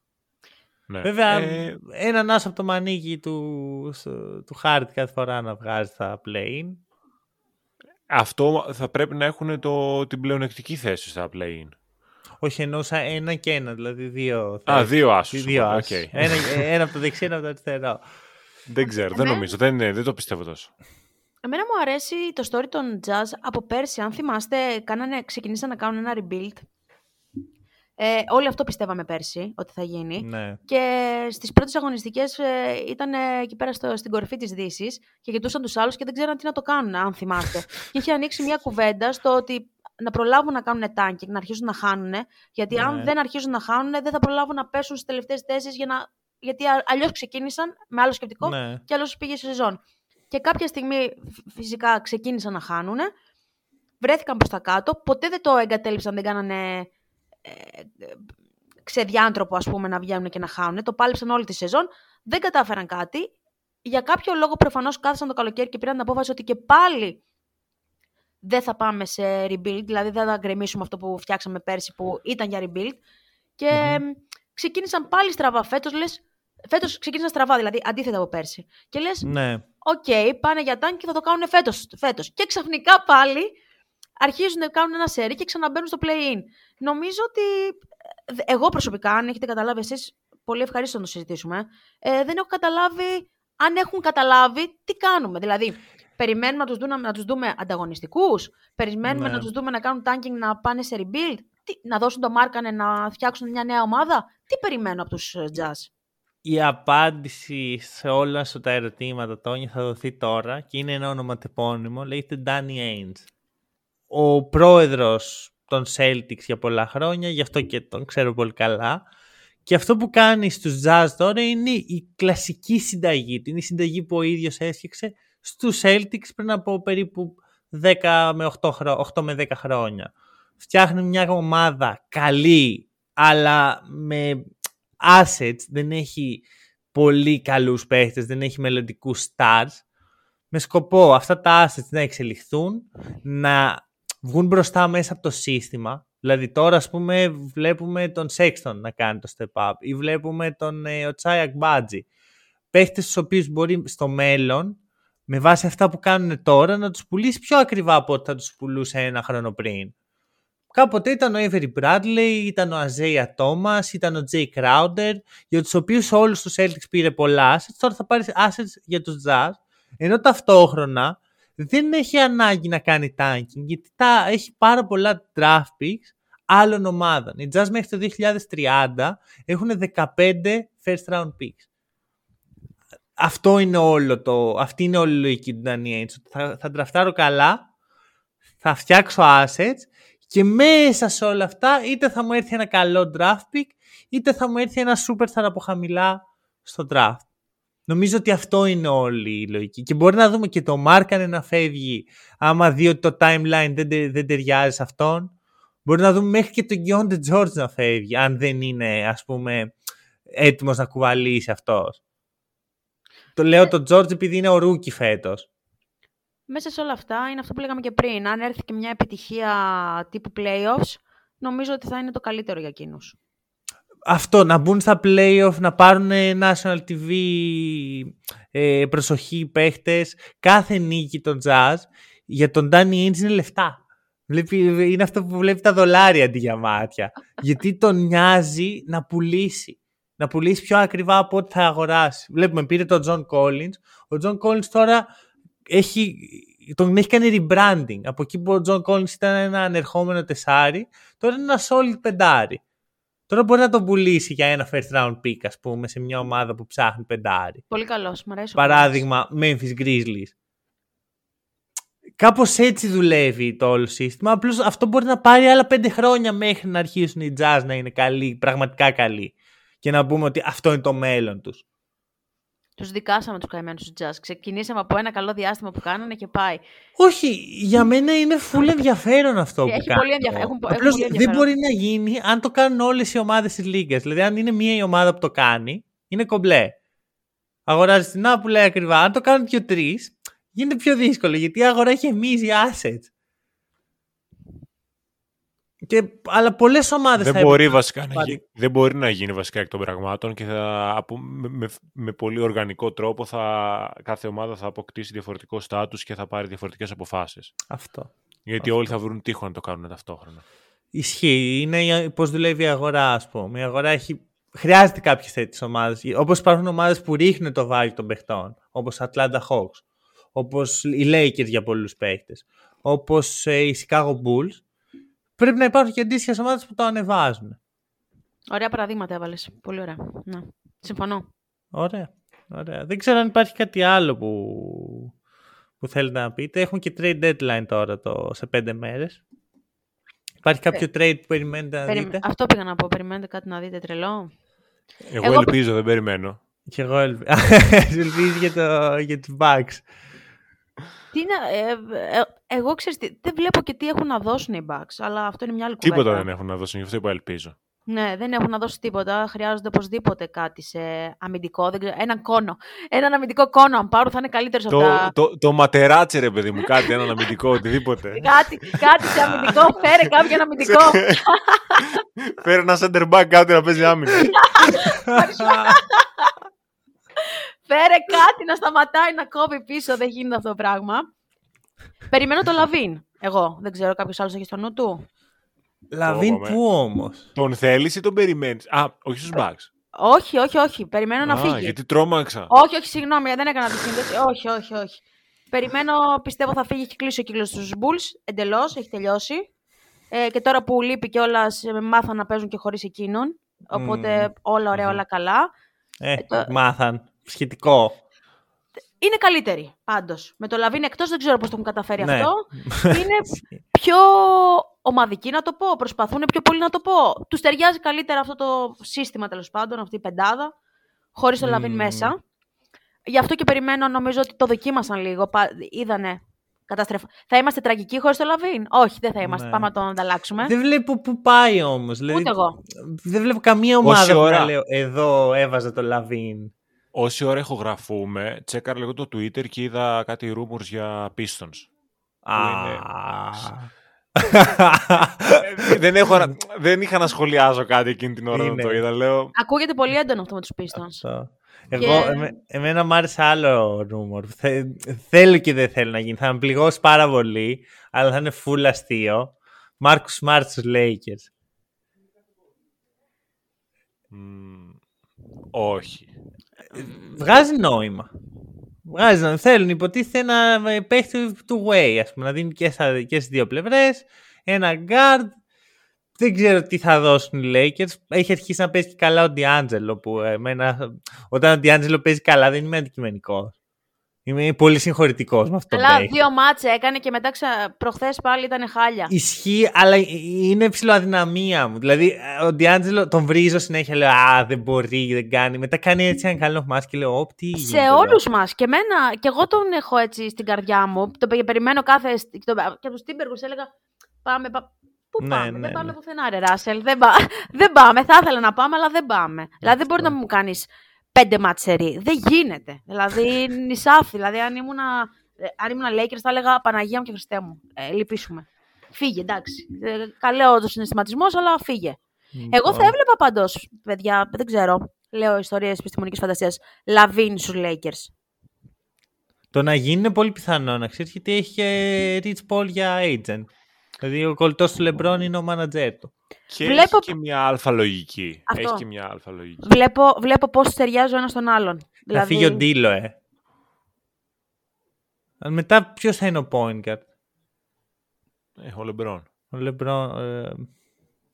Ναι. Βέβαια, ε... έναν άσο από το μανίκι του, του χάρτη κάθε φορά να βγάζει τα play Αυτό θα πρέπει να έχουν το, την πλεονεκτική θέση στα play-in. Όχι, εννοούσα ένα και ένα, δηλαδή δύο. Α, δύο άσους. Δύο άσους. Okay. Ένα, ένα από το δεξί, ένα από το αριστερό. Δεν ξέρω, δεν νομίζω, δεν, δεν το πιστεύω τόσο. Εμένα μου αρέσει το story των Jazz από πέρσι. Αν θυμάστε, κάνανε, ξεκινήσαν να κάνουν ένα rebuild ε, όλοι αυτό πιστεύαμε πέρσι ότι θα γίνει. Ναι. Και στις πρώτες αγωνιστικές ε, ήταν εκεί πέρα στο, στην κορυφή της δύσης και κοιτούσαν τους άλλους και δεν ξέραν τι να το κάνουν, αν θυμάστε. και είχε ανοίξει μια κουβέντα στο ότι να προλάβουν να κάνουν tanking, να αρχίσουν να χάνουν. Γιατί αν ναι. δεν αρχίζουν να χάνουν, δεν θα προλάβουν να πέσουν στις τελευταίες θέσεις. Για να... Γιατί αλλιώς ξεκίνησαν με άλλο σκεπτικό ναι. και αλλιώ πήγε σε σεζόν. Και κάποια στιγμή φυσικά ξεκίνησαν να χάνουν. Βρέθηκαν προς τα κάτω. Ποτέ δεν το εγκατέλειψαν, δεν κάνανε ε, ξεδιάντροπο ας πούμε να βγαίνουν και να χάνουν. Το πάλεψαν όλη τη σεζόν. Δεν κατάφεραν κάτι. Για κάποιο λόγο προφανώς κάθισαν το καλοκαίρι και πήραν την απόφαση ότι και πάλι δεν θα πάμε σε rebuild, δηλαδή δεν θα γκρεμίσουμε αυτό που φτιάξαμε πέρσι που ήταν για rebuild. Και ξεκίνησαν πάλι στραβά. Φέτος λες, φέτος ξεκίνησαν στραβά, δηλαδή αντίθετα από πέρσι. Και λες, ναι. οκ, okay, πάνε για tank και θα το κάνουν φέτος, φέτος. Και ξαφνικά πάλι αρχίζουν να κάνουν ένα σερί και ξαναμπαίνουν στο play-in. Νομίζω ότι εγώ προσωπικά, αν έχετε καταλάβει εσείς, πολύ ευχαρίστω να το συζητήσουμε, ε, δεν έχω καταλάβει αν έχουν καταλάβει τι κάνουμε. Δηλαδή, περιμένουμε να τους δούμε, να τους δούμε ανταγωνιστικούς, περιμένουμε Ναι. να τους δούμε να κάνουν tanking, να πάνε σε rebuild, τι, να δώσουν το μάρκανε να φτιάξουν μια νέα ομάδα. Τι περιμένω από τους ε, Jazz; Η απάντηση σε όλα σου τα ερωτήματα, Τόνια, θα δοθεί τώρα και είναι ένα ονοματεπώνυμο, λέγεται Danny Ainge. Ο πρόεδρος των Celtics για πολλά χρόνια, γι' αυτό και τον ξέρω πολύ καλά. Και αυτό που κάνει στους Jazz τώρα είναι η κλασική συνταγή του. Είναι η συνταγή που ο ίδιος έφτιαξε στους Celtics πριν από περίπου 10 με 8, χρο... 8 με 10 χρόνια. Φτιάχνει μια ομάδα καλή, αλλά με assets, δεν έχει πολύ καλούς παίχτες, δεν έχει μελλοντικούς stars, με σκοπό αυτά τα assets να εξελιχθούν, να βγουν μπροστά μέσα από το σύστημα. Δηλαδή τώρα ας πούμε βλέπουμε τον Sexton να κάνει το step up ή βλέπουμε τον ε, Ochai Agbaji. Παίχτες στους οποίους μπορεί στο μέλλον με βάση αυτά που κάνουν τώρα να τους πουλήσει πιο ακριβά από ό,τι θα τους πουλούσε ένα χρόνο πριν. κάποτε ήταν ο Avery Bradley, ήταν ο Isaiah Thomas, ήταν ο Jay Crowder, για τους οποίους όλους τους Celtics πήρε πολλά assets, τώρα θα πάρει assets για τους Jazz, ενώ ταυτόχρονα δεν έχει ανάγκη να κάνει tanking, γιατί τα, έχει πάρα πολλά draft picks άλλων ομάδων. Οι Jazz μέχρι το 2030 έχουν 15 first round picks. Αυτό είναι όλο το, αυτή είναι όλη η λογική του Danny Θα, θα τραφτάρω καλά, θα φτιάξω assets και μέσα σε όλα αυτά είτε θα μου έρθει ένα καλό draft pick είτε θα μου έρθει ένα superstar από χαμηλά στο draft. Νομίζω ότι αυτό είναι όλη η λογική. Και μπορεί να δούμε και το Μάρκανεν να φεύγει άμα δει ότι το timeline δεν, δεν ταιριάζει σε αυτόν. Μπορεί να δούμε μέχρι και τον Keyonte George να φεύγει αν δεν είναι ας πούμε έτοιμος να κουβαλήσει αυτός. Το λέω τον George επειδή είναι ο rookie φέτος μέσα σε όλα αυτά είναι αυτό που λέγαμε και πριν. Αν έρθει και μια επιτυχία τύπου playoffs, νομίζω ότι θα είναι το καλύτερο για εκείνους. Αυτό, να μπουν στα playoff, να πάρουν national TV ε, προσοχή οι παίχτες, κάθε νίκη των Jazz, για τον Danny Ainge είναι λεφτά. Βλέπει, είναι αυτό που βλέπει τα δολάρια αντί για μάτια. Γιατί τον νοιάζει να πουλήσει. Να πουλήσεις πιο ακριβά από ό,τι θα αγοράσει. Βλέπουμε, πήρε τον John Collins. Ο John Collins τώρα έχει, τον έχει κάνει rebranding. Από εκεί που ο John Collins ήταν ένα ανερχόμενο τεσάρι, τώρα είναι ένα solid πεντάρι. Τώρα μπορεί να τον πουλήσει για ένα first round pick, ας πούμε, σε μια ομάδα που ψάχνει πεντάρι. Πολύ καλός, μου αρέσει. Παράδειγμα, Memphis Grizzlies. Κάπως έτσι δουλεύει το όλο σύστημα. Απλώς αυτό μπορεί να πάρει άλλα πέντε χρόνια μέχρι να αρχίσουν οι jazz να είναι καλοί, πραγματικά καλοί. Και να πούμε ότι αυτό είναι το μέλλον τους. Τους δικάσαμε τους καημένους του jazz. Ξεκινήσαμε από ένα καλό διάστημα που κάνανε και πάει. Όχι, για μένα είναι full ενδιαφέρον αυτό που Έχει κάνουν. πολύ ενδιαφέρον. Έχουν, Απλώς πολύ δεν ενδιαφέρον. μπορεί να γίνει αν το κάνουν όλες οι ομάδες της Λίγκας. Δηλαδή, αν είναι μία η ομάδα που το κάνει, είναι κομπλέ. Αγοράζεις την A που λέει ακριβά. Αν το κάνουν και τρεις, γίνεται πιο δύσκολο γιατί η αγορά γεμίζει assets. Και, αλλά πολλές ομάδες Δεν θα μπορεί, έπρεπε βασικά να πάρει. γίνει, δεν μπορεί να γίνει βασικά εκ των πραγμάτων και θα, από, με, με, με πολύ οργανικό τρόπο θα, κάθε ομάδα θα αποκτήσει διαφορετικό στάτους και θα πάρει διαφορετικές αποφάσεις. Αυτό. Γιατί όλοι θα βρουν τείχο να το κάνουν ταυτόχρονα. Ισχύει. Είναι πώς δουλεύει η αγορά, ας πούμε. Η αγορά έχει... χρειάζεται κάποιες τέτοιες ομάδες. Όπως υπάρχουν ομάδες που ρίχνουν το value των παιχτών, όπως Atlanta Hawks, όπως οι Lakers για πολλούς παίχτες, όπως οι Chicago Bulls. Πρέπει να υπάρχουν και αντίστοιχες ομάδες που το ανεβάζουν. Ωραία παραδείγματα έβαλες. Πολύ ωραία. Ναι. Συμφωνώ. Ωραία. Ωραία. Δεν ξέρω αν υπάρχει κάτι άλλο που, που θέλετε να πείτε. Έχουμε και trade deadline τώρα το, σε πέντε μέρες. Υπάρχει κάποιο trade που περιμένετε να Περι- δείτε; Αυτό πήγα να πω. Περιμένετε κάτι να δείτε τρελό. Εγώ, Εγώ- ελπίζω, δεν περιμένω. Και εγώ ελπίζω ελπίζω για, το, για τους Bucks. Τι να, ε, ε, εγώ ξέρεις, τι, δεν βλέπω και τι έχουν να δώσουν οι Bucks, αλλά αυτό είναι μια άλλη κουβέντα. Τίποτα δεν έχουν να δώσουν, γι' αυτό είπα ελπίζω. Ναι, δεν έχουν να δώσουν τίποτα. Χρειάζονται οπωσδήποτε κάτι σε αμυντικό. Δεν ξέρω, έναν κόνο. Έναν αμυντικό κόνο, αν πάρουν, θα είναι καλύτερος από Το, τα. το, το ματεράτσι, ρε παιδί μου, κάτι, έναν αμυντικό, οτιδήποτε. Κάτι, κάτι σε αμυντικό, φέρε κάποιον αμυντικό. Φέρε ένα center back κάτι να παίζει άμυνα. φέρε κάτι να σταματάει να κόβει πίσω. Δεν γίνεται αυτό το πράγμα. Περιμένω το Λαβίν. Εγώ. Δεν ξέρω, κάποιος άλλος έχει στο νου του. Λαβίν Κόβαμε. που όμως; τον θέλεις ή τον περιμένεις; Α, όχι στους Bucks. Όχι, όχι, όχι. Περιμένω να Α, φύγει. γιατί τρόμαξα. Όχι, όχι, συγγνώμη, δεν έκανα τη σύνδεση. Όχι, όχι, όχι. Περιμένω, πιστεύω θα φύγει, έχει κλείσει ο κύκλος του Bulls εντελώς, έχει τελειώσει. Ε, και τώρα που λείπει κιόλας, μάθαν να παίζουν και χωρίς εκείνον. Οπότε όλα ωραία, όλα καλά. Ε, το- μάθαν. Σχετικό. Είναι καλύτεροι πάντως. Με το Λαβίν εκτός δεν ξέρω πώς το έχουν καταφέρει Ναι. αυτό. Είναι πιο ομαδικοί να το πω. Προσπαθούν πιο πολύ να το πω. Τους ταιριάζει καλύτερα αυτό το σύστημα τέλος πάντων, αυτή η πεντάδα, χωρίς το Λαβίν Μμμ. μέσα. Γι' αυτό και περιμένω, νομίζω ότι το δοκίμασαν λίγο. Πα- Είδανε. Καταστρεφ... Θα είμαστε τραγικοί χωρίς το Λαβίν. Όχι, δεν θα είμαστε. Ναι. Πάμε να τον ανταλλάξουμε. Δεν βλέπω πού πάει όμως. Δηλαδή, Ούτε εγώ. Δεν βλέπω καμία ομάδα Όση που ώρα; να λέω εδώ έβαζα το Λαβίν. Όση ώρα ηχογραφούμε, τσέκαρα λίγο το Twitter και είδα κάτι rumors για Pistons. Α. είναι- Ε, δεν, έχω, να- δεν είχα να σχολιάζω κάτι εκείνη την ώρα να Είναι. το είδα. Λέω, Ακούγεται πολύ έντονο αυτό με τους Pistons. Αυτό. Εγώ, εμέ- εμένα μου άρεσε άλλο ρούμορ. Θε, θέλω και δεν θέλω να γίνει. Θα με πληγώσει πάρα πολύ, αλλά θα είναι full αστείο. Μάρκου Smart στους Lakers. Μμ, όχι. Βγάζει νόημα. Βγάζει νόημα. Θέλουν υποτίθεται ένα ε, παίχτη του way, ας πούμε, να δίνει και, στα, και στις δύο πλευρές. Ένα guard. Δεν ξέρω τι θα δώσουν οι Lakers. Έχει αρχίσει να παίζει και καλά ο D'Angelo που εμένα, όταν ο D'Angelo παίζει καλά δεν είμαι αντικειμενικός. Είμαι πολύ συγχωρητικός με αυτό το Αλλά παίχτη. δύο μάτσε έκανε και μετά ξα... προχθές πάλι ήταν χάλια. Ισχύει, αλλά είναι ψηλοαδυναμία μου. Δηλαδή, ο Ντιάντζελο τον βρίζω συνέχεια. Λέω Α, δεν μπορεί, δεν κάνει. Μετά κάνει έτσι ένα καλό μα και λέω Ωπ, τι Σε γίνεται εδώ;» όλους μας. Και εμένα, και εγώ τον έχω έτσι στην καρδιά μου. Το πε- περιμένω κάθε. στι- το- Και από του Τίμπεργου έλεγα Πάμε. πα- Πού Ναι, πάμε, ναι, δεν πάμε ναι. πουθενά, ρε Ράσελ. Δεν, πα... δεν πάμε. Θα ήθελα να πάμε, αλλά δεν πάμε. Δηλαδή, δεν μπορεί να μου κάνεις πέντε ματσερί. Δεν γίνεται. Δηλαδή, νησάφι. Δηλαδή, αν ήμουν, αν ήμουν Lakers, θα έλεγα Παναγία μου και Χριστέ μου. Ε, λυπήσουμε. Φύγε, εντάξει. Ε, καλό το συναισθηματισμός, αλλά φύγε. Εγώ θα Λοιπόν, έβλεπα πάντως, παιδιά, δεν ξέρω. Λέω ιστορίες επιστημονικής φαντασίας. Λαβίν στους Lakers. Το να γίνει είναι πολύ πιθανό να ξέρεις γιατί έχει και Rich Paul για agent. Δηλαδή, ο κολλητός του Λεμπρόν είναι ο μάνατζέρ του. Και Βλέπω- έχει και μια αλφα λογική. Αυτό. Έχει και μια αλφα λογική. Βλέπω, βλέπω πώς ταιριάζει ο ένα τον άλλον. Θα φύγει ο Ντίλο, ε. Αλλά Μετά ποιος θα είναι ο point guard. Ε, ο Λεμπρόν. Ο Λεμπρόν. Ε,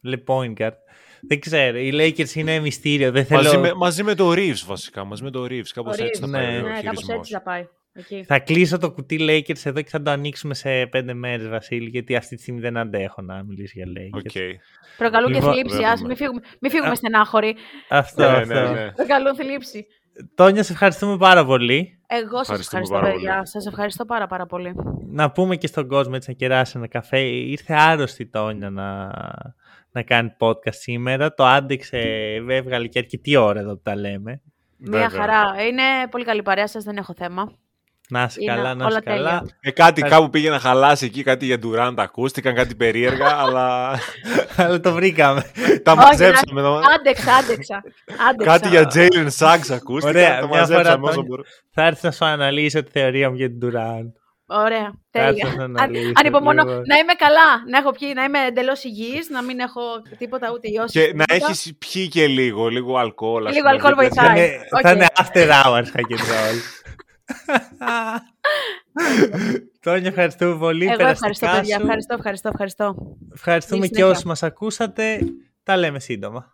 Le point guard. Δεν ξέρω. Οι Lakers είναι μυστήριο. Δεν θέλω... Μαζί, με, μαζί με το Reeves βασικά. Μαζί με το Reeves. Κάπως Ο έτσι θα Reeves, πάει ναι. ο Ναι, κάπως χειρισμός. έτσι θα πάει. Εκεί. Θα κλείσω το κουτί Lakers εδώ και θα το ανοίξουμε σε πέντε μέρες, Βασίλη, γιατί αυτή τη στιγμή δεν αντέχω να μιλήσω για Lakers. Οκ. Προκαλούν Λοιπόν, και θλίψη. βλέπουμε. Ας, μην φύγουμε, μην φύγουμε στενάχωροι. Αυτό, Ναι, αυτό. ναι, ναι. Προκαλούν θλίψη. Τόνια, σε ευχαριστούμε πάρα πολύ. Εγώ σας Ευχαριστούμε ευχαριστώ, πάρα παιδιά. πολύ. Σας ευχαριστώ πάρα, πάρα πολύ. Να πούμε και στον κόσμο έτσι να κεράσει ένα καφέ. Ήρθε άρρωστη η Τόνια να, να κάνει podcast σήμερα. Το άντεξε, έβγαλε και αρκετή ώρα εδώ που τα λέμε. Μία Βέβαια. χαρά. Είναι πολύ καλή παρέα σας, δεν έχω θέμα. Να είσαι Είναι καλά, να όλα είσαι καλά. τέλεια. Ε, κάτι κάπου πήγε να χαλάσει εκεί, κάτι για Durant ακούστηκαν, κάτι περίεργα, αλλά Αλλά το βρήκαμε. τα Όχι, μαζέψαμε. εδώ. Άντεξα, άντεξα. άντεξα. Κάτι για Jalen Suggs ακούστηκαν, Ωραία, τα μια μαζέψαμε φορά, όσο Τόνια. μπορούμε. Θα έρθεις να σου αναλύσω τη θεωρία μου για την Durant. Ωραία, Κάτσε τέλεια. να Αν, αναλύσω ανυπομονώ λίγο. να είμαι καλά, να έχω πιει, να είμαι εντελώς υγιής, να μην έχω τίποτα ούτε ιώσεις. Και να έχεις πιει και λίγο, λίγο αλκοόλ. ας Λίγο πούμε, αλκοόλ δίπλα. Θα βοηθάει. είναι, Οκ. θα είναι after hours pick and roll. Τόνια, ευχαριστούμε πολύ. Εγώ Περαστικά ευχαριστώ, παιδιά. σου. Ευχαριστώ, ευχαριστώ, ευχαριστώ. Ευχαριστούμε Καλή και συνέχεια. όσους μας ακούσατε. Τα λέμε σύντομα.